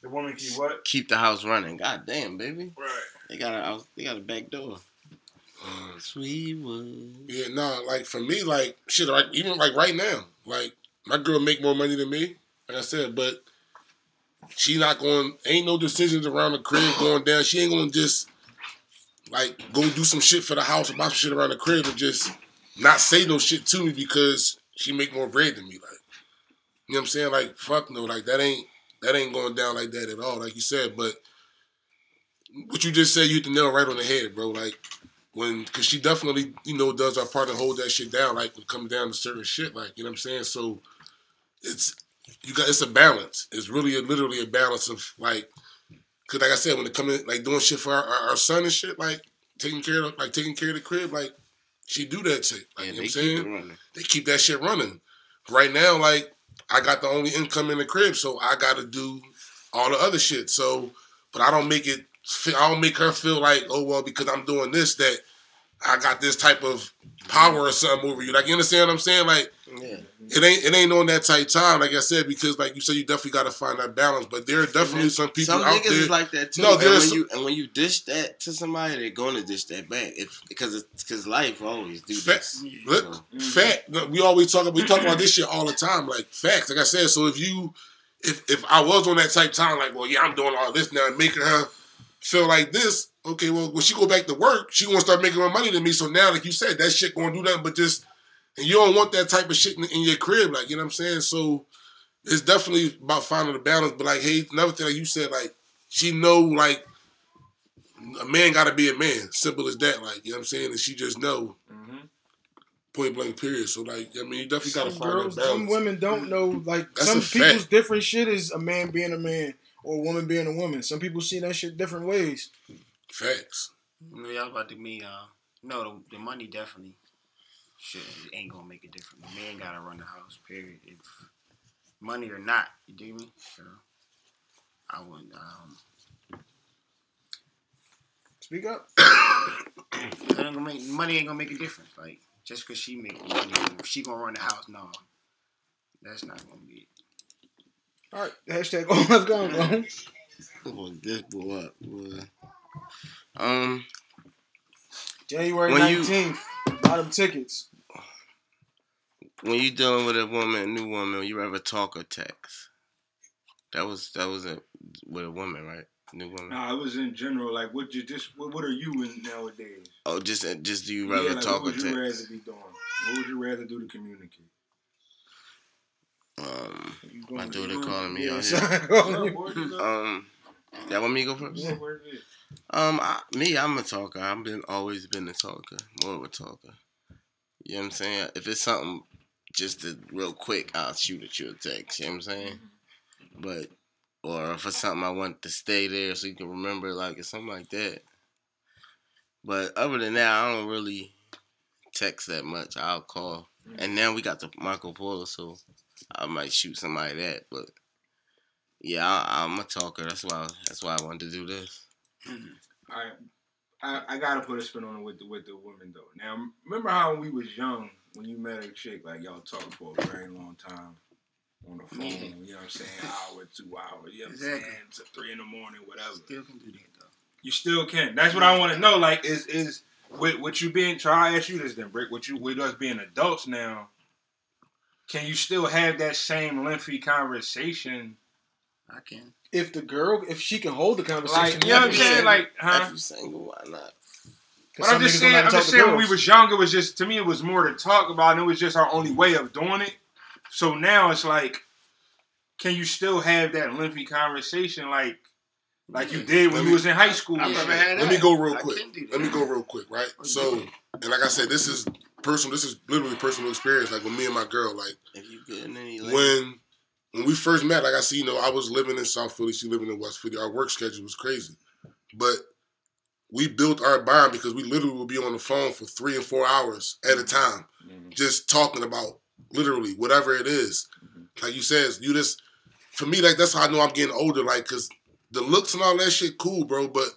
The woman keep what? Keep the house running. God damn, baby. Right. They got a. They got a back door. Sweet wood. yeah, no, like for me, like shit, like even like right now, like my girl make more money than me, like I said, but she not going. Ain't no decisions around the crib going down. She ain't gonna just like go do some shit for the house or buy some shit around the crib and just not say no shit to me because she make more bread than me. Like, you know what I'm saying? Like, fuck no, like that ain't that ain't going down like that at all. Like you said, but what you just said, you hit the nail right on the head, bro. Like when, cause she definitely, you know, does our part to hold that shit down. Like when it comes down to certain shit, like you know what I'm saying. So it's you got it's a balance. It's really a, literally a balance of like, cause like I said, when it comes in, like doing shit for our, our, our son and shit, like taking care of like taking care of the crib, like she do that shit. Like Yeah, you know what I'm saying they keep that shit running. Right now, like I got the only income in the crib, so I got to do all the other shit. So, but I don't make it. I don't make her feel like, oh well, because I'm doing this that I got this type of power or something over you. Like you understand what I'm saying? Like Yeah. it ain't it ain't on that tight time, like I said, because like you said, you definitely got to find that balance. But there are definitely some people Some out niggas there. is like that too. No, and there's when some- you and when you dish that to somebody, they're going to dish that back. If because it's because life always do Fa- this. Look, So, fact. look, We always talk. We talk about this shit all the time. Like facts. Like I said. So if you, if if I was on that type time, like, well, yeah, I'm doing all this now, and making her feel like this. Okay, well, when she go back to work, she gonna start making more money than me. So now, like you said, that shit gonna do nothing but just, and you don't want that type of shit in, in your crib, like you know what I'm saying. So it's definitely about finding the balance. But like, hey, another thing like you said, like she know like a man got to be a man. Simple as that. Like you know what I'm saying, and she just know Mhm. point blank period. So like, I mean, you definitely got to find girls, that balance. some women don't know. Like That's some a people's fact. different shit is a man being a man or a woman being a woman. Some people see that shit different ways. Facts. Yeah, I was about to me. Uh, no, the, the money definitely shit it ain't gonna make a difference. The man gotta run the house. Period. If money or not, you dig me? So I wouldn't. Um, Speak up. ain't gonna make, money ain't gonna make a difference. Like just because she make money, if she gonna run the house, no, that's not gonna be it. All right. Hashtag all left gone, bro. boy, this boy up, boy. Um, January When you- nineteenth. Buy them tickets. when you dealing with a woman, a new woman, you ever talk or text? That was that was a with a woman, right? New woman. Nah, it was in general. Like, what you just what, what are you in nowadays? Oh, just just do you Yeah, rather like, talk what or would you rather be doing? What would you rather do to communicate? Um, my going- daughter calling me Yeah, out here. son, No, calling you. boy, you know, Um, y'all want me to go first? what word is it? Um, I, me, I'm a talker. I've been always been a talker, more of a talker. You know what I'm saying? If it's something just to, real quick, I'll shoot at you a text. You know what I'm saying? But or if it's something I want to stay there so you can remember, like it's something like that. But other than that, I don't really text that much. I'll call, and now we got the Marco Polo, so I might shoot somebody that. But yeah, I, I'm a talker. That's why. That's why I wanted to do this. Mm-hmm. All right, I, I gotta put a spin on it with the with the women though. Now, remember how when we was young, when you met a chick, like y'all talked for a very long time on the phone. Yeah. You know what I'm saying? Hour, two hours. You know what I'm Exactly. saying? To three in the morning, whatever. Still can do that though. You still can. That's what I want to know. Like, is is with what you being? Try I ask you this then, Brick. What you with us being adults now? Can you still have that same lengthy conversation? I can. If the girl, if she can hold the conversation, Like, you know what I'm saying? Like, huh? If you single, why not? 'Cause But I'm just saying, I'm just saying, when we was younger, it was just to me, it was more to talk about, and it was just our only way of doing it. So now it's like, can you still have that lengthy conversation, like, like you did when Let you was in high school? I've never shit? had Let that. me go real quick. Let me go real quick, right? So, and like I said, this is personal. This is literally personal experience. Like with me and my girl, like If you good in any lane, when when we first met, like I see, you know, I was living in South Philly, she living in West Philly. Our work schedule was crazy, but we built our bond because we literally would be on the phone for three and four hours at a time, Mhm. just talking about literally whatever it is. Like you said, you just for me, like that's how I know I'm getting older. Like, cause the looks and all that shit, cool, bro. But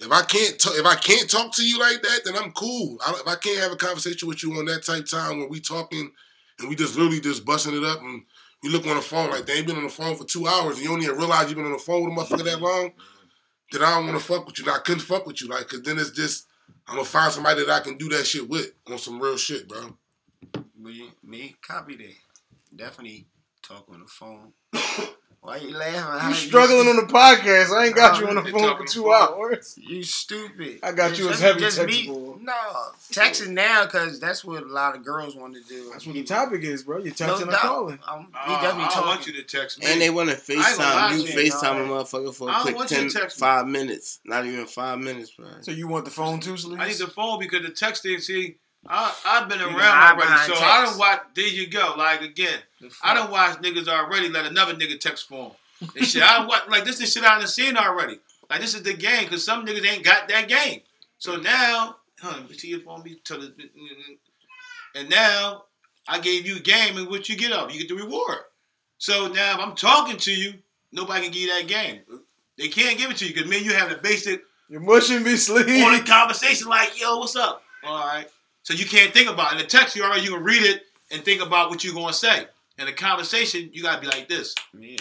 if I can't, ta- if I can't talk to you like that, then I'm cool. I, if I can't have a conversation with you on that type time where we talking and we just literally just busting it up and we look on the phone like they ain't been on the phone for two hours and you don't even realize you've been on the phone with a motherfucker that long, then I don't want to fuck with you. Now, I couldn't fuck with you, like, cause then it's just I'm gonna find somebody that I can do that shit with on some real shit, bro. Me, me, copy that. Definitely talk on the phone. Why you laughing? You struggling on the podcast. I ain't got Nah, you on the phone for two phone. hours. You stupid. I got you as heavy just text me- No, texting now because that's what a lot of girls want to do. That's what the topic is, bro. You're No texting or doubt. calling. Um, we Uh, I don't want you to text me. and they want to I ain't FaceTime you, to you, FaceTime a motherfucker for I a don't quick want you to 10, me. five minutes. Not even five minutes, bro. So you want the phone too, Sleeves? I need the phone because the texting. See, I I've been around can hide already, behind so I don't watch. There you go. Like again, The I don't watch niggas already. Let another nigga text for him. And shit, I watch like this is shit I done seen already. Like this is the game because some niggas ain't got that game. So mm. now, huh, you see your phone be tell it- mm, mm, and now I gave you a game and what you get up. You get the reward. So now if I'm talking to you, nobody can give you that game. They can't give it to you because me and you have the basic You're mushing me, Sleeves. on a conversation like, yo, what's up? All right. So you can't think about it. In the text, you already you can read it and think about what you're gonna say. In a conversation, you gotta be like this. Yeah.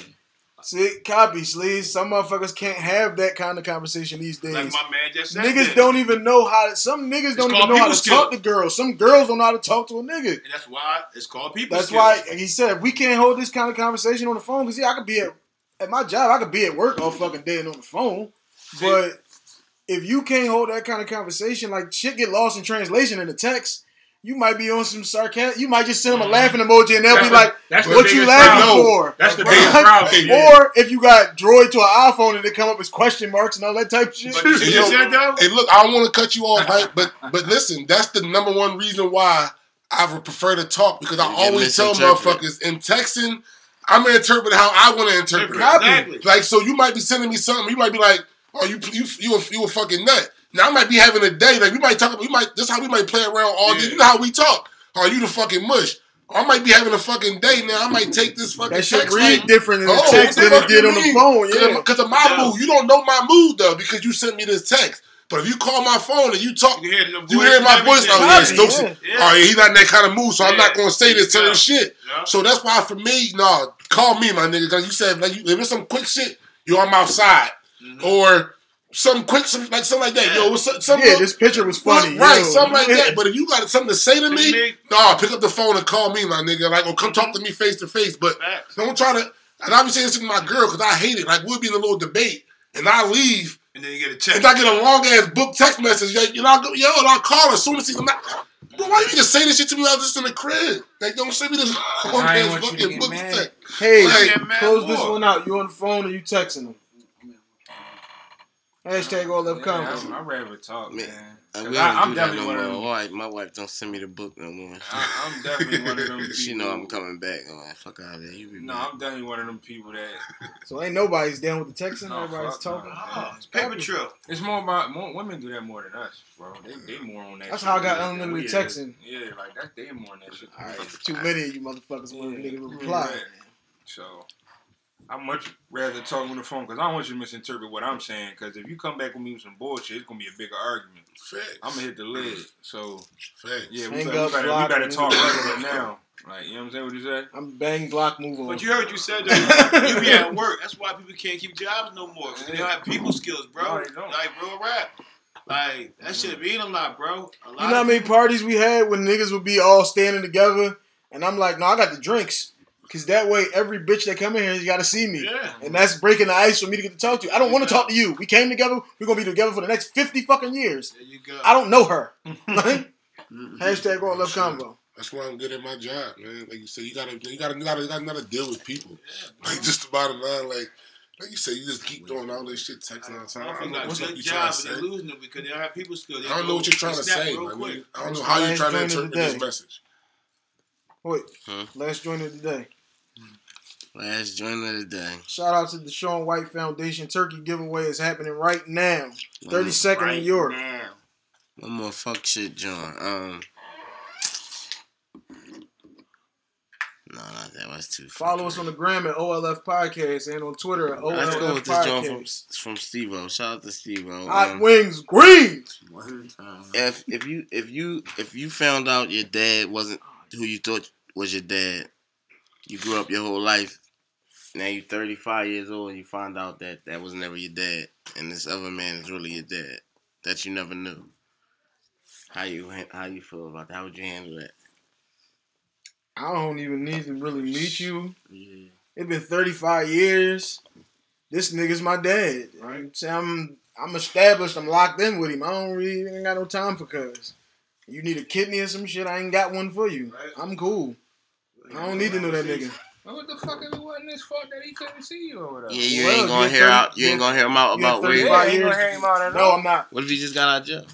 See, copy, sleaze. Some motherfuckers can't have that kind of conversation these days. Like my man just said. Niggas that. don't even know how to. Some niggas don't even know how to skill. talk to girls. Some girls don't know how to talk to a nigga. And that's why it's called people. That's skills. why he said if we can't hold this kind of conversation on the phone. Because yeah, I could be at at my job. I could be at work all fucking day and on the phone. But if you can't hold that kind of conversation, like shit get lost in translation in the text. You might be on some sarcasm. You might just send them a mm-hmm. laughing emoji, and they'll That's be the- like, that's the "What you laughing problem. for?" That's the Right? biggest problem. yeah. Or if you got Droid to an iPhone and they come up as question marks and all that type of shit. But you see Yo, what you said though? Hey, look, I don't want to cut you off, right? But but listen, that's the number one reason why I would prefer to talk because I You get always tell motherfuckers in texting, I'm gonna interpret how I want to interpret. it. Exactly. Like, so you might be sending me something. You might be like, "Oh, you you you a, you a fucking nut." Now I might be having a day. Like we might talk about. We might. This how we might play around all day. You know how we talk. Are you the fucking mush? I might be having a fucking day now. I might take this fucking That shit text read like, different in the Oh, text than it did you on the phone. Cause, Yeah. of, 'cause of my Yeah. mood. You don't know my mood though because you sent me this text. But if you call my phone and you talk, You hear the you hear my voice. Oh everything. yeah, Copy, yeah. Yeah. Oh yeah, he's not in that kind of mood, so I'm not gonna say this certain Yeah. shit. Yeah. So that's why for me, no, call me, my nigga. Cause you said like you, if it's some quick shit, yo, I'm outside, or some quick, some like something like that. Yo, what's some, some Yeah, this picture was funny. Look, right, yo. something like that. But if you got something to say to me, Me. no, pick up the phone and call me, my nigga. Like, or come talk to me face to face. But Facts. don't try to. And I be saying this to my girl because I hate it. Like we'll be in a little debate, and I leave, And then you get a text. and I get a long ass book text message. Like, you know, I go, yo, and I'll call her as soon as he's not. Bro, why you just say this shit to me? I was just in the crib. Like, don't send me this long I ain't ass want you to fucking book text. Hey, Hey, Yeah, man, close this one out. You on the phone or you texting them? Hashtag all left Yeah, comments. I'm- I'd rather talk, Man, man. 'Cause we I, I'm do that definitely no one of more. them. My wife, my wife don't send me the book no more. I, I'm definitely one of them people. she know I'm coming back. I'm like, fuck out of there. You be No, back. I'm definitely one of them people that So ain't nobody's down with the texting. No, Everybody's talking. no. Oh, it's paper trail. it's more about more women do that more than us, bro. They they more on that. That's shit how I got than unlimited we is. texting. Yeah, like that. They more on that shit. All right, too many of you motherfuckers want Yeah. niggas to reply. Yeah. So I much rather talk on the phone because I don't want you to misinterpret what I'm saying. Because if you come back with me with some bullshit, it's gonna be a bigger argument. Facts. I'm gonna hit the lid. Mm. So Facts. yeah, we Hang better, up, we better, we block, better and- talk regular now. Like you know what I'm saying? What you said? I'm bang block move on. But you heard what you said though. you be at work. That's why people can't keep jobs no more. 'cause they don't have people skills, bro. No, they don't. Like real rap. Like that shit mm. mean a lot, bro. A lot You know how of many people- parties we had when niggas would be all standing together, and I'm like, no, I got the drinks, cause that way every bitch that come in here, you got to see me, Yeah. and that's breaking the ice for me to get to talk to you. I don't want to talk to you. We came together. We're gonna be together for the next fifty fucking years. There you go. I don't know her. Like, Hashtag all love combo. That's why I'm good at my job, man. Like you said, you gotta, you gotta, you gotta, you gotta, know how to deal with people. Like just the bottom line, like, like you said, you just keep doing all this shit, texting all the time. I don't know what got the fuck good you trying job, to but they're say. losing them because they don't have people skills. They I don't know what you're trying to say. real I, mean, I don't know how you're trying to joint of the interpret this message. Wait, Huh? last joint of the day. Last joint of the day. Shout out to the Sean White Foundation Turkey giveaway is happening right now. Thirty second Mm, second in York. now. One more fuck shit, John. Um. No, not that. That's too. Follow us on the gram at OLF Podcast and on Twitter at Let's go with this joint from Podcast. from Steve-O. Shout out to Steve-O. Hot Um, wings, green. One time. if if you if you if you found out your dad wasn't who you thought was your dad, you grew up your whole life. Now you're 35 years old and you find out that that was never your dad, and this other man is really your dad that you never knew. How you how you feel about that? How would you handle that? I don't even need to really meet you. Yeah. It's been 35 years. This nigga's my dad. Right. I'm, I'm I'm established. I'm locked in with him. I don't really ain't got no time for cuz. You need a kidney or some shit? I ain't got one for you. Right. I'm cool. I don't need to know that nigga. Well, what the fuck if it wasn't his fault that he couldn't see you or whatever? Yeah, you Well, ain't gonna hear 30 out. You ain't gonna hear him out you're about where. 35 You, ain't gonna hear him out at No, all. I'm not. what if he just got out of jail?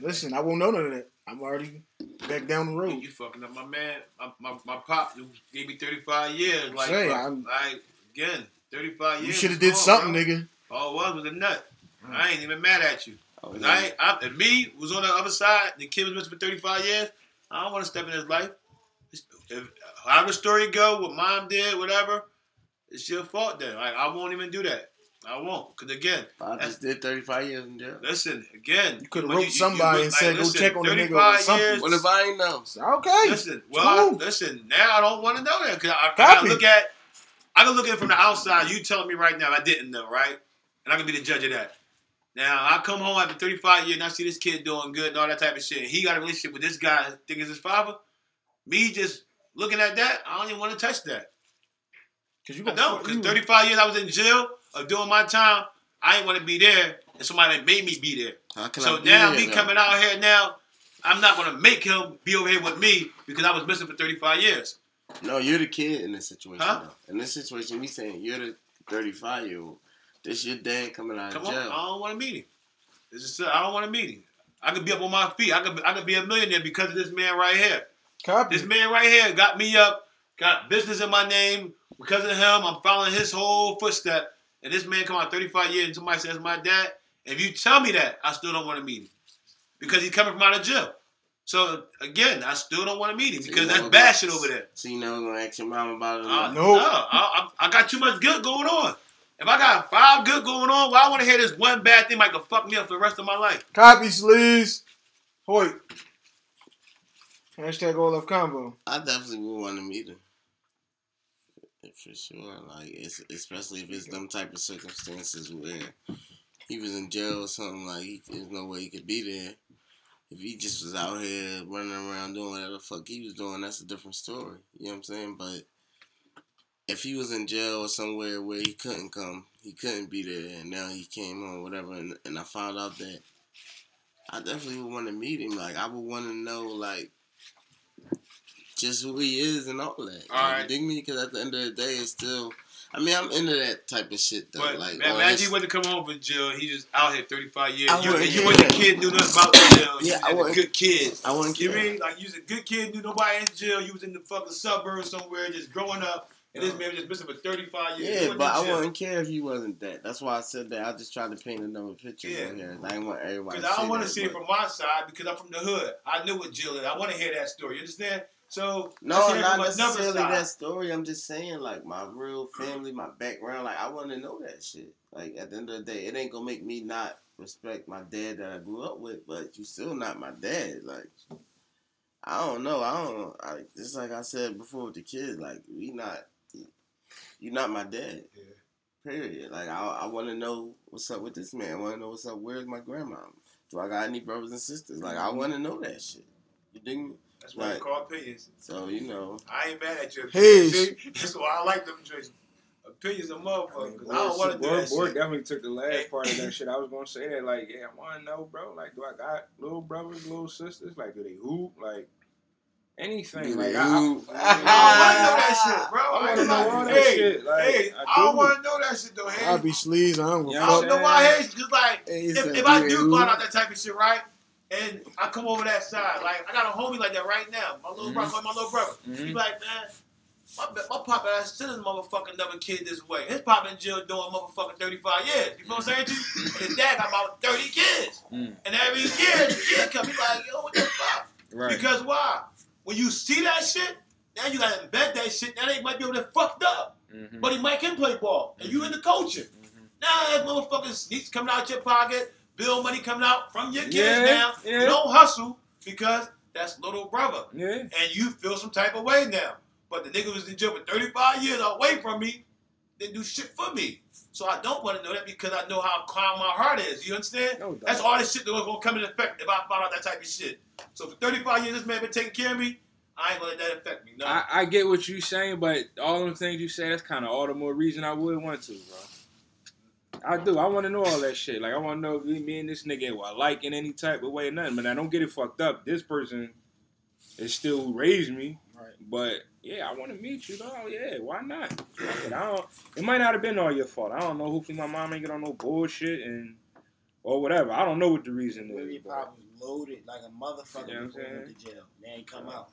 Listen, I won't know none of that. I'm already back down the road. You fucking up my man, my, my, my pop gave me 35 years. Like, Say, bro, I'm- like again, 35 years. You should have did gone, something, bro. nigga. All it was was a nut. Mm. I ain't even mad at you. Oh, 'Cause I ain't, I, if me was on the other side, the kid was missing for 35 years, I don't want to step in his life. It's- If, however the story go, what mom did, whatever, it's your fault then. Like, I won't even do that. I won't. Cause again, I just did 35 years in jail. listen, again. You could have when wrote somebody and said, "Go check on the nigga." Or something. years- What if I ain't know? Okay. Listen, well, Cool. listen. Now I don't want to know that because I, I gotta look at. I can look at it from the outside. You telling me right now I didn't know, right? And I can be the judge of that. Now I come home after 35 years and I see this kid doing good and all that type of shit. And he got a relationship with this guy, I think is his father. Me just looking at that, I don't even want to touch that. Cause you don't, because 35 years I was in jail of doing my time. I didn't want to be there, and somebody made me be there. How can I So be now me though? coming out here now, I'm not gonna make him be over here with me because I was missing for 35 years. No, you're the kid in this situation. Huh? Though. In this situation, me saying you're the 35 year old. This your dad coming out Come of on, jail. I don't want to meet him. This is I don't want to meet him. I could be up on my feet. I could I could be a millionaire because of this man right here. Copy. This man right here got me up, got business in my name because of him. I'm following his whole footstep. And this man come out 35 years and somebody says my dad. If you tell me that, I still don't want to meet him because he's coming from out of jail. So again, I still don't want to meet him So because that's bad shit over there. So you never gonna ask your mom about it? Uh, nothing? Nope. No, I, I, I got too much good going on. If I got five good going on, well, I want to hear this one bad thing might could fuck me up for the rest of my life. Copy, sleaze. Hoyt. Hashtag left combo. I definitely would want to meet him. For sure, like especially if it's them type of circumstances where he was in jail or something. Like he, there's no way he could be there. If he just was out here running around doing whatever the fuck he was doing, that's a different story. You know what I'm saying? But if he was in jail or somewhere where he couldn't come, he couldn't be there, and now he came on whatever, and, and I found out that I definitely would want to meet him. Like I would want to know like just who he is and all that. Like, Alright. You dig me? Because at the end of the day, it's still. I mean, I'm into that type of shit though. But like, man, all imagine this- he wasn't come home from jail. He just out here 35 years. I You, wouldn't and you care. wasn't a kid, knew nothing about the jail. Yeah, you I was wouldn't- a good kid. I wouldn't You care. mean like you was a good kid, knew nobody in jail. You was in the fucking suburbs somewhere, just growing up, and this uh-huh. man was just missing for 35 years. Yeah, but I jail. wouldn't care if he wasn't that. That's why I said that. I just tried to paint another picture Yeah. over here. I didn't want everybody. Because I don't want to see it from my side because I'm from the hood. I knew what jail is. I want to hear that story. You understand? So No, let's hear it not necessarily that story. I'm just saying, like my real family, my background. Like I want to know that shit. Like at the end of the day, it ain't gonna make me not respect my dad that I grew up with, but you still not my dad. Like I don't know. I don't. I just like I said before with the kids. Like we not. You're not my dad. Yeah. Period. Like I, I want to know what's up with this man. I want to know what's up. Where's my grandma? Do I got any brothers and sisters? Like I mm-hmm. want to know that shit. You dig me? That's why Right. they call opinions. So you know. I ain't mad at your Hey. opinions. See? That's why I like them drinks. Opinions of motherfuckers. I don't want to do Boy, that boy shit. definitely took the last part of that shit. I was gonna say that, like, yeah, I want to know, bro. Like, do I got little brothers, little sisters? Like, do they hoop? Like, anything? Like, they I, hoop? I, I don't want to know that shit, bro. I wanna know all that hey, shit, like, hey, I I, don't want to know that shit though. Hey, I'll be sleaze. I don't give Yeah, a I fuck. don't know why. Hey, just like Hey, if, if I do do find out that type of shit, right? And I come over that side, like I got a homie like that right now. My little Mhm. brother, my little brother. He Mhm. like, man, my, my papa has sent his motherfucking another kid this way. His papa in jail doing motherfucking 35 years. You know what I'm saying to you? And his dad got about 30 kids. Mm. And every year the kid come, he like, yo, what the fuck? right. Because why? When you see that shit, now you gotta embed that shit. Now they might be able to fucked up. Mhm. But he might can play ball. And you in the coaching. Mhm. Now that motherfucking sneaks coming out your pocket, bill money coming out from your kids Yeah, now. yeah. You don't hustle because that's little brother. Yeah. And you feel some type of way now. But the nigga was in jail for 35 years away from me, didn't do shit for me. So I don't want to know that because I know how calm my heart is. You understand? No. That's all this shit that was gonna come into effect if I found out that type of shit. So for 35 years, this man been taking care of me. I ain't gonna let that affect me. No. I, I get what you saying, but all them things you say, that's kind of all the more reason I would want to, bro. I do. I want to know all that shit. Like, I want to know if me and this nigga were like in any type of way or nothing. But I don't get it fucked up. This person is still who raised me. Right. But yeah, I want to meet you, though. Yeah, why not? I don't. It might not have been all your fault. I don't know. Hopefully, my mom ain't get on no bullshit and or whatever. I don't know what the reason Maybe is. but- probably was loaded like a motherfucker You know before he went to jail. Then he come out.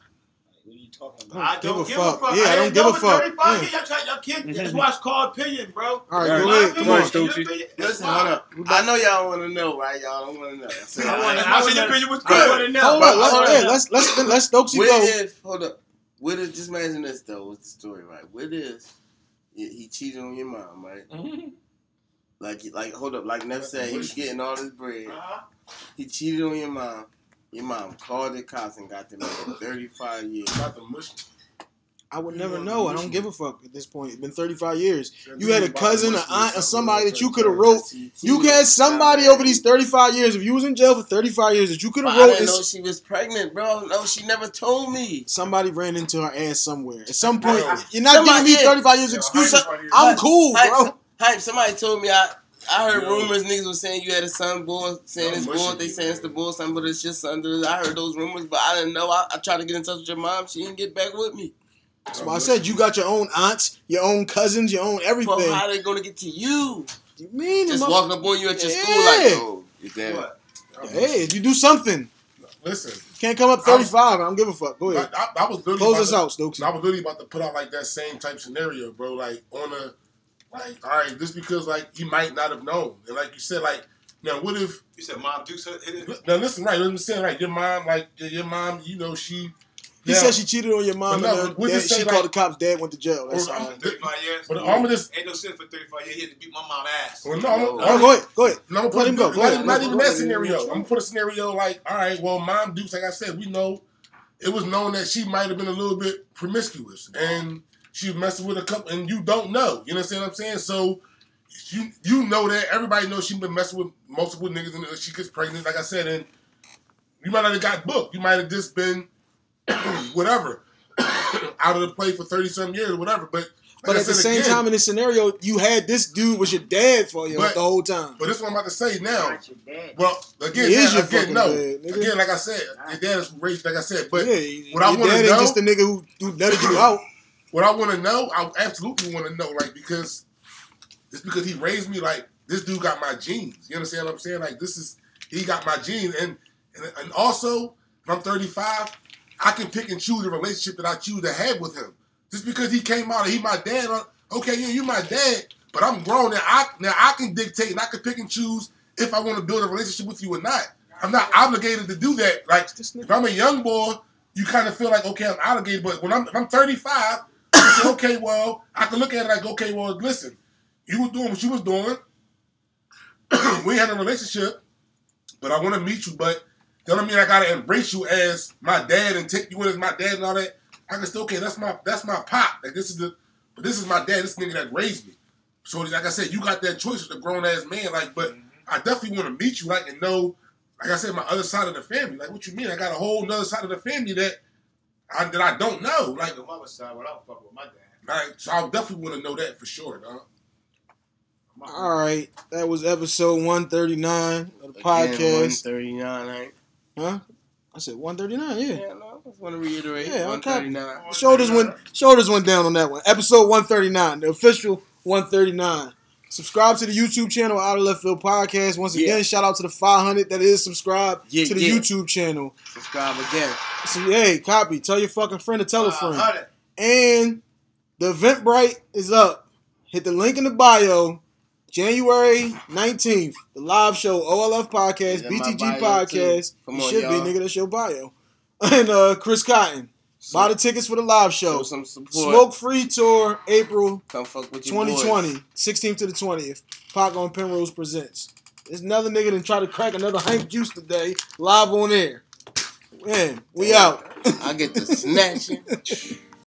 Like, what are you talking Don't about? I don't give a give fuck. fuck. Yeah, I don't give a fuck. 35 Yeah. years, Y'all, try, y'all kids, that's why it's called opinion, bro. All right, Right. go ahead. opinion, Come on. on, Stokesy. your opinion, that's Listen, hold up. I know y'all want to know, right? Y'all don't want to know. I said, I I want wanna- to I know. wanna- Your opinion was Good. good. I want to know. Hold up. let's, Hold let's let's let's go. Hold up. What if? Just imagine this though. What's the story, right? What if he he cheated on your mom, right? Mhm. like like hold up, like Neff said, he's getting all this bread. Uh-huh. He cheated on your mom. Your mom called the cops and got the nigga 35 years. About the mush. I would You never know. I don't give a fuck at this point. It's been 35 years. That You had a cousin, to an aunt, or somebody that you could have wrote. You cheated. had somebody over these 35 years. If you was in jail for 35 years, that you could But have I wrote didn't know she was pregnant, bro. No, she never told me. Somebody ran into her ass somewhere. At some point, you're not giving me 35 years Yeah, excuse. I'm cool, bro. hype, somebody told me I I heard Yo. rumors niggas was saying you had a son born, saying Yo, it's mushy born, they me, saying it's the man. born son, but it's just son. I heard those rumors, but I didn't know. I, I tried to get in touch with your mom. She didn't get back with me. That's why I said you got your own aunts, your own cousins, your own But everything. how are they gonna get to you? you mean Just mother- walk up on you at your school like, oh, you damn. What? Hey, if you do something. Listen, Can't come up 35. I don't give a fuck. Go I, ahead. I, I was literally Close about us to- out, Stokes. I was literally about to put out like that same type scenario, bro. Like on a, like all right, just because like he might not have known, and like you said, like now what if You said Mom Dukes hit it? now listen, right? I'm saying like your mom, like your, your mom, you know she. He now- said she cheated on your mom, But no, and then dad- she like- called the cops. Dad went to jail. That's Or- all. I'm- 35 years? But I'm just Ain't no sin for 35 years. He had to beat my mom ass. well, no, I'm, No. Oh, I'm, go ahead. Go ahead. No, I'm gonna put him go. Not, ahead. not even that Go ahead. scenario. I'm gonna put a scenario like, all right, well, Mom Dukes, like I said, we know it was known that she might have been a little bit promiscuous and she was messing with a couple, and you don't know. You understand what I'm saying? So you you know that everybody knows she's been messing with multiple niggas and she gets pregnant, like I said, and you might not have got booked. You might have just been whatever out of the play for thirty some years or whatever. But like But I at the same again- time, in this scenario, you had this dude was your dad for you But- the whole time. but this is what I'm about to say now. Not your dad. Well, again, He is now, your again, fucking no. dad. Again, like I said, your dad is raised, like I said. But yeah, what I wanna dad ain't know- just the nigga who, who nutted you out. What I want to know, I absolutely want to know, like, because it's because he raised me like this dude got my genes. You understand what I'm saying? Like, this is he got my genes, and and, and also, if I'm 35, I can pick and choose the relationship that I choose to have with him. Just because he came out and he my dad, uh, okay, yeah, you my dad, but I'm grown now. I now I can dictate and I can pick and choose if I want to build a relationship with you or not. I'm not obligated to do that. Like, if I'm a young boy, you kind of feel like, okay, I'm obligated. But when I'm, I'm 35, I say, okay, well, I can look at it like, okay, well, listen, you were doing what you was doing. we had a relationship, but I want to meet you. But that don't mean I gotta embrace you as my dad and take you in as my dad and all that. I can still, okay, that's my that's my pop. Like this is the, but this is my dad. This nigga that raised me. So like I said, you got that choice as a grown ass man. Like, but mm-hmm. I definitely want to meet you, like, and know, like I said, my other side of the family. Like, what you mean? I got a whole other side of the family that I that I don't know. Like, Like the mother side, well, I don't fuck with my dad. Right, so I definitely want to know that for sure, dog. All right, that was episode 139 of the Again, podcast. 139, right? Huh? I said 139, yeah. Yeah, no, I just want to reiterate. Yeah, okay. 139. Shoulders went shoulders went down on that one. Episode 139, the official 139. Subscribe to the YouTube channel, Out of Left Field Podcast. Once again, Yeah. shout out to the 500 that is subscribed Yeah, to the yeah. YouTube channel. Subscribe again. So, hey, copy. Tell your fucking friend to tell a friend. And the Eventbrite is up. Hit the link in the bio. January 19th, the live show, OLF Podcast, Is in my BTG Podcast. too. Come it on, should y'all. be, nigga. That's your bio. And uh, Chris Cotton. Buy the tickets for the live Show show. some support. Smoke Free Tour, April Come fuck with your 2020, boys. 16th to the 20th. Pac on Penrose presents. There's another nigga that try to crack another Hank Juice today, live on air. Man, we out. I get to snatching.